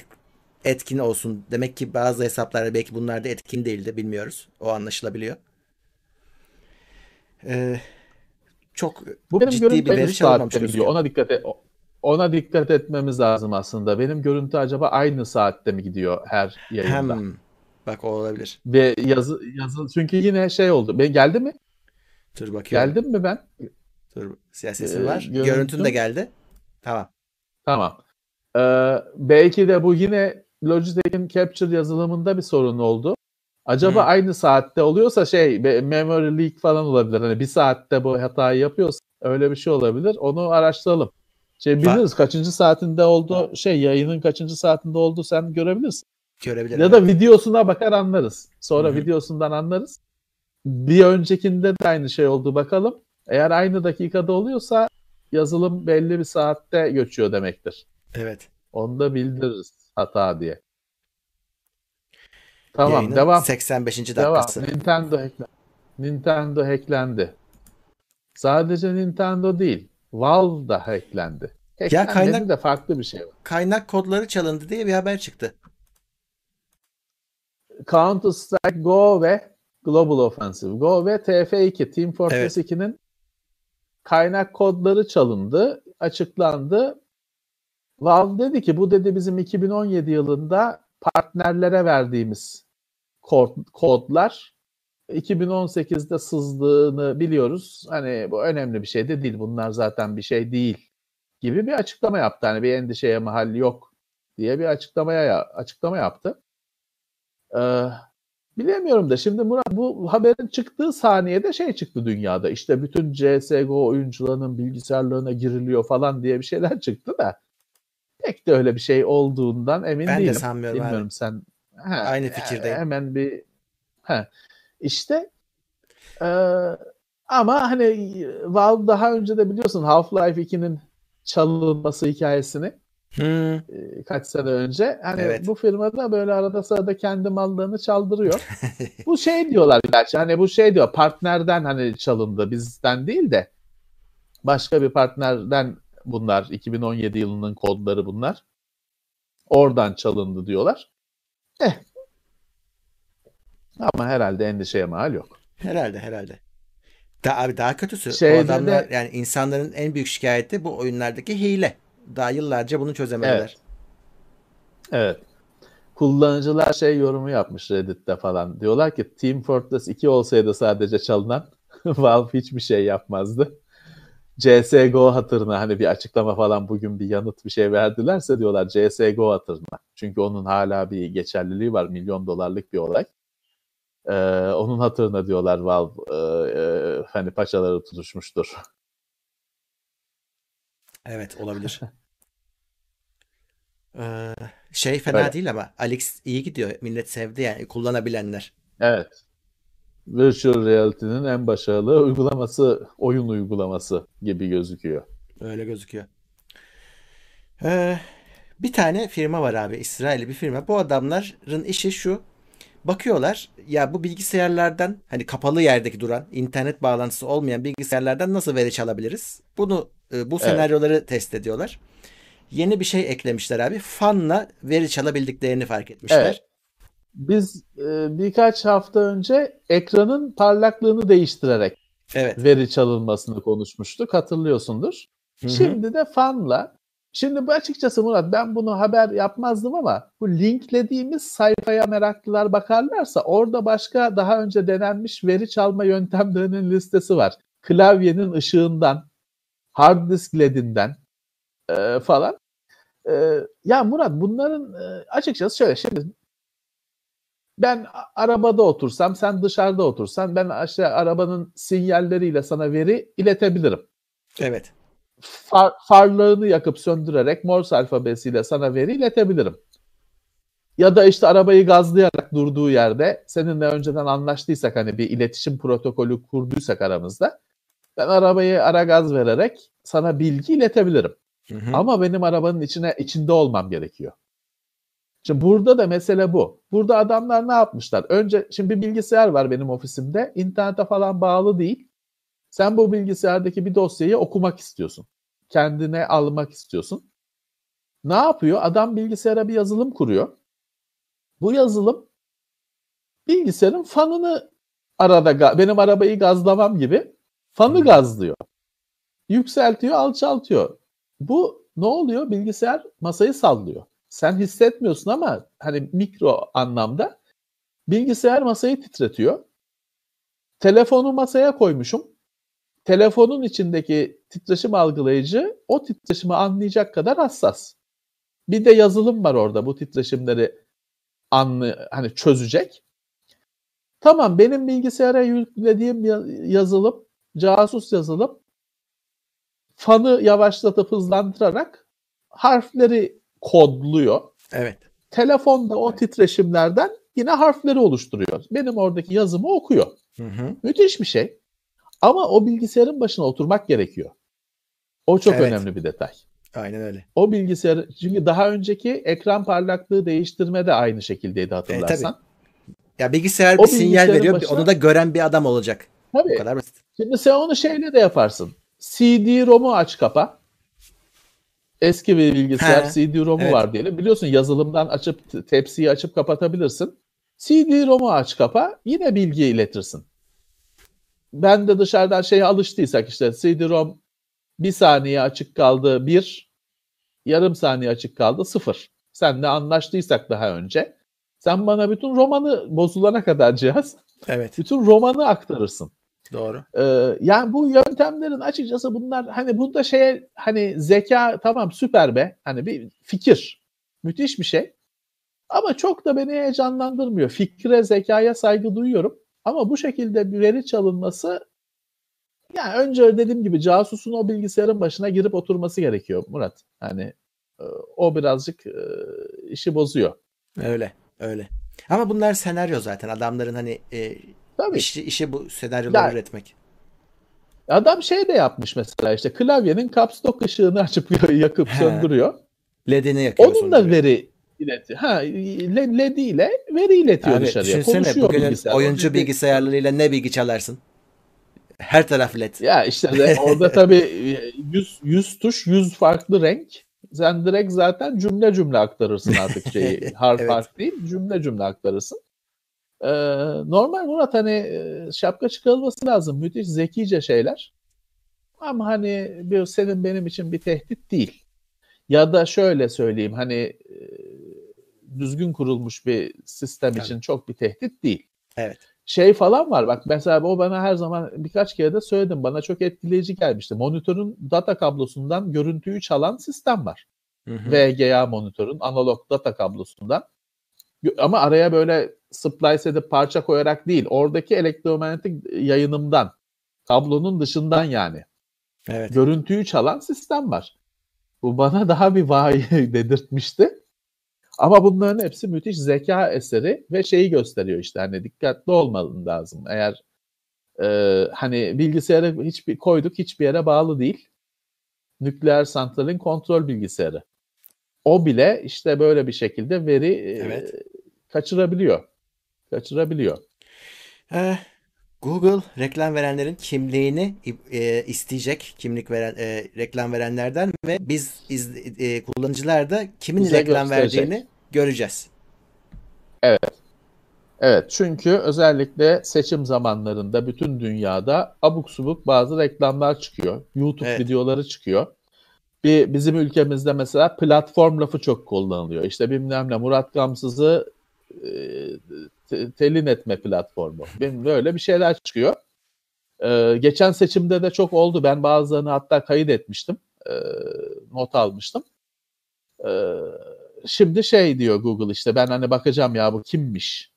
Speaker 2: etkin olsun. Demek ki bazı hesaplarda belki bunlar da etkin değildi bilmiyoruz. O anlaşılabiliyor. E, çok
Speaker 3: Bu benim
Speaker 2: ciddi bir veri çalınmamış gözüküyor.
Speaker 3: Ona dikkat et. Ona dikkat etmemiz lazım aslında. Benim görüntü acaba aynı saatte mi gidiyor her yayında?
Speaker 2: Hem, bak o olabilir.
Speaker 3: Ve yazı yazı çünkü yine şey oldu. Ben geldi mi?
Speaker 2: Dur bakıyorum.
Speaker 3: Geldim mi ben?
Speaker 2: Dur. Sesin
Speaker 3: Ee,
Speaker 2: var.
Speaker 3: görüntüm-
Speaker 2: Görüntün de geldi. Tamam.
Speaker 3: Tamam. Ee, belki de bu yine Logitech'in Capture yazılımında bir sorun oldu. Acaba
Speaker 2: Hı.
Speaker 3: aynı saatte oluyorsa şey memory leak falan olabilir. Hani bir saatte bu hatayı yapıyorsa öyle bir şey olabilir. Onu araştıralım. Şey biliriz kaçıncı saatinde oldu şey yayının kaçıncı saatinde oldu sen görebilirsin.
Speaker 2: Görebilirim.
Speaker 3: Ya da videosuna bakar anlarız. Sonra
Speaker 2: Hı hı.
Speaker 3: videosundan anlarız. Bir öncekinde de aynı şey oldu bakalım. Eğer aynı dakikada oluyorsa yazılım belli bir saatte göçüyor demektir.
Speaker 2: Evet.
Speaker 3: Onu da bildiririz hata diye. Tamam
Speaker 2: Yayının
Speaker 3: devam.
Speaker 2: 85.
Speaker 3: Devam.
Speaker 2: dakikası.
Speaker 3: Nintendo hacklendi. Nintendo hacklendi. Sadece Nintendo değil. Valve da hacklendi. Hacklendi
Speaker 2: kaynak-
Speaker 3: de farklı bir şey var.
Speaker 2: Kaynak kodları çalındı diye bir haber çıktı.
Speaker 3: Counter Strike Go ve Global Offensive Go ve TF2 Team Fortress
Speaker 2: Evet.
Speaker 3: 2'nin kaynak kodları çalındı, açıklandı. Valve dedi ki bu dedi bizim 2017 yılında partnerlere verdiğimiz kod, kodlar 2018'de sızdığını biliyoruz. Hani bu önemli bir şey de değil. Bunlar zaten bir şey değil gibi bir açıklama yaptı. Hani bir endişeye mahal yok diye bir açıklamaya açıklama yaptı. Ee, bilemiyorum da şimdi Murat bu haberin çıktığı saniyede şey çıktı dünyada. İşte bütün CSGO oyuncularının bilgisayarlarına giriliyor falan diye bir şeyler çıktı da pek de öyle bir şey olduğundan emin
Speaker 2: ben
Speaker 3: değilim.
Speaker 2: Ben de sanmıyorum
Speaker 3: Bilmiyorum
Speaker 2: abi.
Speaker 3: sen.
Speaker 2: Ha, Aynı fikirdeyim.
Speaker 3: Hemen bir ha, işte e, ama hani Valve daha önce de biliyorsun Half-Life 2'nin çalınması hikayesini
Speaker 2: hmm.
Speaker 3: e, kaç sene önce. Hani
Speaker 2: evet.
Speaker 3: bu firmada böyle arada sırada kendi mallarını çaldırıyor. bu şey diyorlar gerçi hani bu şey diyor partnerden hani çalındı bizden değil de başka bir partnerden bunlar 2017 yılının kodları bunlar. Oradan çalındı diyorlar. Eh. Ama herhalde endişeye mal yok.
Speaker 2: Herhalde herhalde. Da, abi daha kötüsü
Speaker 3: Şeyde
Speaker 2: o adamlar
Speaker 3: de,
Speaker 2: yani insanların en büyük şikayeti bu oyunlardaki hile. Daha yıllarca bunu çözemediler.
Speaker 3: Evet. evet. Kullanıcılar şey yorumu yapmış Reddit'te falan. Diyorlar ki Team Fortress 2 olsaydı sadece çalınan Valve hiçbir şey yapmazdı. CSGO hatırına hani bir açıklama falan bugün bir yanıt bir şey verdilerse diyorlar CSGO hatırına. Çünkü onun hala bir geçerliliği var. Milyon dolarlık bir olay. Ee, onun hatırına diyorlar Valve e, e, hani paçaları tutuşmuştur.
Speaker 2: Evet olabilir. ee, şey fena Öyle. değil ama Alex iyi gidiyor. Millet sevdi yani kullanabilenler.
Speaker 3: Evet. Virtual Reality'nin en başarılı uygulaması, oyun uygulaması gibi gözüküyor.
Speaker 2: Öyle gözüküyor. Ee, bir tane firma var abi. İsrailli bir firma. Bu adamların işi şu. Bakıyorlar ya bu bilgisayarlardan hani kapalı yerdeki duran internet bağlantısı olmayan bilgisayarlardan nasıl veri çalabiliriz? Bunu bu senaryoları evet. test ediyorlar. Yeni bir şey eklemişler abi. Fanla veri çalabildiklerini fark etmişler. Evet.
Speaker 3: Biz e, birkaç hafta önce ekranın parlaklığını değiştirerek
Speaker 2: evet.
Speaker 3: veri çalınmasını konuşmuştuk. Hatırlıyorsundur. Hı-hı. Şimdi de fanla Şimdi bu açıkçası Murat ben bunu haber yapmazdım ama bu linklediğimiz sayfaya meraklılar bakarlarsa orada başka daha önce denenmiş veri çalma yöntemlerinin listesi var. Klavyenin ışığından, hard disk LED'inden e, falan. E, ya Murat bunların e, açıkçası şöyle şimdi ben arabada otursam sen dışarıda otursan ben işte arabanın sinyalleriyle sana veri iletebilirim.
Speaker 2: Evet
Speaker 3: far, farlarını yakıp söndürerek Morse alfabesiyle sana veri iletebilirim. Ya da işte arabayı gazlayarak durduğu yerde seninle önceden anlaştıysak hani bir iletişim protokolü kurduysak aramızda ben arabayı ara gaz vererek sana bilgi iletebilirim. Hı hı. Ama benim arabanın içine içinde olmam gerekiyor. Şimdi burada da mesele bu. Burada adamlar ne yapmışlar? Önce şimdi bir bilgisayar var benim ofisimde. İnternete falan bağlı değil. Sen bu bilgisayardaki bir dosyayı okumak istiyorsun. Kendine almak istiyorsun. Ne yapıyor? Adam bilgisayara bir yazılım kuruyor. Bu yazılım bilgisayarın fanını arada benim arabayı gazlamam gibi fanı gazlıyor. Yükseltiyor, alçaltıyor. Bu ne oluyor? Bilgisayar masayı sallıyor. Sen hissetmiyorsun ama hani mikro anlamda bilgisayar masayı titretiyor. Telefonu masaya koymuşum telefonun içindeki titreşim algılayıcı o titreşimi anlayacak kadar hassas. Bir de yazılım var orada bu titreşimleri anlı hani çözecek. Tamam benim bilgisayara yüklediğim yazılım casus yazılım fanı yavaşlatıp hızlandırarak harfleri kodluyor.
Speaker 2: Evet.
Speaker 3: Telefonda o titreşimlerden yine harfleri oluşturuyor. Benim oradaki yazımı okuyor.
Speaker 2: Hı hı.
Speaker 3: Müthiş bir şey. Ama o bilgisayarın başına oturmak gerekiyor. O çok evet. önemli bir detay.
Speaker 2: Aynen öyle.
Speaker 3: O bilgisayar çünkü daha önceki ekran parlaklığı değiştirme de aynı şekildeydi hatırlarsan. E, tabii.
Speaker 2: Ya bilgisayar bir sinyal veriyor. Başına, onu da gören bir adam olacak.
Speaker 3: Tabii. Bu kadar basit. Şimdi sen onu şeyle de yaparsın. CD-ROM'u aç kapa. Eski bir bilgisayar CD-ROM'u evet. var diyelim. Biliyorsun yazılımdan açıp tepsiyi açıp kapatabilirsin. CD-ROM'u aç kapa yine bilgi iletirsin ben de dışarıdan şeye alıştıysak işte CD-ROM bir saniye açık kaldı bir, yarım saniye açık kaldı sıfır. Senle anlaştıysak daha önce sen bana bütün romanı bozulana kadar cihaz
Speaker 2: Evet.
Speaker 3: Bütün romanı aktarırsın.
Speaker 2: Doğru.
Speaker 3: Ee, yani bu yöntemlerin açıkçası bunlar hani bunda şeye hani zeka tamam süper be. Hani bir fikir. Müthiş bir şey. Ama çok da beni heyecanlandırmıyor. Fikre, zekaya saygı duyuyorum. Ama bu şekilde bir veri çalınması yani önce dediğim gibi casusun o bilgisayarın başına girip oturması gerekiyor Murat. Hani e, o birazcık e, işi bozuyor.
Speaker 2: Öyle. Öyle. Ama bunlar senaryo zaten. Adamların hani e,
Speaker 3: Tabii.
Speaker 2: işi, işi bu senaryoları
Speaker 3: Ya-
Speaker 2: üretmek.
Speaker 3: Adam şey de yapmış mesela işte klavyenin caps lock ışığını açıp yakıp
Speaker 2: He.
Speaker 3: söndürüyor.
Speaker 2: LED'ini yakıyor
Speaker 3: Onun da veri ileti. Ha le- LED ile veri iletiyor
Speaker 2: Abi
Speaker 3: dışarıya.
Speaker 2: düşünsene bugünün
Speaker 3: bilgisayar.
Speaker 2: oyuncu bilgisayarlarıyla ne bilgi çalarsın? Her taraf LED.
Speaker 3: Ya işte de orada tabii 100 100 tuş 100 farklı renk. Sen direkt zaten cümle cümle aktarırsın artık şeyi. Harf
Speaker 2: Evet.
Speaker 3: harf değil cümle cümle aktarırsın. Ee, normal Murat hani e, şapka çıkarılması lazım. Müthiş zekice şeyler. Ama hani bir senin benim için bir tehdit değil. Ya da şöyle söyleyeyim hani e, düzgün kurulmuş bir sistem
Speaker 2: Tabii.
Speaker 3: için çok bir tehdit değil.
Speaker 2: Evet.
Speaker 3: Şey falan var bak mesela o bana her zaman birkaç kere de söyledim bana çok etkileyici gelmişti. Monitörün data kablosundan görüntüyü çalan sistem var.
Speaker 2: Hı hı.
Speaker 3: VGA monitörün analog data kablosundan. Ama araya böyle splice edip parça koyarak değil. Oradaki elektromanyetik yayınımdan. Kablonun dışından yani.
Speaker 2: Evet.
Speaker 3: Görüntüyü çalan sistem var. Bu bana daha bir vay dedirtmişti. Ama bunların hepsi müthiş zeka eseri ve şeyi gösteriyor işte hani dikkatli olman lazım. Eğer e, hani bilgisayarı hiçbir koyduk hiçbir yere bağlı değil. Nükleer santralin kontrol bilgisayarı. O bile işte böyle bir şekilde veri e,
Speaker 2: Evet.
Speaker 3: kaçırabiliyor. Kaçırabiliyor.
Speaker 2: Ee, Google reklam verenlerin kimliğini e, isteyecek kimlik veren e, reklam verenlerden ve biz iz, e, kullanıcılar da kimin
Speaker 3: Bize
Speaker 2: reklam
Speaker 3: gösterecek.
Speaker 2: verdiğini göreceğiz.
Speaker 3: Evet çünkü özellikle seçim zamanlarında bütün dünyada abuk subuk bazı reklamlar çıkıyor. YouTube
Speaker 2: Evet.
Speaker 3: videoları çıkıyor. Bir bizim ülkemizde mesela platform lafı çok kullanılıyor. İşte bilmem ne Murat Gamsız'ı e, te- telin etme platformu. Benim öyle bir şeyler çıkıyor. E, geçen seçimde de çok oldu. Ben bazılarını hatta kayıt etmiştim. E, not almıştım. E, şimdi şey diyor Google işte ben hani bakacağım ya bu kimmiş?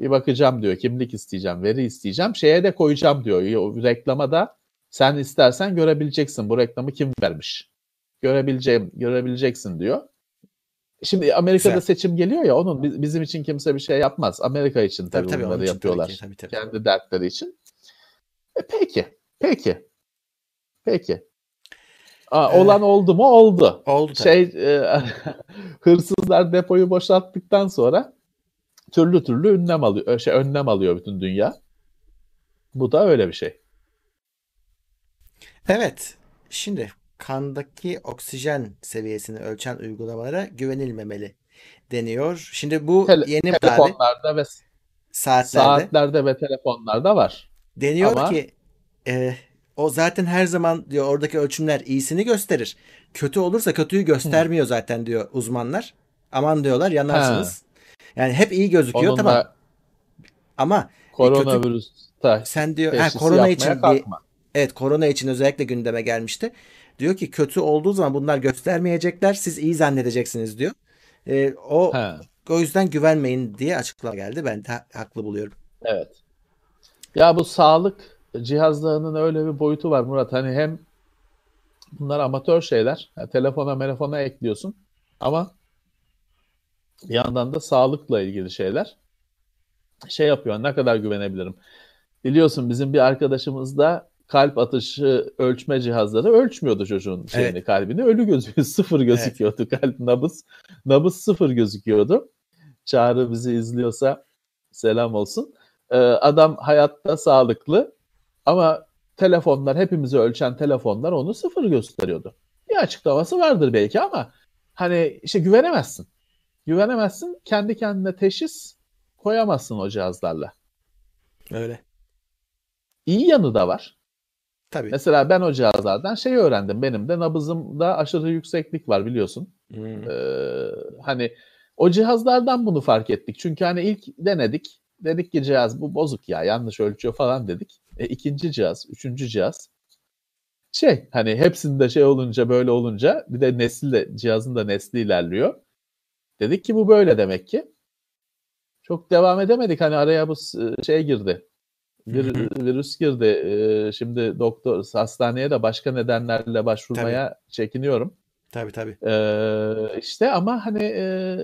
Speaker 3: Bir bakacağım diyor. Kimlik isteyeceğim, veri isteyeceğim. Şeye de koyacağım diyor. Reklama da sen istersen görebileceksin. Bu reklamı kim vermiş? Görebileceğim, görebileceksin diyor. Şimdi Amerika'da
Speaker 2: Güzel.
Speaker 3: seçim geliyor ya onun bi- bizim için kimse bir şey yapmaz. Amerika için tabii,
Speaker 2: Tabii
Speaker 3: bunları
Speaker 2: için
Speaker 3: yapıyorlar.
Speaker 2: tabii tabii, tabii.
Speaker 3: Kendi dertleri için. E, peki. Peki. Peki. Aa,
Speaker 2: Ee,
Speaker 3: olan oldu mu? Oldu.
Speaker 2: Oldu tabii.
Speaker 3: Şey e, hırsızlar depoyu boşalttıktan sonra türlü türlü önlem alıyor. Şey önlem alıyor bütün dünya. Bu da öyle bir şey.
Speaker 2: Evet. Şimdi kandaki oksijen seviyesini ölçen uygulamalara güvenilmemeli deniyor. Şimdi bu
Speaker 3: Tele-
Speaker 2: yeni
Speaker 3: telefonlarda ve
Speaker 2: saatlerde
Speaker 3: saatlerde ve telefonlarda var.
Speaker 2: deniyor
Speaker 3: ama-
Speaker 2: ki e, o zaten her zaman diyor oradaki ölçümler iyisini gösterir. Kötü olursa kötüyü göstermiyor zaten diyor uzmanlar. Aman diyorlar yanarsınız. Yani hep iyi gözüküyor
Speaker 3: Onun
Speaker 2: tamam. Ama
Speaker 3: koronavirüs ta-
Speaker 2: sen diyor ha, korona için bir
Speaker 3: kalkma.
Speaker 2: Evet korona için özellikle gündeme gelmişti. Diyor ki kötü olduğu zaman bunlar göstermeyecekler. Siz iyi zannedeceksiniz diyor. Ee, o
Speaker 3: He,
Speaker 2: o yüzden güvenmeyin diye açıklama geldi. Ben de ha- haklı buluyorum.
Speaker 3: evet. Ya bu sağlık cihazlarının öyle bir boyutu var Murat. Hani hem bunlar amatör şeyler. Ha, telefona telefona ekliyorsun ama bir yandan da sağlıkla ilgili şeyler. Şey yapıyor ne kadar güvenebilirim. Biliyorsun bizim bir arkadaşımız da kalp atışı ölçme cihazları ölçmüyordu çocuğun şeyini
Speaker 2: Evet.
Speaker 3: kalbini. Ölü gözüküyor. Sıfır gözüküyordu kalp nabız. Nabız sıfır gözüküyordu. Çağrı bizi izliyorsa selam olsun. Ee, adam hayatta sağlıklı ama telefonlar hepimizi ölçen telefonlar onu sıfır gösteriyordu. Bir açıklaması vardır belki ama hani işte güvenemezsin. Güvenemezsin. Kendi kendine teşhis koyamazsın o cihazlarla.
Speaker 2: Öyle.
Speaker 3: İyi yanı da var.
Speaker 2: Tabii.
Speaker 3: Mesela ben o cihazlardan şey öğrendim. Benim de nabızımda aşırı yükseklik var biliyorsun.
Speaker 2: Hmm.
Speaker 3: Ee, hani o cihazlardan bunu fark ettik. Çünkü hani ilk denedik. dedik ki cihaz bu bozuk ya yanlış ölçüyor falan dedik. E, ikinci cihaz, üçüncü cihaz şey hani hepsinde şey olunca böyle olunca bir de nesil de cihazın da nesli ilerliyor. Dedik ki bu böyle demek ki. Çok devam edemedik hani araya bu şey girdi. Bir virüs girdi. Ee, şimdi doktor hastaneye de başka nedenlerle başvurmaya tabii. çekiniyorum.
Speaker 2: Tabii tabii.
Speaker 3: Ee, işte ama hani e,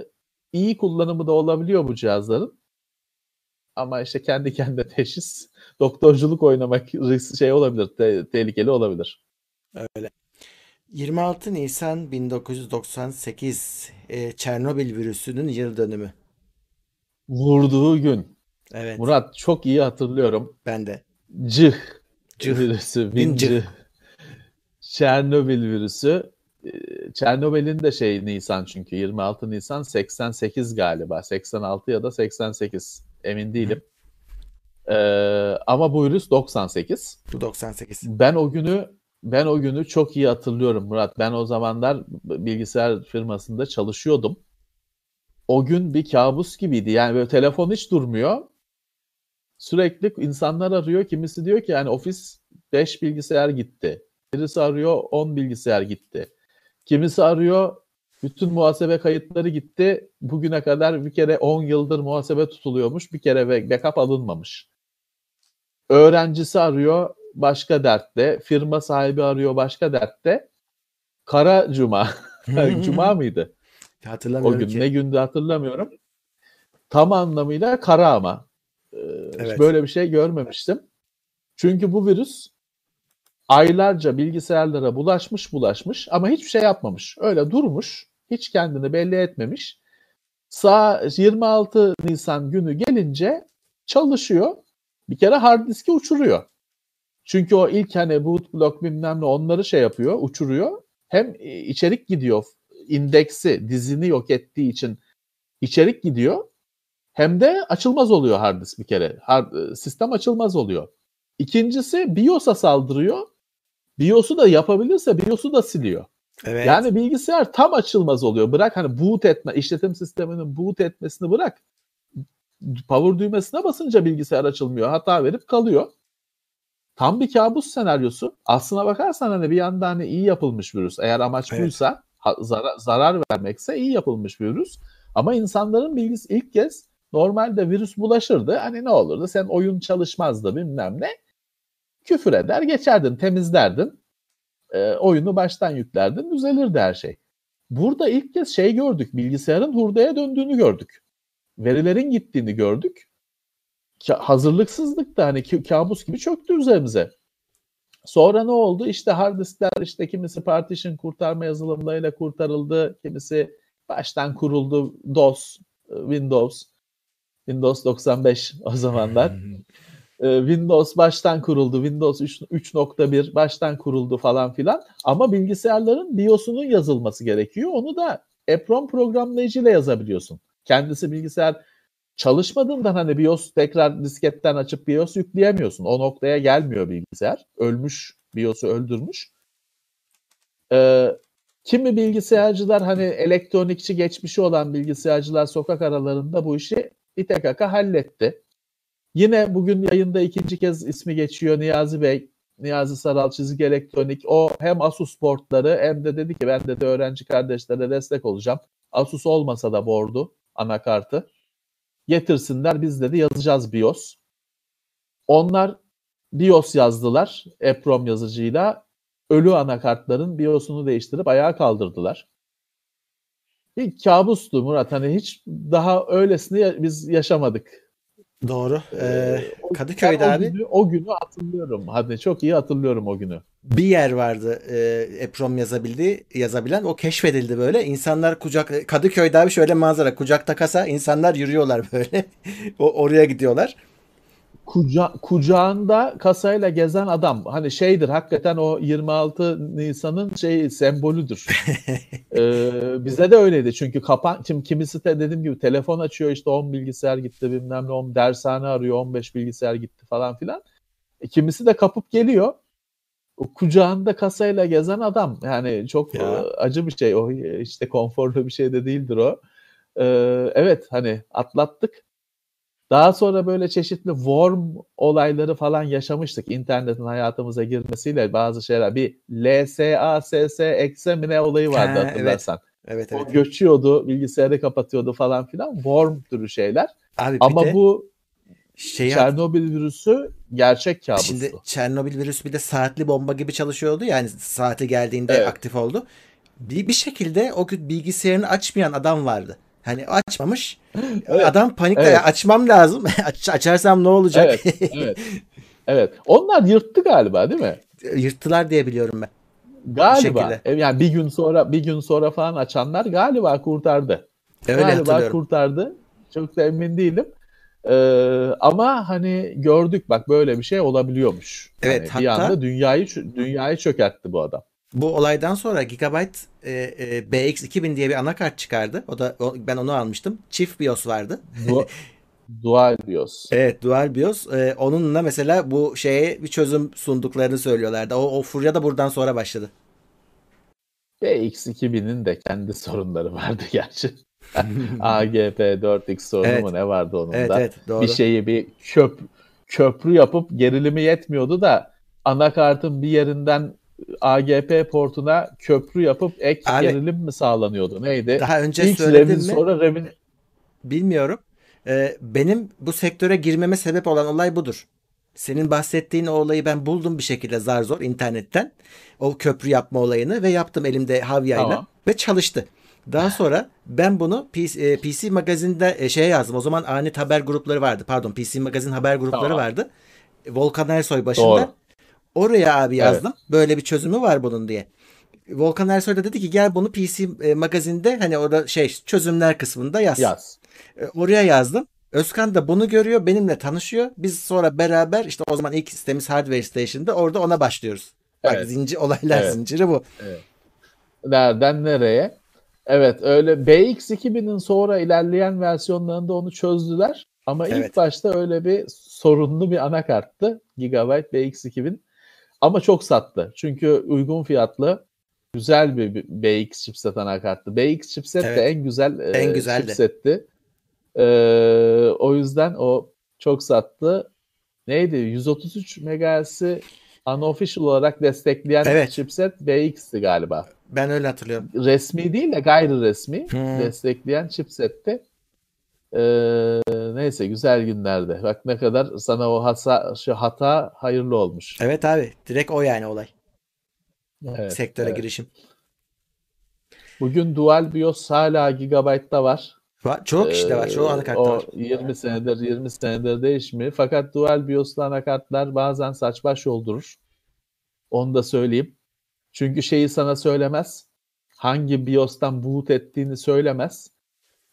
Speaker 3: iyi kullanımı da olabiliyor bu cihazların. Ama işte kendi kendine teşhis, doktorculuk oynamak şey olabilir, te- tehlikeli olabilir.
Speaker 2: Öyle. 26 Nisan 1998 e, Çernobil virüsünün yıl dönümü.
Speaker 3: Vurduğu gün.
Speaker 2: Evet.
Speaker 3: Murat çok iyi hatırlıyorum.
Speaker 2: Ben de.
Speaker 3: Cih, Cih. virüsü. Bin cih. Çernobil virüsü. E, Çernobil'in de şey Nisan çünkü 26 Nisan 88 galiba. 86 ya da 88 emin değilim. Ee, ama bu virüs 98.
Speaker 2: Bu 98.
Speaker 3: Ben o günü ben o günü çok iyi hatırlıyorum Murat. Ben o zamanlar bilgisayar firmasında çalışıyordum. O gün bir kabus gibiydi. Yani böyle telefon hiç durmuyor. Sürekli insanlar arıyor. Kimisi diyor ki yani ofis 5 bilgisayar gitti. Birisi arıyor 10 bilgisayar gitti. Kimisi arıyor bütün muhasebe kayıtları gitti. Bugüne kadar bir kere 10 yıldır muhasebe tutuluyormuş. Bir kere backup alınmamış. Öğrencisi arıyor başka dertte. Firma sahibi arıyor başka dertte. Kara Cuma. Cuma mıydı?
Speaker 2: Hatırlamıyorum
Speaker 3: O gün
Speaker 2: ki.
Speaker 3: ne gündü hatırlamıyorum. Tam anlamıyla kara ama. Ee, evet. Böyle bir şey görmemiştim. Çünkü bu virüs aylarca bilgisayarlara bulaşmış bulaşmış ama hiçbir şey yapmamış. Öyle durmuş. Hiç kendini belli etmemiş. Sağ 26 Nisan günü gelince çalışıyor. Bir kere hard diski uçuruyor. Çünkü o ilk hani boot block bilmem ne onları şey yapıyor, uçuruyor. Hem içerik gidiyor, indeksi, dizini yok ettiği için içerik gidiyor. Hem de açılmaz oluyor hard disk bir kere. Hard, sistem açılmaz oluyor. İkincisi BIOS'a saldırıyor. BIOS'u da yapabilirse BIOS'u da siliyor. Evet. Yani bilgisayar tam açılmaz oluyor. Bırak hani boot etme, işletim sisteminin boot etmesini bırak. Power düğmesine basınca bilgisayar açılmıyor. Hata verip kalıyor tam bir kabus senaryosu. Aslına bakarsan hani bir yanda hani iyi yapılmış virüs. Eğer amaç evet. buysa zarar, zarar vermekse iyi yapılmış virüs. Ama insanların bilgisi ilk kez normalde virüs bulaşırdı. Hani ne olurdu? Sen oyun çalışmazdı bilmem ne. Küfür eder geçerdin temizlerdin. E, oyunu baştan yüklerdin düzelirdi her şey. Burada ilk kez şey gördük. Bilgisayarın hurdaya döndüğünü gördük. Verilerin gittiğini gördük hazırlıksızlık da hani kabus gibi çöktü üzerimize. Sonra ne oldu? İşte hard diskler işte kimisi partition kurtarma yazılımlarıyla kurtarıldı. Kimisi baştan kuruldu. DOS, e, Windows, Windows 95 o zamanlar. E, Windows baştan kuruldu. Windows 3.1 baştan kuruldu falan filan. Ama bilgisayarların BIOS'unun yazılması gerekiyor. Onu da EPROM programlayıcıyla yazabiliyorsun. Kendisi bilgisayar çalışmadığından hani BIOS tekrar disketten açıp BIOS yükleyemiyorsun. O noktaya gelmiyor bilgisayar. Ölmüş, BIOS'u öldürmüş. Ee, kimi bilgisayarcılar hani elektronikçi geçmişi olan bilgisayarcılar sokak aralarında bu işi İTKK halletti. Yine bugün yayında ikinci kez ismi geçiyor Niyazi Bey. Niyazi Saral Çizgi Elektronik. O hem Asus portları hem de dedi ki ben de, de öğrenci kardeşlere destek olacağım. Asus olmasa da board'u, anakartı getirsinler biz de yazacağız BIOS. Onlar BIOS yazdılar EPROM yazıcıyla. Ölü anakartların BIOS'unu değiştirip ayağa kaldırdılar. Bir kabustu Murat. Hani hiç daha öylesini biz yaşamadık.
Speaker 2: Doğru. Ee, Kadıköy'de abi.
Speaker 3: O günü, o günü hatırlıyorum. Hadi çok iyi hatırlıyorum o günü.
Speaker 2: Bir yer vardı e, EPROM yazabildi, yazabilen. O keşfedildi böyle. İnsanlar kucak Kadıköy'de abi şöyle manzara. Kucakta kasa insanlar yürüyorlar böyle. o oraya gidiyorlar
Speaker 3: kuca kucağında kasayla gezen adam hani şeydir hakikaten o 26 Nisan'ın şey sembolüdür. ee, bize de öyleydi çünkü kapan kim kimisi de dediğim gibi telefon açıyor işte 10 bilgisayar gitti bilmem ne 10 dershane arıyor 15 bilgisayar gitti falan filan. E, kimisi de kapıp geliyor. O kucağında kasayla gezen adam yani çok ya. acı bir şey o işte konforlu bir şey de değildir o. Ee, evet hani atlattık Daha sonra böyle çeşitli worm olayları falan yaşamıştık. İnternetin hayatımıza girmesiyle bazı şeyler. Bir LSASS ekse mi ne olayı vardı
Speaker 2: Ha,
Speaker 3: hatırlarsan.
Speaker 2: Evet evet.
Speaker 3: O göçüyordu, bilgisayarı kapatıyordu falan filan. Worm türü şeyler.
Speaker 2: Abi
Speaker 3: Ama
Speaker 2: de
Speaker 3: bu
Speaker 2: şeyi
Speaker 3: Çernobil virüsü gerçek kabustu.
Speaker 2: Şimdi Çernobil virüsü bir de saatli bomba gibi çalışıyordu. Yani saati geldiğinde
Speaker 3: Evet.
Speaker 2: aktif oldu. Bir, bir şekilde o gün bilgisayarını açmayan adam vardı. Hani açmamış.
Speaker 3: Evet.
Speaker 2: Adam panikle
Speaker 3: Evet.
Speaker 2: "Ya açmam lazım. Aç, açarsam ne olacak?
Speaker 3: Evet, evet. Evet. Onlar yırttı galiba değil mi?
Speaker 2: Yırttılar diye biliyorum ben.
Speaker 3: Galiba. E, Yani bir gün sonra bir gün sonra falan açanlar galiba kurtardı.
Speaker 2: Öyle
Speaker 3: galiba kurtardı. Çok da emin değilim. Ee, ama hani gördük bak böyle bir şey olabiliyormuş.
Speaker 2: Evet,
Speaker 3: bir
Speaker 2: hatta-
Speaker 3: anda dünyayı dünyayı çökertti bu adam.
Speaker 2: Bu olaydan sonra Gigabyte e, e, BX2000 diye bir anakart çıkardı. O da o- ben onu almıştım. Çift BIOS vardı.
Speaker 3: Du- Dual BIOS.
Speaker 2: Evet, Dual BIOS. E, onunla mesela bu şeye bir çözüm sunduklarını söylüyorlardı. O, o furya da buradan sonra başladı.
Speaker 3: BX2000'in de kendi sorunları vardı gerçi. AGP 4X sorunu
Speaker 2: Evet.
Speaker 3: mu ne vardı onun
Speaker 2: Evet
Speaker 3: da?
Speaker 2: evet doğru.
Speaker 3: bir şeyi bir köp köprü yapıp gerilimi yetmiyordu da anakartın bir yerinden AGP portuna köprü yapıp ek
Speaker 2: Abi-
Speaker 3: gerilim mi sağlanıyordu? Neydi?
Speaker 2: Daha önce
Speaker 3: İlk
Speaker 2: söyledim
Speaker 3: revin
Speaker 2: mi?
Speaker 3: sonra revin
Speaker 2: Bilmiyorum. Ee, benim bu sektöre girmeme sebep olan olay budur. Senin bahsettiğin o olayı ben buldum bir şekilde zar zor internetten. O köprü yapma olayını ve yaptım elimde havyayla
Speaker 3: Tamam.
Speaker 2: ve çalıştı. Daha sonra ben bunu PC, e, PC Magazin'de e, şeye yazdım. O zaman Anet haber grupları vardı. Pardon PC Magazin haber grupları
Speaker 3: Tamam.
Speaker 2: vardı. Volkan Ersoy başında.
Speaker 3: Doğru.
Speaker 2: Oraya abi yazdım. Böyle bir çözümü var bunun diye. Volkan Ersoy da dedi ki gel bunu PC e, Magazin'de hani orada şey çözümler kısmında yaz.
Speaker 3: yaz.
Speaker 2: E, Oraya yazdım. Özkan da bunu görüyor, benimle tanışıyor. Biz sonra beraber işte o zaman ilk sistemimiz Hardware Station'da orada ona başlıyoruz. Bak
Speaker 3: Evet.
Speaker 2: zincir olaylar
Speaker 3: Evet.
Speaker 2: zinciri bu.
Speaker 3: Nereden nereye? Evet öyle BX2000'in sonra ilerleyen versiyonlarında onu çözdüler. Ama ilk
Speaker 2: Evet.
Speaker 3: başta öyle bir sorunlu bir anakarttı. Gigabyte BX2000. Ama çok sattı. Çünkü uygun fiyatlı güzel bir BX chipset anakarttı. BX chipset
Speaker 2: Evet.
Speaker 3: de en güzel e,
Speaker 2: En güzeldi.
Speaker 3: chipsetti. E, o yüzden o çok sattı. Neydi? 133 MHz'i unofficial olarak destekleyen
Speaker 2: Evet.
Speaker 3: chipset BX'ti galiba
Speaker 2: Ben öyle hatırlıyorum.
Speaker 3: resmi değil de gayri resmi
Speaker 2: Hmm.
Speaker 3: destekleyen chipsetti. Ee, neyse güzel günlerde. Bak ne kadar sana o hasa, şu hata hayırlı olmuş.
Speaker 2: Evet abi direkt o yani olay.
Speaker 3: Evet,
Speaker 2: Sektöre
Speaker 3: evet.
Speaker 2: girişim.
Speaker 3: Bugün Dual BIOS hala Gigabyte'da var.
Speaker 2: Va- Çok işte var. Çoğu
Speaker 3: Ee,
Speaker 2: anakartta
Speaker 3: o
Speaker 2: var.
Speaker 3: 20 senedir 20 senedir değişmiyor. Fakat Dual BIOS'lu anakartlar bazen saç baş yoldurur. Onu da söyleyeyim. Çünkü şeyi sana söylemez. Hangi BIOS'tan boot ettiğini söylemez.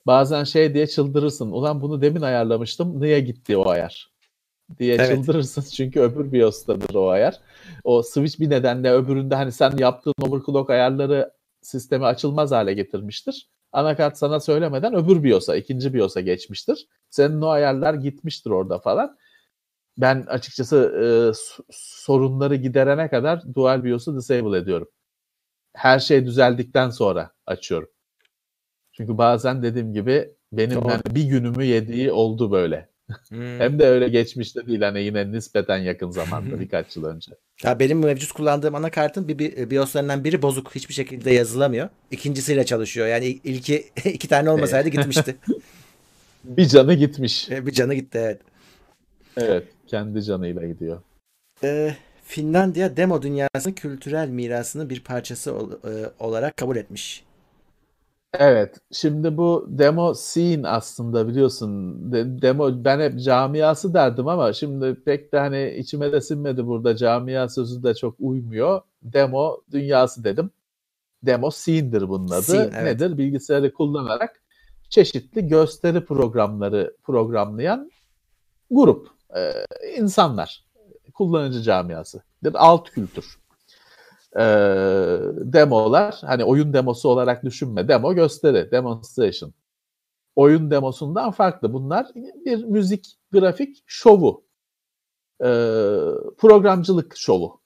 Speaker 3: Bazen şey diye çıldırırsın. Ulan bunu demin ayarlamıştım. Niye gitti o ayar? Diye
Speaker 2: Evet.
Speaker 3: çıldırırsın. Çünkü öbür BIOS'tadır o ayar. O switch bir nedenle öbüründe hani sen yaptığın overclock ayarları sistemi açılmaz hale getirmiştir. Anakart sana söylemeden öbür BIOS'a, ikinci BIOS'a geçmiştir. Senin o ayarlar gitmiştir orada falan. Ben açıkçası e, sorunları giderene kadar Dual BIOS'u disable ediyorum. Her şey düzeldikten sonra açıyorum. Çünkü bazen dediğim gibi benim
Speaker 2: Doğru.
Speaker 3: hani bir günümü yediği oldu böyle.
Speaker 2: Hmm.
Speaker 3: Hem de öyle geçmişte değil hani yine nispeten yakın zamanda birkaç yıl önce.
Speaker 2: Ya benim mevcut kullandığım anakartın bir, bir BIOS'larından biri bozuk. Hiçbir şekilde yazılamıyor. İkincisiyle çalışıyor. Yani il- ilki iki tane olmasaydı gitmişti.
Speaker 3: Bir canı gitmiş.
Speaker 2: E, bir canı gitti evet.
Speaker 3: Evet, kendi canıyla gidiyor.
Speaker 2: Ee, Finlandiya demo dünyasının kültürel mirasının bir parçası ol- e, olarak kabul etmiş.
Speaker 3: Evet, şimdi bu demo scene aslında biliyorsun. De- demo ben hep camiası derdim ama şimdi pek de hani içime de sinmedi burada. Camia sözü de çok uymuyor. Demo dünyası dedim. Demo scene'dir bunun adı.
Speaker 2: Scene, evet.
Speaker 3: Nedir? Bilgisayarı kullanarak çeşitli gösteri programları programlayan grup, e, insanlar. Kullanıcı camiası. Bir alt kültür. E, demolar hani oyun demosu olarak düşünme. Demo gösteri, demonstration. Oyun demosundan farklı. Bunlar bir müzik, grafik şovu. E, programcılık şovu.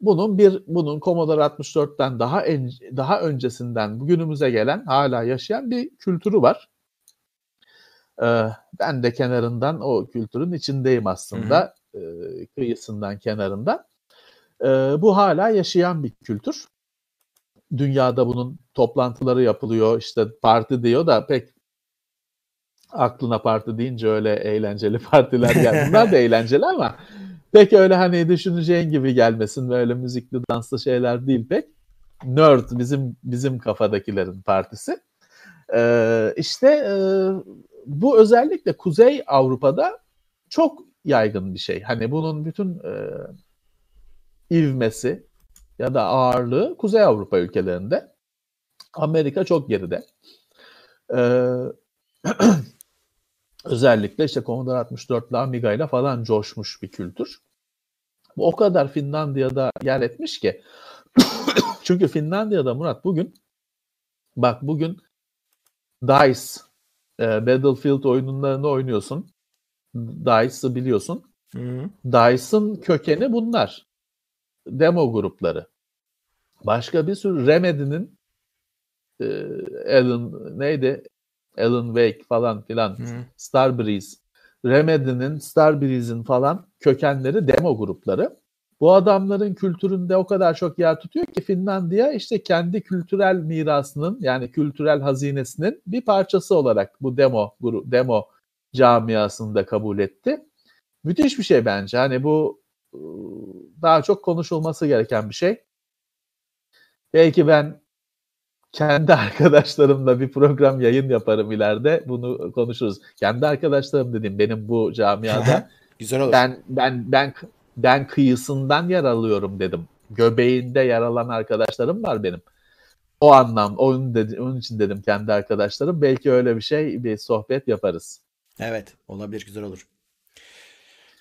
Speaker 3: Bunun bir bunun Commodore 64'ten daha en, daha öncesinden bugünümüze gelen hala yaşayan bir kültürü var. E, ben de kenarından o kültürün içindeyim aslında. E, kıyısından, kenarından. E, bu hala yaşayan bir kültür. Dünyada bunun toplantıları yapılıyor. İşte parti diyor da pek aklına parti deyince öyle eğlenceli partiler geldi. Bunlar da eğlenceli ama pek öyle hani düşüneceğin gibi gelmesin ve öyle müzikli danslı şeyler değil pek. Nerd bizim bizim kafadakilerin partisi. Ee, işte e, bu özellikle Kuzey Avrupa'da çok yaygın bir şey. Hani bunun bütün e, ivmesi ya da ağırlığı Kuzey Avrupa ülkelerinde. Amerika çok geride. Ee, özellikle işte Commodore 64'la Amiga ile falan coşmuş bir kültür. Bu o kadar Finlandiya'da yer etmiş ki. Çünkü Finlandiya'da Murat bugün bak bugün DICE e, Battlefield oyunlarını oynuyorsun. DICE'ı biliyorsun. Hı. DICE'ın kökeni bunlar. Demo grupları. Başka bir sürü Remedy'nin e, Alan neydi? Alan Wake falan filan. Hı. Starbreeze. Remedy'nin, Starbreeze'in falan kökenleri demo grupları. Bu adamların kültüründe o kadar çok yer tutuyor ki Finlandiya işte kendi kültürel mirasının yani kültürel hazinesinin bir parçası olarak bu demo demo camiasını da kabul etti. Müthiş bir şey bence. Hani bu daha çok konuşulması gereken bir şey. Belki ben kendi arkadaşlarımla bir program yayın yaparım ileride. Bunu konuşuruz. Kendi arkadaşlarım dedim benim bu camiada.
Speaker 2: Güzel olur.
Speaker 3: Ben ben ben ben kıyısından yer alıyorum dedim. Göbeğinde yer alan arkadaşlarım var benim. O anlam, onun, dedi, onun için dedim kendi arkadaşlarım. Belki öyle bir şey, bir sohbet yaparız.
Speaker 2: Evet, olabilir, güzel olur.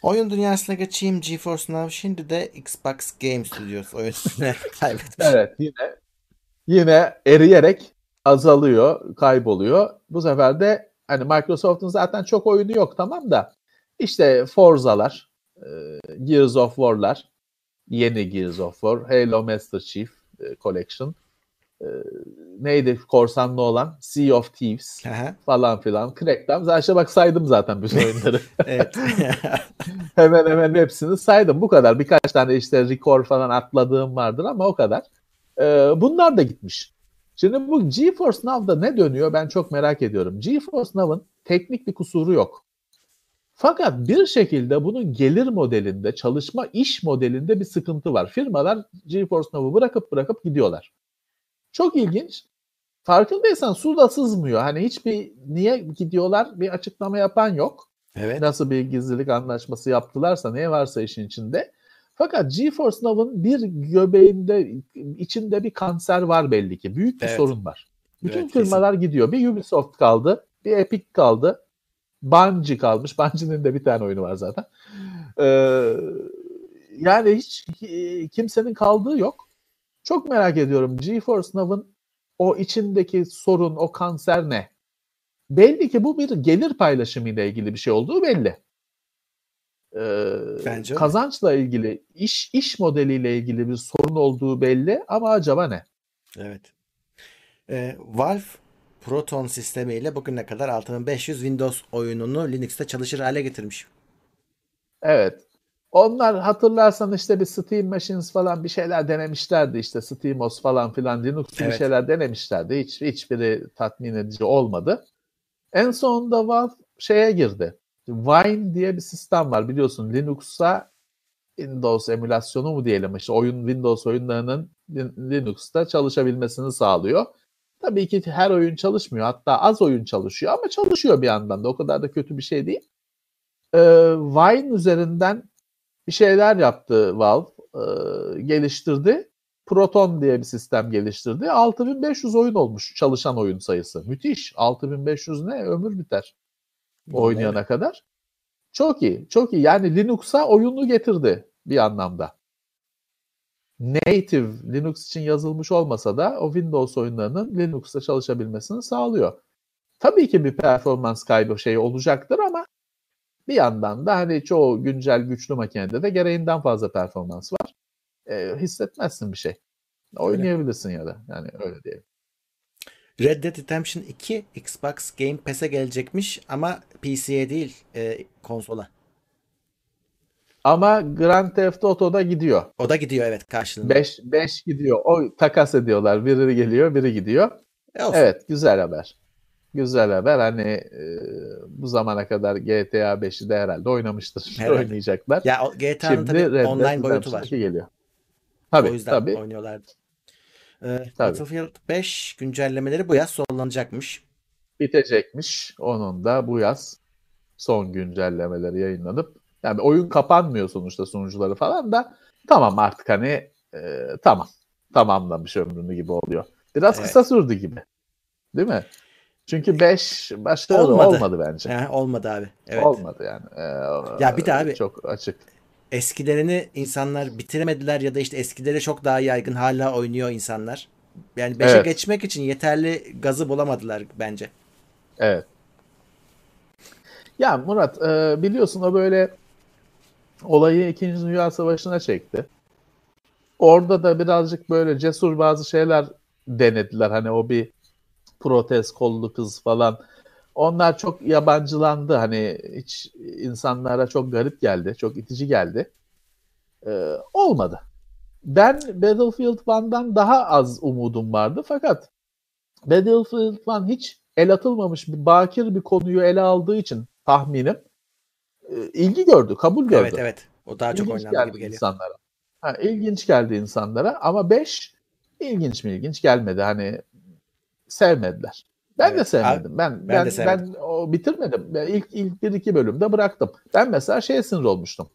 Speaker 2: Oyun dünyasına geçeyim. GeForce Now şimdi de Xbox Game Studios oyuncuları kaybetmiş.
Speaker 3: Evet, yine yine eriyerek azalıyor, kayboluyor. Bu sefer de hani Microsoft'un zaten çok oyunu yok tamam da işte Forza'lar, e, Gears of War'lar, yeni Gears of War, Halo Master Chief e, Collection, e, neydi korsanlı olan Sea of Thieves Aha. falan filan. Crackdown. Zaten bak saydım zaten bütün oyunları. hemen hemen hepsini saydım. Bu kadar. Birkaç tane işte record falan atladığım vardır ama o kadar. bunlar da gitmiş. Şimdi bu GeForce Now'da ne dönüyor ben çok merak ediyorum. GeForce Now'ın teknik bir kusuru yok. Fakat bir şekilde bunun gelir modelinde, çalışma iş modelinde bir sıkıntı var. Firmalar GeForce Now'u bırakıp bırakıp gidiyorlar. Çok ilginç. Farkındaysan su da sızmıyor. Hani hiçbir niye gidiyorlar bir açıklama yapan yok. Evet. Nasıl bir gizlilik anlaşması yaptılarsa ne varsa işin içinde. Fakat GeForce Now'ın bir göbeğinde içinde bir kanser var belli ki. Büyük bir evet. sorun var. Bütün evet, firmalar kesin. gidiyor. Bir Ubisoft kaldı, bir Epic kaldı. Bungie kalmış. Bungie'nin de bir tane oyunu var zaten. Ee, yani hiç kimsenin kaldığı yok. Çok merak ediyorum GeForce Now'ın o içindeki sorun, o kanser ne? Belli ki bu bir gelir paylaşımı ile ilgili bir şey olduğu belli. Ee, Bence kazançla ilgili, iş iş modeliyle ilgili bir sorun olduğu belli ama acaba ne?
Speaker 2: Evet. Ee, Valve Proton sistemiyle bugüne kadar 6500 Windows oyununu Linux'te çalışır hale getirmiş.
Speaker 3: Evet. Onlar hatırlarsan işte bir Steam Machines falan bir şeyler denemişlerdi işte SteamOS falan filan Linux evet. bir şeyler denemişlerdi. Hiç hiçbiri tatmin edici olmadı. En sonunda Valve şeye girdi. Wine diye bir sistem var biliyorsun Linux'a Windows emülasyonu mu diyelim işte oyun Windows oyunlarının Linux'ta çalışabilmesini sağlıyor. Tabii ki her oyun çalışmıyor. Hatta az oyun çalışıyor ama çalışıyor bir yandan da. O kadar da kötü bir şey değil. Ee, Wine üzerinden bir şeyler yaptı Valve. Ee, geliştirdi. Proton diye bir sistem geliştirdi. 6500 oyun olmuş çalışan oyun sayısı. Müthiş. 6500 ne? Ömür biter. Oynayana evet. kadar. Çok iyi. Çok iyi. Yani Linux'a oyunu getirdi bir anlamda native Linux için yazılmış olmasa da o Windows oyunlarının Linux'ta çalışabilmesini sağlıyor. Tabii ki bir performans kaybı şey olacaktır ama bir yandan da hani çoğu güncel güçlü makinede de gereğinden fazla performans var. E, hissetmezsin bir şey. Oynayabilirsin öyle. ya da yani öyle diyelim.
Speaker 2: Red Dead Redemption 2 Xbox Game Pass'e gelecekmiş ama PC'ye değil e, konsola.
Speaker 3: Ama Grand Theft Auto'da gidiyor.
Speaker 2: O da gidiyor evet karşılığında.
Speaker 3: 5 5 gidiyor. O takas ediyorlar. Biri geliyor, biri gidiyor.
Speaker 2: E olsun.
Speaker 3: Evet, güzel haber. Güzel haber. Hani e, bu zamana kadar GTA 5'i de herhalde oynamıştır.
Speaker 2: Herhalde.
Speaker 3: Oynayacaklar.
Speaker 2: Ya GTA'nın tabii
Speaker 3: Red
Speaker 2: online boyutu var.
Speaker 3: 2 geliyor. Tabii,
Speaker 2: o yüzden
Speaker 3: tabii.
Speaker 2: oynuyorlardı. Ee,
Speaker 3: Tabii.
Speaker 2: Battlefield 5 güncellemeleri bu yaz sonlanacakmış.
Speaker 3: bitecekmiş. Onun da bu yaz son güncellemeleri yayınlanıp yani oyun kapanmıyor sonuçta sunucuları falan da tamam artık hani e, tamam tamamlamış ömrünü gibi oluyor. Biraz
Speaker 2: Evet.
Speaker 3: kısa sürdü gibi. Değil mi? Çünkü 5 başarılı
Speaker 2: Olmadı.
Speaker 3: olmadı, bence.
Speaker 2: He, olmadı abi. Evet.
Speaker 3: Olmadı yani. Ee,
Speaker 2: Ya bir de abi-
Speaker 3: çok açık.
Speaker 2: Eskilerini insanlar bitiremediler ya da işte eskileri çok daha yaygın hala oynuyor insanlar. Yani 5'e
Speaker 3: Evet.
Speaker 2: geçmek için yeterli gazı bulamadılar bence.
Speaker 3: Evet. Ya Murat e, biliyorsun o böyle olayı 2. Dünya Savaşı'na çekti. Orada da birazcık böyle cesur bazı şeyler denediler. Hani o bir protez kollu kız falan. Onlar çok yabancılandı. Hani hiç insanlara çok garip geldi. Çok itici geldi. E, olmadı. Ben Battlefield 1'dan daha az umudum vardı. Fakat Battlefield 1 hiç el atılmamış bir bakir bir konuyu ele aldığı için tahminim e, ilgi gördü, kabul gördü.
Speaker 2: Evet evet. O daha çok
Speaker 3: İlginç
Speaker 2: oynandı
Speaker 3: geldi
Speaker 2: gibi geliyor.
Speaker 3: insanlara. Ha, ilginç geldi insanlara ama 5 ilginç mi ilginç gelmedi. Hani sevmediler. Ben de
Speaker 2: Evet,
Speaker 3: sevmedim. ben
Speaker 2: ben
Speaker 3: ben
Speaker 2: de sevmedim.
Speaker 3: ben o bitirmedim. Ben ilk ilk bir iki bölümde bıraktım. Ben mesela şeye sinir olmuştum.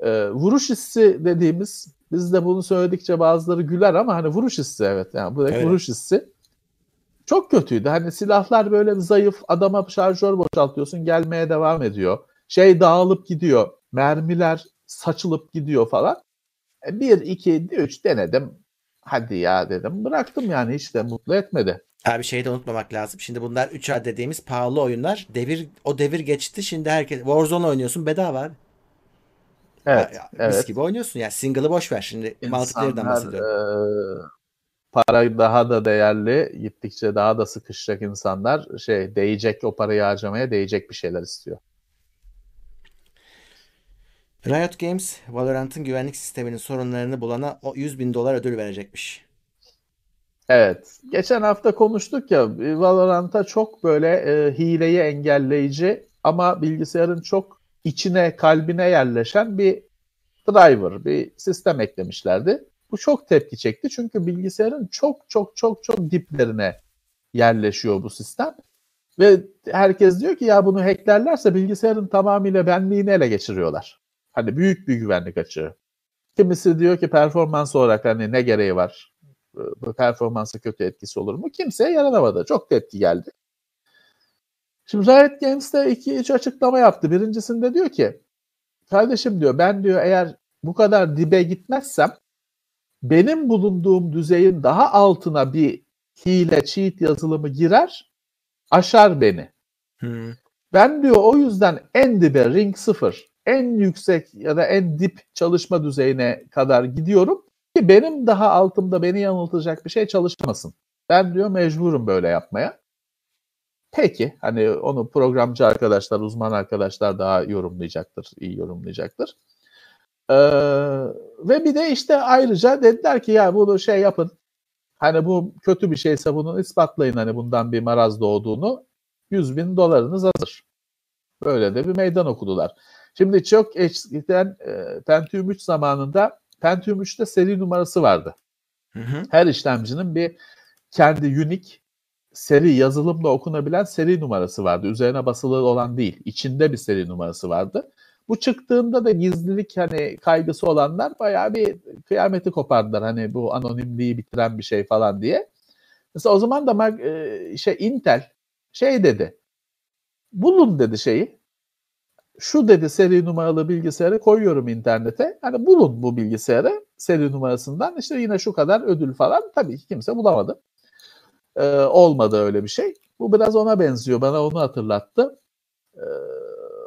Speaker 3: Ee, vuruş hissi dediğimiz biz de bunu söyledikçe bazıları güler ama hani vuruş hissi evet yani bu
Speaker 2: Evet.
Speaker 3: vuruş hissi çok kötüydü. Hani silahlar böyle zayıf adama şarjör boşaltıyorsun gelmeye devam ediyor. Şey dağılıp gidiyor. Mermiler saçılıp gidiyor falan. E, Bir, iki, üç denedim. Hadi ya dedim. Bıraktım yani hiç de mutlu etmedi.
Speaker 2: Abi şeyi de unutmamak lazım. Şimdi bunlar 3A dediğimiz pahalı oyunlar. Devir o devir geçti. Şimdi herkes Warzone oynuyorsun bedava abi.
Speaker 3: Evet.
Speaker 2: Ya-
Speaker 3: evet.
Speaker 2: Mis gibi oynuyorsun. Yani single'ı boş ver. Şimdi multiplayer'dan bahsediyorum.
Speaker 3: e, para daha da değerli, gittikçe daha da sıkışacak insanlar şey değecek o parayı harcamaya değecek bir şeyler istiyor.
Speaker 2: Riot Games, Valorant'ın güvenlik sisteminin sorunlarını bulana o 100 bin dolar ödül verecekmiş.
Speaker 3: Evet. Geçen hafta konuştuk ya Valorant'a çok böyle e, hileyi engelleyici ama bilgisayarın çok içine, kalbine yerleşen bir driver, bir sistem eklemişlerdi. Bu çok tepki çekti çünkü bilgisayarın çok çok çok çok diplerine yerleşiyor bu sistem. Ve herkes diyor ki ya bunu hacklerlerse bilgisayarın tamamıyla benliğini ele geçiriyorlar. Hani büyük bir güvenlik açığı. Kimisi diyor ki performans olarak hani ne gereği var? Bu performansa kötü etkisi olur mu? Kimseye yaranamadı. Çok tepki geldi. Şimdi Riot Games de iki üç açıklama yaptı. Birincisinde diyor ki kardeşim diyor ben diyor eğer bu kadar dibe gitmezsem benim bulunduğum düzeyin daha altına bir hile, cheat yazılımı girer, aşar beni.
Speaker 2: Hmm.
Speaker 3: Ben diyor o yüzden en dibe ring 0, en yüksek ya da en dip çalışma düzeyine kadar gidiyorum ki benim daha altımda beni yanıltacak bir şey çalışmasın. Ben diyor mecburum böyle yapmaya. Peki hani onu programcı arkadaşlar, uzman arkadaşlar daha yorumlayacaktır, iyi yorumlayacaktır. Ee, ve bir de işte ayrıca dediler ki ya bunu şey yapın. Hani bu kötü bir şeyse bunu ispatlayın hani bundan bir maraz doğduğunu. 100 bin dolarınız hazır. Böyle de bir meydan okudular. Şimdi çok eskiden e, Pentium 3 zamanında Pentium 3'te seri numarası vardı.
Speaker 2: Hı hı.
Speaker 3: Her işlemcinin bir kendi unique seri yazılımla okunabilen seri numarası vardı. Üzerine basılı olan değil. İçinde bir seri numarası vardı. Bu çıktığında da gizlilik hani kaygısı olanlar bayağı bir kıyameti kopardılar. Hani bu anonimliği bitiren bir şey falan diye. Mesela o zaman da e, şey Intel şey dedi. Bulun dedi şeyi. Şu dedi seri numaralı bilgisayarı koyuyorum internete. Hani bulun bu bilgisayarı seri numarasından işte yine şu kadar ödül falan. Tabii ki kimse bulamadı. Ee, olmadı öyle bir şey. Bu biraz ona benziyor. Bana onu hatırlattı. Ee,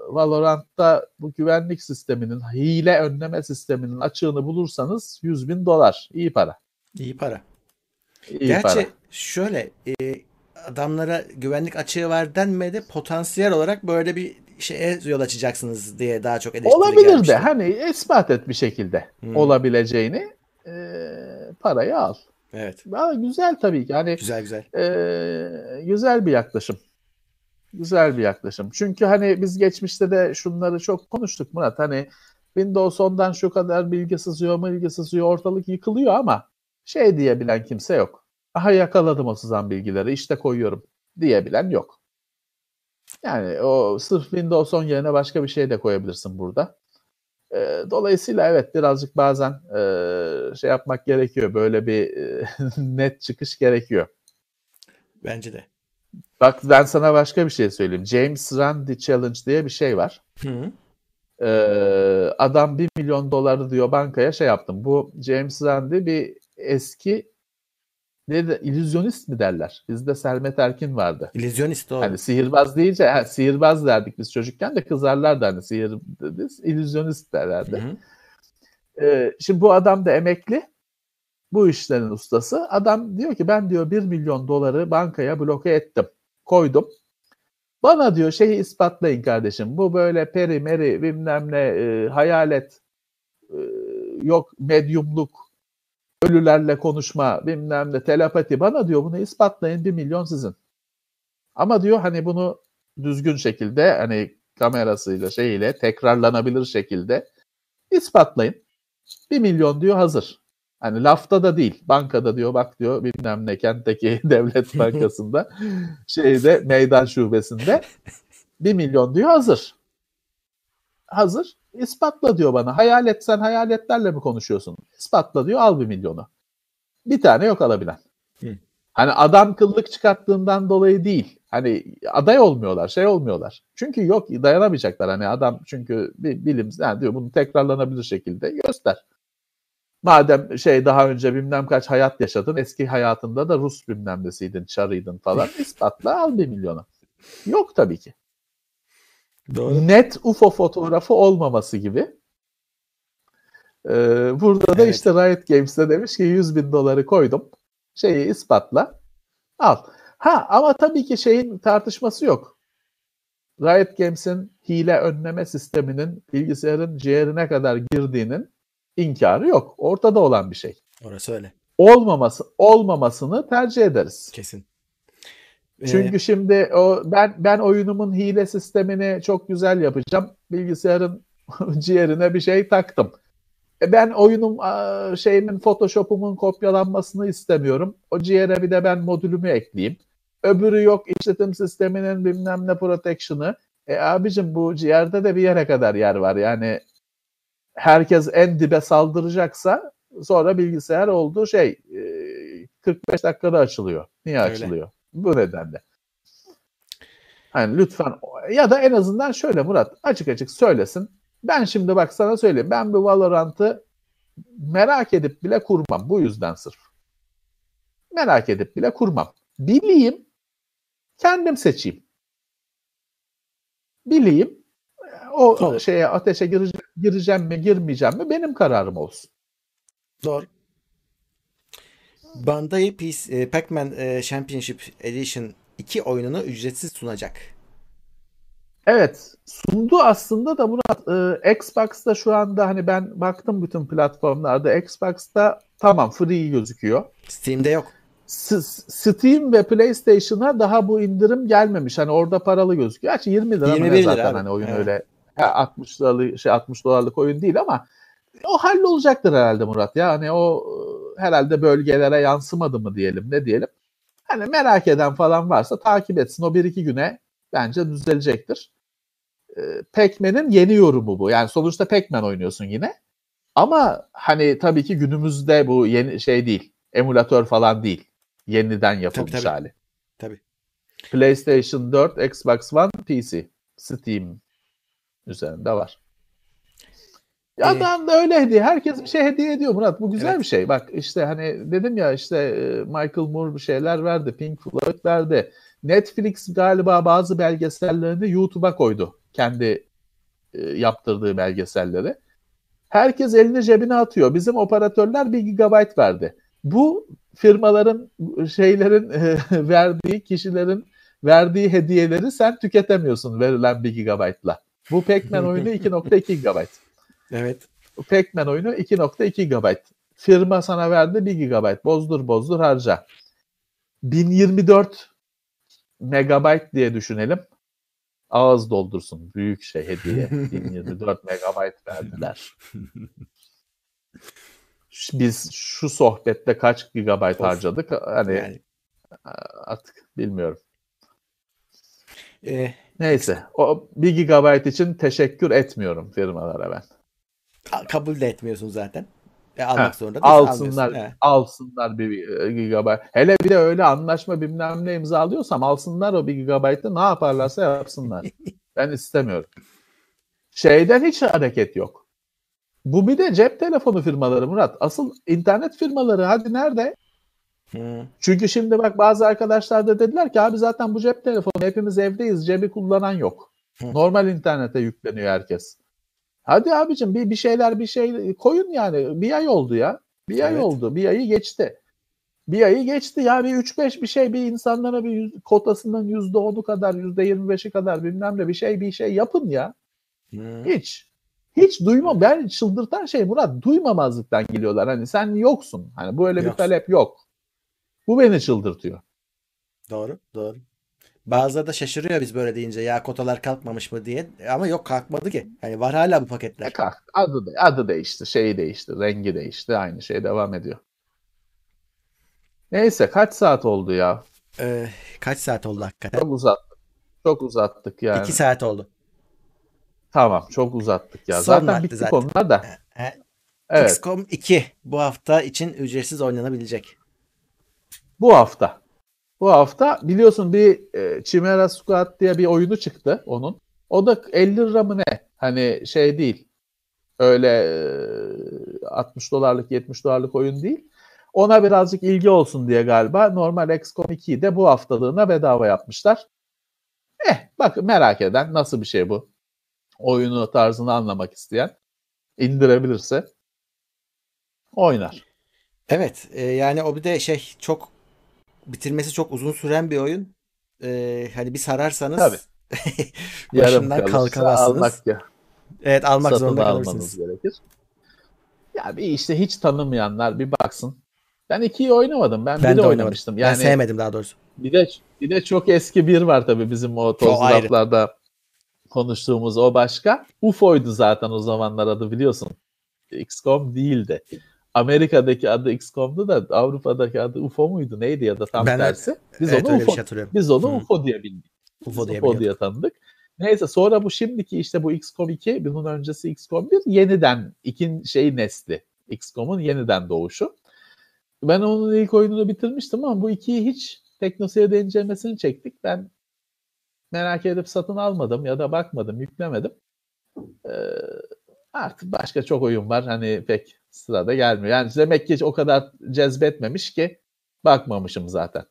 Speaker 3: Valorant'ta bu güvenlik sisteminin, hile önleme sisteminin açığını bulursanız 100 bin dolar. İyi para.
Speaker 2: İyi para.
Speaker 3: İyi
Speaker 2: Gerçi
Speaker 3: para.
Speaker 2: şöyle e, adamlara güvenlik açığı var denmedi. Potansiyel olarak böyle bir şeye yol açacaksınız diye daha çok eleştiri
Speaker 3: Olabilir
Speaker 2: gelmişti.
Speaker 3: de hani ispat et bir şekilde
Speaker 2: Hmm.
Speaker 3: olabileceğini e, parayı al.
Speaker 2: Evet.
Speaker 3: Aa, güzel tabii ki. Hani
Speaker 2: Güzel güzel.
Speaker 3: e, güzel bir yaklaşım. Güzel bir yaklaşım. Çünkü hani biz geçmişte de şunları çok konuştuk Murat. Hani Windows 10'dan şu kadar bilgi sızıyor, bilgi sızıyor, ortalık yıkılıyor ama şey diyebilen kimse yok. Aha yakaladım o sızan bilgileri, işte koyuyorum diyebilen yok. Yani o sırf Windows 10 yerine başka bir şey de koyabilirsin burada. E, dolayısıyla evet birazcık bazen e, şey yapmak gerekiyor. Böyle bir e, net çıkış gerekiyor.
Speaker 2: Bence de.
Speaker 3: Bak ben sana başka bir şey söyleyeyim. James Randi Challenge diye bir şey var.
Speaker 2: Hı.
Speaker 3: Ee, adam 1 milyon doları diyor bankaya şey yaptım. Bu James Randi bir eski ne de illüzyonist mi derler? Bizde Selmet Erkin vardı.
Speaker 2: İllüzyonist o.
Speaker 3: Hani sihirbaz deyince ha, sihirbaz derdik biz çocukken de kızarlardı hani sihir illüzyonist derlerdi.
Speaker 2: Hı hı.
Speaker 3: Ee, şimdi bu adam da emekli. Bu işlerin ustası. Adam diyor ki ben diyor 1 milyon doları bankaya bloke ettim. Koydum. Bana diyor şeyi ispatlayın kardeşim. Bu böyle peri meri bilmem ne e, hayalet e, yok medyumluk ölülerle konuşma bilmem ne telepati bana diyor bunu ispatlayın 1 milyon sizin. Ama diyor hani bunu düzgün şekilde hani kamerasıyla şeyiyle tekrarlanabilir şekilde ispatlayın. 1 milyon diyor hazır. Hani lafta da değil. Bankada diyor bak diyor bilmem ne kentteki devlet bankasında şeyde meydan şubesinde 1 milyon diyor hazır. Hazır. İspatla diyor bana. Hayalet sen hayaletlerle mi konuşuyorsun? İspatla diyor al 1 milyonu. Bir tane yok alabilen.
Speaker 2: Hı.
Speaker 3: Hani adam kıllık çıkarttığından dolayı değil. Hani aday olmuyorlar, şey olmuyorlar. Çünkü yok dayanamayacaklar. Hani adam çünkü bir bilim yani diyor bunu tekrarlanabilir şekilde göster. Madem şey daha önce bilmem kaç hayat yaşadın, eski hayatında da Rus bilmem nesiydin, çarıydın falan ispatla al bir milyonu. Yok tabii ki.
Speaker 2: Doğru.
Speaker 3: Net UFO fotoğrafı olmaması gibi. Ee, burada da
Speaker 2: Evet.
Speaker 3: işte Riot Games'te demiş ki 100 bin doları koydum. Şeyi ispatla. Al. Ha ama tabii ki şeyin tartışması yok. Riot Games'in hile önleme sisteminin bilgisayarın ciğerine kadar girdiğinin inkarı yok. Ortada olan bir şey.
Speaker 2: Orası öyle.
Speaker 3: Olmaması olmamasını tercih ederiz.
Speaker 2: Kesin.
Speaker 3: Çünkü şimdi o ben ben oyunumun hile sistemini çok güzel yapacağım. Bilgisayarın ciğerine bir şey taktım. E ben oyunum şeyimin Photoshop'umun kopyalanmasını istemiyorum. O ciğere bir de ben modülümü ekleyeyim. Öbürü yok işletim sisteminin bilmem ne protection'ı. E abicim bu ciğerde de bir yere kadar yer var. Yani herkes en dibe saldıracaksa sonra bilgisayar olduğu şey e, 45 dakikada açılıyor. Niye
Speaker 2: Öyle.
Speaker 3: açılıyor? Bu nedenle. Hani lütfen ya da en azından şöyle Murat açık açık söylesin. Ben şimdi bak sana söyleyeyim. Ben bu Valorant'ı merak edip bile kurmam. Bu yüzden sırf. Merak edip bile kurmam. Bileyim. Kendim seçeyim. Bileyim. O
Speaker 2: Doğru.
Speaker 3: şeye ateşe gireceğim, gireceğim mi girmeyeceğim mi benim kararım olsun.
Speaker 2: Doğru. Bandai PC, e, Pac-Man e, Championship Edition 2 oyununu ücretsiz sunacak.
Speaker 3: Evet sundu aslında da Murat e, Xbox'ta şu anda hani ben baktım bütün platformlarda Xbox'ta tamam free gözüküyor.
Speaker 2: Steam'de yok.
Speaker 3: S- Steam ve PlayStation'a daha bu indirim gelmemiş. Hani orada paralı gözüküyor. Gerçi 20 lira mı
Speaker 2: 21
Speaker 3: ne
Speaker 2: lira
Speaker 3: zaten
Speaker 2: abi.
Speaker 3: hani oyun
Speaker 2: Evet.
Speaker 3: öyle ha, 60 dolarlık şey 60 dolarlık oyun değil ama o hallolacaktır herhalde Murat ya. Hani o herhalde bölgelere yansımadı mı diyelim ne diyelim. Hani merak eden falan varsa takip etsin. O bir iki güne bence düzelecektir. Ee, Pac-Man'in yeni yorumu bu. Yani sonuçta Pac-Man oynuyorsun yine. Ama hani tabii ki günümüzde bu yeni şey değil. Emülatör falan değil. Yeniden yapılmış
Speaker 2: Tabii, tabii.
Speaker 3: hali.
Speaker 2: Tabii.
Speaker 3: PlayStation 4, Xbox One, PC, Steam üzerinde var. Ya
Speaker 2: Ee,
Speaker 3: Adam da öyle hediye. Herkes bir şey hediye ediyor Murat. Bu güzel
Speaker 2: Evet.
Speaker 3: bir şey. Bak işte hani dedim ya işte e, Michael Moore bir şeyler verdi. Pink Floyd verdi. Netflix galiba bazı belgesellerini YouTube'a koydu. Kendi e, yaptırdığı belgeselleri. Herkes elini cebine atıyor. Bizim operatörler 1 GB verdi. Bu firmaların şeylerin e, verdiği kişilerin verdiği hediyeleri sen tüketemiyorsun verilen 1 GB'la. Bu Pac-Man oyunu 2.2 GB.
Speaker 2: Evet.
Speaker 3: Pac-Man oyunu 2.2 GB. Firma sana verdi 1 GB. Bozdur bozdur harca. 1024 megabayt diye düşünelim. Ağız doldursun. Büyük şey hediye. 1024 megabayt verdiler. Biz şu sohbette kaç gigabayt
Speaker 2: Of.
Speaker 3: harcadık? Hani
Speaker 2: Yani,
Speaker 3: artık bilmiyorum.
Speaker 2: e,
Speaker 3: Neyse. O 1 gigabayt için teşekkür etmiyorum firmalara ben.
Speaker 2: Ka- kabul de etmiyorsun zaten. E, almak
Speaker 3: Ha,
Speaker 2: zorunda
Speaker 3: alsınlar.
Speaker 2: He.
Speaker 3: alsınlar bir e, gigabayt. Hele bir de öyle anlaşma bilmem ne imzalıyorsam alsınlar o bir gigabaytı ne yaparlarsa yapsınlar. ben istemiyorum. Şeyden hiç hareket yok. Bu bir de cep telefonu firmaları Murat. Asıl internet firmaları hadi nerede?
Speaker 2: Hı.
Speaker 3: Çünkü şimdi bak bazı arkadaşlar da dediler ki abi zaten bu cep telefonu hepimiz evdeyiz cebi kullanan yok.
Speaker 2: Hı.
Speaker 3: Normal internete yükleniyor herkes. Hadi abicim bir, bir şeyler bir şey koyun yani. Bir ay oldu ya. Bir ay
Speaker 2: Evet.
Speaker 3: oldu. Bir ayı geçti. Bir ayı geçti ya bir 3-5 bir şey bir insanlara bir yüz, kotasından %10'u kadar %25'i kadar bilmem ne bir şey bir şey yapın ya.
Speaker 2: Hı.
Speaker 3: Hiç. Hiç duyma. Ben çıldırtan şey Murat duymamazlıktan geliyorlar. Hani sen yoksun. Hani böyle bir
Speaker 2: Yoksun.
Speaker 3: talep yok. Bu beni çıldırtıyor.
Speaker 2: Doğru, doğru. Bazıları da şaşırıyor biz böyle deyince ya kotalar kalkmamış mı diye. Ama yok kalkmadı ki. Yani var hala bu
Speaker 3: E
Speaker 2: paketler.
Speaker 3: kalk. Adı, adı değişti, şeyi değişti, rengi değişti. Aynı şey devam ediyor. Neyse kaç saat oldu ya?
Speaker 2: Ee, kaç saat oldu hakikaten?
Speaker 3: Çok uzattık. Çok uzattık yani.
Speaker 2: İki saat oldu.
Speaker 3: Tamam çok uzattık ya.
Speaker 2: Son
Speaker 3: zaten bitti
Speaker 2: zaten.
Speaker 3: konular da. Evet
Speaker 2: XCOM 2 bu hafta için ücretsiz oynanabilecek.
Speaker 3: bu hafta. Bu hafta biliyorsun bir e, Chimera Squad diye bir oyunu çıktı onun. O da 50 lira mı ne? Hani şey değil. Öyle e, 60 dolarlık 70 dolarlık oyun değil. Ona birazcık ilgi olsun diye galiba normal XCOM 2'yi de bu haftalığına bedava yapmışlar. Eh bak merak eden nasıl bir şey bu? Oyunu tarzını anlamak isteyen indirebilirse oynar.
Speaker 2: Evet e, yani o bir de şey çok bitirmesi çok uzun süren bir oyun. E, hani bir sararsanız
Speaker 3: Tabii.
Speaker 2: Başından kalkamazsınız.
Speaker 3: almak ya.
Speaker 2: Evet almak
Speaker 3: satın
Speaker 2: zorunda kalırsınız.
Speaker 3: gerekir. Ya bir işte hiç tanımayanlar bir baksın. Ben ikiyi oynamadım. Ben,
Speaker 2: Ben
Speaker 3: biri oynamıştım.
Speaker 2: Ben
Speaker 3: Yani
Speaker 2: sevmedim daha doğrusu.
Speaker 3: bir de bir de çok eski bir var tabii bizim o toz
Speaker 2: O ayrı.
Speaker 3: raflarda konuştuğumuz o başka. UFO'ydu zaten o zamanlar adı biliyorsun. XCOM değildi. Amerika'daki adı XCOM'du da Avrupa'daki adı UFO muydu neydi ya da tam
Speaker 2: Ben-
Speaker 3: tersi. Biz
Speaker 2: evet
Speaker 3: onu UFO,
Speaker 2: şey
Speaker 3: biz onu
Speaker 2: Hı.
Speaker 3: UFO diye bildik.
Speaker 2: UFO diye
Speaker 3: UFO diye tanıdık. Neyse sonra bu şimdiki işte bu XCOM 2, bunun öncesi XCOM 1 yeniden ikin şey nesli. XCOM'un yeniden doğuşu. Ben onun ilk oyununu bitirmiştim ama bu ikiyi hiç teknoseyirde incelemesini çektik. Ben merak edip satın almadım ya da bakmadım, yüklemedim. Ee, artık başka çok oyun var. Hani pek sırada gelmiyor. Yani demek ki o kadar cezbetmemiş ki bakmamışım zaten.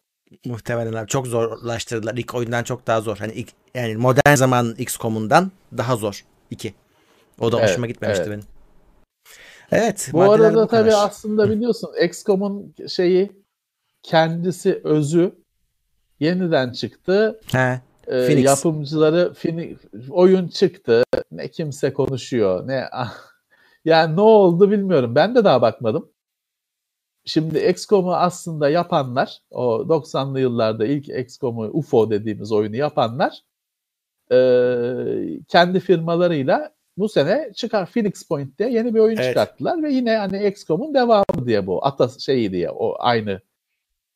Speaker 2: Muhtemelen abi çok zorlaştırdılar. İlk oyundan çok daha zor. Hani ilk, yani modern zaman XCOM'undan daha zor. 2. O da
Speaker 3: Evet,
Speaker 2: hoşuma gitmemişti
Speaker 3: evet.
Speaker 2: benim. Evet.
Speaker 3: Bu arada tabii
Speaker 2: kadar.
Speaker 3: aslında biliyorsun XCOM'un şeyi kendisi özü yeniden çıktı.
Speaker 2: He.
Speaker 3: Ee,
Speaker 2: Phoenix.
Speaker 3: yapımcıları oyun çıktı. Ne kimse konuşuyor. Ne yani ne oldu bilmiyorum. Ben de daha bakmadım. Şimdi XCOM'u aslında yapanlar, o 90'lı yıllarda ilk XCOM'u UFO dediğimiz oyunu yapanlar e, kendi firmalarıyla bu sene çıkar Phoenix Point diye yeni bir oyun
Speaker 2: Evet.
Speaker 3: çıkarttılar ve yine hani XCOM'un devamı diye bu ata şeyi diye o aynı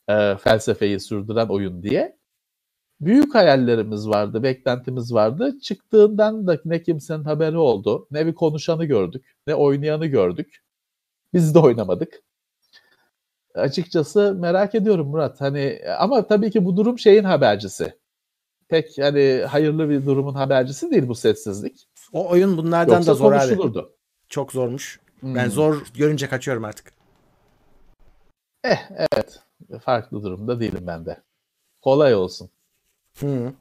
Speaker 3: e, felsefeyi sürdüren oyun diye. Büyük hayallerimiz vardı, beklentimiz vardı. Çıktığından da ne kimsenin haberi oldu, ne bir konuşanı gördük, ne oynayanı gördük. Biz de oynamadık. Açıkçası merak ediyorum Murat. Hani ama tabii ki bu durum şeyin habercisi. Pek hani hayırlı bir durumun habercisi değil bu sessizlik.
Speaker 2: O oyun bunlardan
Speaker 3: Yoksa
Speaker 2: da zor abi. Çok zormuş. Ben
Speaker 3: Hmm.
Speaker 2: zor görünce kaçıyorum artık.
Speaker 3: Eh evet. Farklı durumda değilim ben de. Kolay olsun.
Speaker 2: Hı.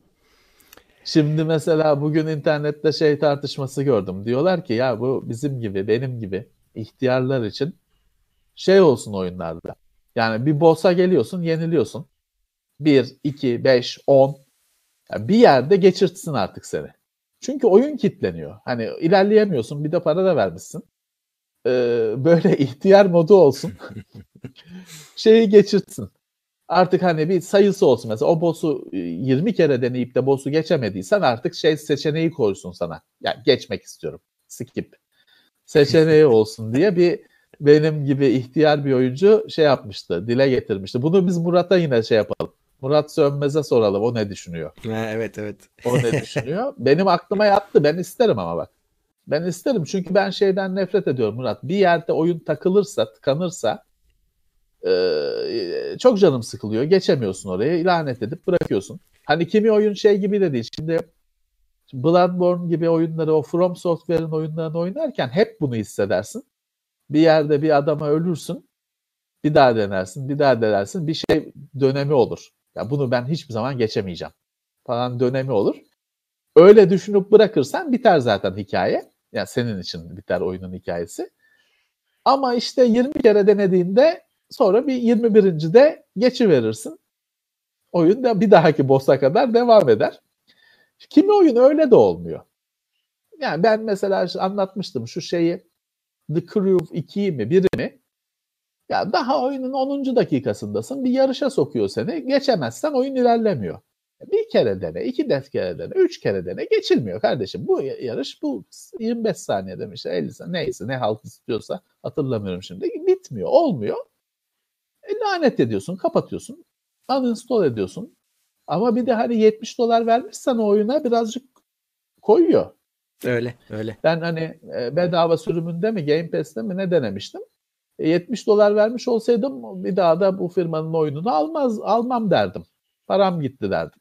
Speaker 3: Şimdi mesela bugün internette şey tartışması gördüm. Diyorlar ki ya bu bizim gibi, benim gibi ihtiyarlar için şey olsun oyunlarda. Yani bir boss'a geliyorsun, yeniliyorsun. 1, 2, 5, 10. Yani bir yerde geçirtsin artık seni. Çünkü oyun kitleniyor. Hani ilerleyemiyorsun bir de para da vermişsin. Ee, böyle ihtiyar modu olsun. Şeyi geçirtsin. Artık hani bir sayısı olsun. Mesela o boss'u 20 kere deneyip de boss'u geçemediysen artık şey seçeneği koysun sana. Yani geçmek istiyorum. Skip. Seçeneği olsun diye bir benim gibi ihtiyar bir oyuncu şey yapmıştı. Dile getirmişti. Bunu biz Murat'a yine şey yapalım. Murat Sönmez'e soralım. O ne düşünüyor?
Speaker 2: Ha, evet evet.
Speaker 3: O ne düşünüyor? Benim aklıma yattı. Ben isterim ama bak. Ben isterim çünkü ben şeyden nefret ediyorum Murat. Bir yerde oyun takılırsa, tıkanırsa e, çok canım sıkılıyor. Geçemiyorsun oraya. lanet edip bırakıyorsun. Hani kimi oyun şey gibi de değil. Şimdi Bloodborne gibi oyunları, o From Software'ın oyunlarını oynarken hep bunu hissedersin. Bir yerde bir adama ölürsün. Bir daha denersin, bir daha denersin. Bir şey dönemi olur. Ya bunu ben hiçbir zaman geçemeyeceğim falan dönemi olur. Öyle düşünüp bırakırsan biter zaten hikaye. Yani senin için biter oyunun hikayesi. Ama işte 20 kere denediğinde sonra bir 21. de geçiverirsin. Oyun da bir dahaki boss'a kadar devam eder. Kimi oyun öyle de olmuyor. Yani ben mesela anlatmıştım şu şeyi The Crew 2'yi mi 1'i mi ya daha oyunun 10. dakikasındasın bir yarışa sokuyor seni geçemezsen oyun ilerlemiyor. Bir kere dene, iki kere dene, üç kere dene. Geçilmiyor kardeşim. Bu yarış bu 25 saniye demiş. 50 saniye neyse ne halt istiyorsa hatırlamıyorum şimdi. Bitmiyor, olmuyor. E, lanet ediyorsun, kapatıyorsun. Uninstall ediyorsun. Ama bir de hani 70 dolar vermişsen o oyuna birazcık koyuyor.
Speaker 2: Öyle, öyle.
Speaker 3: Ben hani e, bedava sürümünde mi, Game Pass'te mi ne denemiştim. 70 e, dolar vermiş olsaydım bir daha da bu firmanın oyununu almaz almam derdim. Param gitti derdim.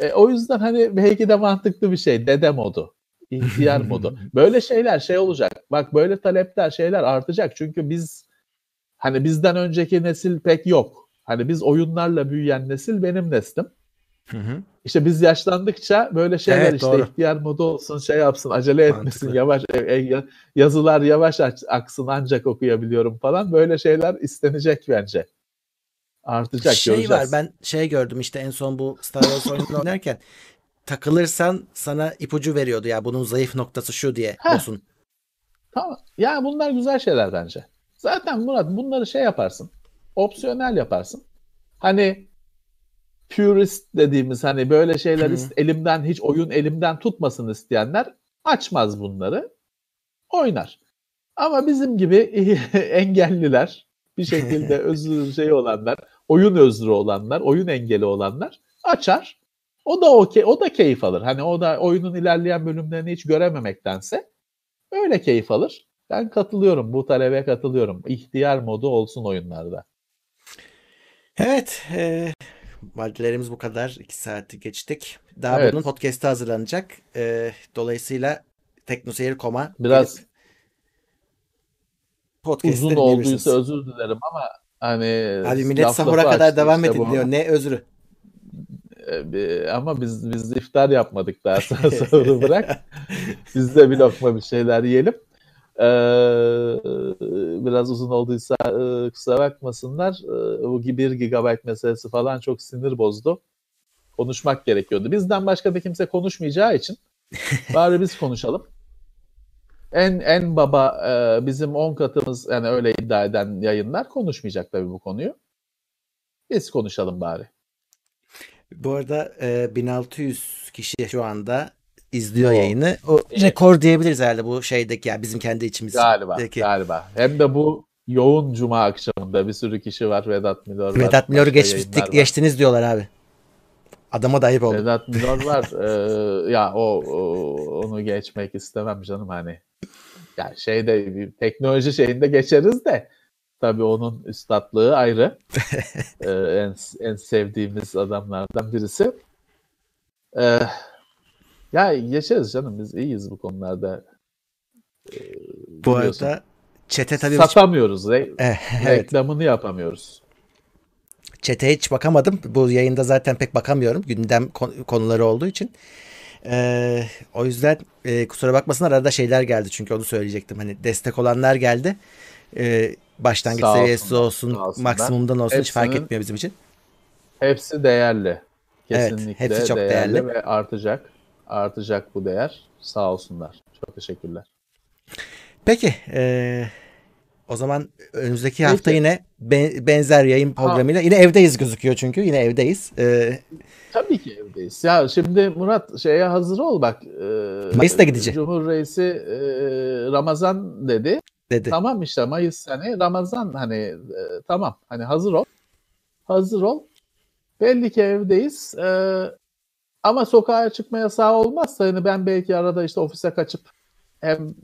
Speaker 3: E, o yüzden hani belki de mantıklı bir şey. Dede modu. ihtiyar modu. Böyle şeyler şey olacak. Bak böyle talepler şeyler artacak. Çünkü biz hani bizden önceki nesil pek yok. Hani biz oyunlarla büyüyen nesil benim neslim. Hı hı. İşte biz yaşlandıkça böyle şeyler evet, işte doğru. ihtiyar modu olsun şey yapsın acele etmesin Mantıklı. yavaş e, e, yazılar yavaş aksın ancak okuyabiliyorum falan böyle şeyler istenecek bence artacak
Speaker 2: şey
Speaker 3: göreceğiz.
Speaker 2: var ben şey gördüm işte en son bu Star Wars oyununu oynarken takılırsan sana ipucu veriyordu ya bunun zayıf noktası şu diye olsun.
Speaker 3: Tamam. Ya bunlar güzel şeyler bence. Zaten Murat bunları şey yaparsın. Opsiyonel yaparsın. Hani purist dediğimiz hani böyle şeyler ist- elimden hiç oyun elimden tutmasın isteyenler açmaz bunları. Oynar. Ama bizim gibi engelliler bir şekilde özür şey olanlar, oyun özrü olanlar, oyun engeli olanlar açar. O da okey, o da keyif alır. Hani o da oyunun ilerleyen bölümlerini hiç görememektense öyle keyif alır. Ben katılıyorum, bu talebe katılıyorum. İhtiyar modu olsun oyunlarda.
Speaker 2: Evet, e, maddelerimiz bu kadar. İki saati geçtik. Daha evet. bunun podcast'ı hazırlanacak. E, dolayısıyla teknoseyir.com'a
Speaker 3: biraz uzun olduysa özür dilerim ama hani
Speaker 2: Abi millet sahura kadar devam işte edin diyor. Ne özrü?
Speaker 3: Ee, ama biz biz iftar yapmadık daha sonra bırak. Biz de bir lokma bir şeyler yiyelim. Ee, biraz uzun olduysa e, kusura bakmasınlar. Ee, bu 1 GB meselesi falan çok sinir bozdu. Konuşmak gerekiyordu. Bizden başka da kimse konuşmayacağı için bari biz konuşalım en en baba e, bizim 10 katımız yani öyle iddia eden yayınlar konuşmayacak tabii bu konuyu. Biz konuşalım bari.
Speaker 2: Bu arada e, 1600 kişi şu anda izliyor o. yayını. O rekor diyebiliriz herhalde bu şeydeki yani bizim kendi içimiz.
Speaker 3: Galiba galiba. Hem de bu yoğun cuma akşamında bir sürü kişi var. Vedat Milor var.
Speaker 2: Vedat Milor'u geçtik, geçtiniz diyorlar abi. Adama da ayıp oldu.
Speaker 3: Vedat Milor var. ee, ya o, o onu geçmek istemem canım hani yani şeyde bir teknoloji şeyinde geçeriz de tabii onun üstadlığı ayrı. ee, en, en sevdiğimiz adamlardan birisi. Ee, ya geçeriz canım biz iyiyiz bu konularda.
Speaker 2: Ee, bu arada çete tabii
Speaker 3: satamıyoruz. Re- eh, evet. Reklamını yapamıyoruz.
Speaker 2: Çete hiç bakamadım. Bu yayında zaten pek bakamıyorum. Gündem konuları olduğu için. Ee, o yüzden e, kusura bakmasın arada şeyler geldi çünkü onu söyleyecektim. Hani destek olanlar geldi. Ee, Başlangıç
Speaker 3: Sağ
Speaker 2: seviyesi olsun,
Speaker 3: sağ olsunlar.
Speaker 2: maksimumdan olsun hiç fark
Speaker 3: Hepsinin-
Speaker 2: etmiyor bizim için.
Speaker 3: Hepsi değerli.
Speaker 2: Evet,
Speaker 3: Kesinlikle
Speaker 2: hepsi çok değerli.
Speaker 3: ve artacak. Artacak bu değer. Sağ olsunlar. Çok teşekkürler.
Speaker 2: Peki e, o zaman önümüzdeki
Speaker 3: Peki.
Speaker 2: hafta yine be- benzer yayın programıyla yine evdeyiz gözüküyor çünkü yine evdeyiz. E,
Speaker 3: Tabii ki evdeyiz. Ya şimdi Murat şeye hazır ol bak. E,
Speaker 2: Mayıs'ta gidecek.
Speaker 3: Cumhur Reisi e, Ramazan dedi.
Speaker 2: dedi.
Speaker 3: Tamam işte Mayıs hani Ramazan hani e, tamam hani hazır ol. Hazır ol. Belli ki evdeyiz. E, ama sokağa çıkma yasağı olmazsa hani ben belki arada işte ofise kaçıp hem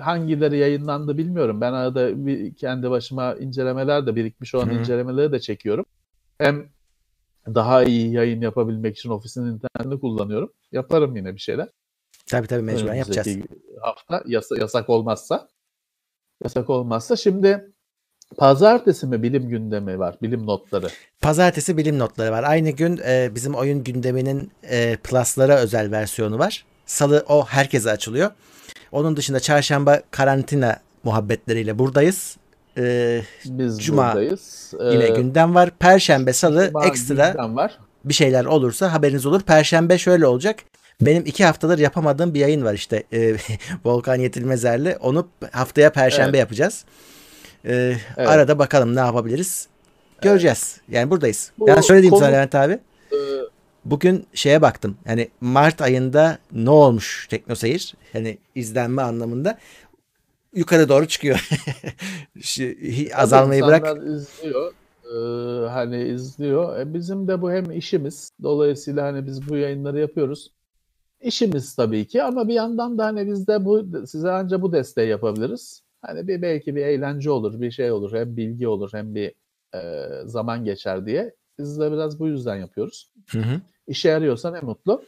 Speaker 3: hangileri yayınlandı bilmiyorum. Ben arada bir kendi başıma incelemeler de birikmiş olan
Speaker 2: Hı hı.
Speaker 3: incelemeleri de çekiyorum. Hem daha iyi yayın yapabilmek için ofisin internetini kullanıyorum. Yaparım yine bir şeyler.
Speaker 2: Tabii tabii mecburen yapacağız.
Speaker 3: Hafta yasa- yasak olmazsa. Yasak olmazsa. Şimdi pazartesi mi bilim gündemi var? Bilim notları.
Speaker 2: Pazartesi bilim notları var. Aynı gün e, bizim oyun gündeminin e, pluslara özel versiyonu var. Salı o herkese açılıyor. Onun dışında çarşamba karantina muhabbetleriyle buradayız. E,
Speaker 3: Biz
Speaker 2: Cuma
Speaker 3: buradayız.
Speaker 2: yine
Speaker 3: Ee,
Speaker 2: gündem var. Perşembe, salı
Speaker 3: Cuma
Speaker 2: ekstra
Speaker 3: var.
Speaker 2: bir şeyler olursa haberiniz olur. Perşembe şöyle olacak. Benim iki haftadır yapamadığım bir yayın var işte. E, Volkan Yetilmezer'le. Onu haftaya perşembe
Speaker 3: Evet.
Speaker 2: yapacağız. E,
Speaker 3: Evet.
Speaker 2: Arada bakalım ne yapabiliriz. Göreceğiz. Yani buradayız.
Speaker 3: Bu
Speaker 2: yani şöyle diyeyim
Speaker 3: konu-
Speaker 2: sana Levent abi.
Speaker 3: Ee,
Speaker 2: Bugün şeye baktım. Yani Mart ayında ne olmuş Teknoseyir? Hani izlenme anlamında yukarı doğru çıkıyor. Azalmayı bırak.
Speaker 3: İzliyor. Ee, hani izliyor. E, bizim de bu hem işimiz. Dolayısıyla hani biz bu yayınları yapıyoruz. İşimiz tabii ki ama bir yandan da hani biz de bu size anca bu desteği yapabiliriz. Hani bir belki bir eğlence olur, bir şey olur, hem bilgi olur, hem bir e, zaman geçer diye. Biz de biraz bu yüzden yapıyoruz.
Speaker 2: Hı hı.
Speaker 3: İşe yarıyorsa ne mutlu.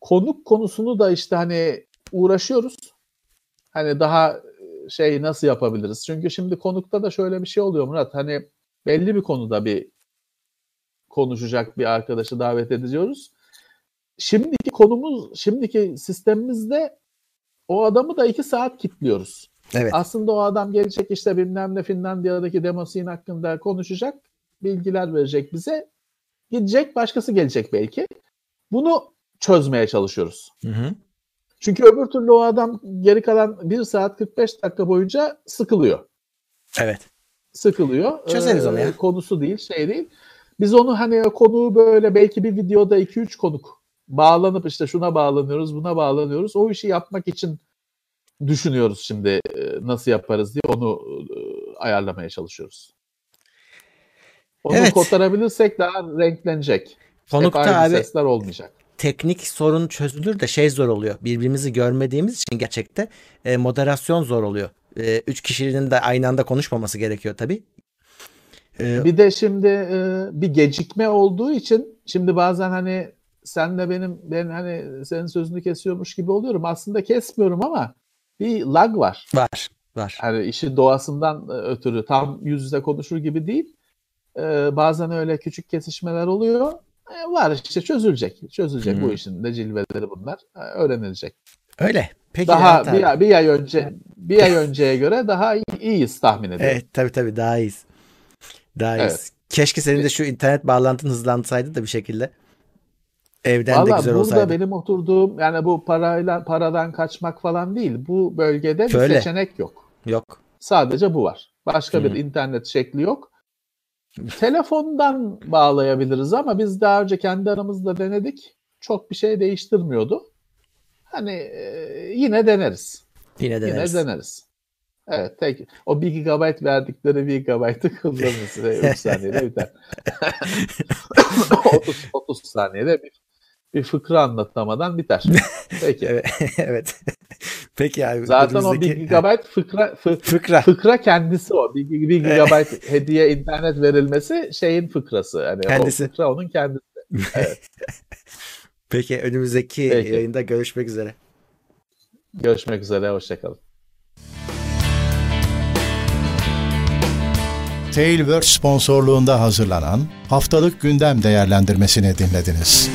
Speaker 3: Konuk konusunu da işte hani uğraşıyoruz. Hani daha şey nasıl yapabiliriz? Çünkü şimdi konukta da şöyle bir şey oluyor Murat. Hani belli bir konuda bir konuşacak bir arkadaşı davet ediyoruz. Şimdiki konumuz, şimdiki sistemimizde o adamı da iki saat kilitliyoruz.
Speaker 2: Evet.
Speaker 3: Aslında o adam gelecek işte bilmem ne Finlandiya'daki demosin hakkında konuşacak. Bilgiler verecek bize. Gidecek başkası gelecek belki. Bunu çözmeye çalışıyoruz.
Speaker 2: Hı hı.
Speaker 3: Çünkü öbür türlü o adam geri kalan 1 saat 45 dakika boyunca sıkılıyor.
Speaker 2: Evet.
Speaker 3: Sıkılıyor.
Speaker 2: Çözeriz onu ya.
Speaker 3: Konusu değil şey değil. Biz onu hani konuğu böyle belki bir videoda 2-3 konuk bağlanıp işte şuna bağlanıyoruz buna bağlanıyoruz. O işi yapmak için düşünüyoruz şimdi e, nasıl yaparız diye onu e, ayarlamaya çalışıyoruz. Onu
Speaker 2: Evet.
Speaker 3: kotarabilirsek daha renklenecek.
Speaker 2: Konukta
Speaker 3: Hep
Speaker 2: abi
Speaker 3: sesler olmayacak.
Speaker 2: teknik sorun çözülür de şey zor oluyor. Birbirimizi görmediğimiz için gerçekte e, moderasyon zor oluyor. E, üç kişinin de aynı anda konuşmaması gerekiyor tabii. E,
Speaker 3: Bir de şimdi e, bir gecikme olduğu için şimdi bazen hani senle benim ben hani senin sözünü kesiyormuş gibi oluyorum. Aslında kesmiyorum ama bir lag var.
Speaker 2: var. Var.
Speaker 3: Hani işin doğasından e, ötürü tam yüz yüze konuşur gibi değil. E, bazen öyle küçük kesişmeler oluyor. E, var işte çözülecek. Çözülecek
Speaker 2: Hı.
Speaker 3: bu işin de cilveleri bunlar. E, öğrenilecek.
Speaker 2: Öyle. Peki
Speaker 3: daha
Speaker 2: abi.
Speaker 3: bir, ay- bir ay önce bir ay önceye göre daha iyi- iyiyiz tahmin ediyorum.
Speaker 2: Evet tabii tabii daha iyiyiz. Daha iyiyiz.
Speaker 3: Evet.
Speaker 2: Keşke senin de şu internet bağlantın hızlansaydı da bir şekilde. Evden de
Speaker 3: Valla
Speaker 2: güzel
Speaker 3: burada
Speaker 2: olsaydı.
Speaker 3: benim oturduğum yani bu parayla paradan kaçmak falan değil. Bu bölgede bir
Speaker 2: Şöyle.
Speaker 3: seçenek yok.
Speaker 2: Yok.
Speaker 3: Sadece bu var. Başka
Speaker 2: Hı.
Speaker 3: bir internet şekli yok. Telefondan bağlayabiliriz ama biz daha önce kendi aramızda denedik. Çok bir şey değiştirmiyordu. Hani e, yine deneriz.
Speaker 2: Yine deneriz.
Speaker 3: Yine deneriz. Evet, tek o 1 GB verdikleri 1 GB'ı kullanırız. 3 saniyede biter. 30, 30 saniyede bir, bir fıkra anlatamadan biter. Peki.
Speaker 2: Evet. evet. Peki abi.
Speaker 3: Zaten o 1
Speaker 2: önümüzdeki-
Speaker 3: GB fıkra, fı-
Speaker 2: fıkra.
Speaker 3: fıkra kendisi o. 1, 1 GB hediye internet verilmesi şeyin fıkrası. Yani
Speaker 2: Kendisi.
Speaker 3: O fıkra onun kendisi.
Speaker 2: Peki önümüzdeki
Speaker 3: Peki.
Speaker 2: yayında görüşmek üzere.
Speaker 3: Görüşmek üzere. Hoşçakalın.
Speaker 1: Tailwords sponsorluğunda hazırlanan haftalık gündem değerlendirmesini dinlediniz.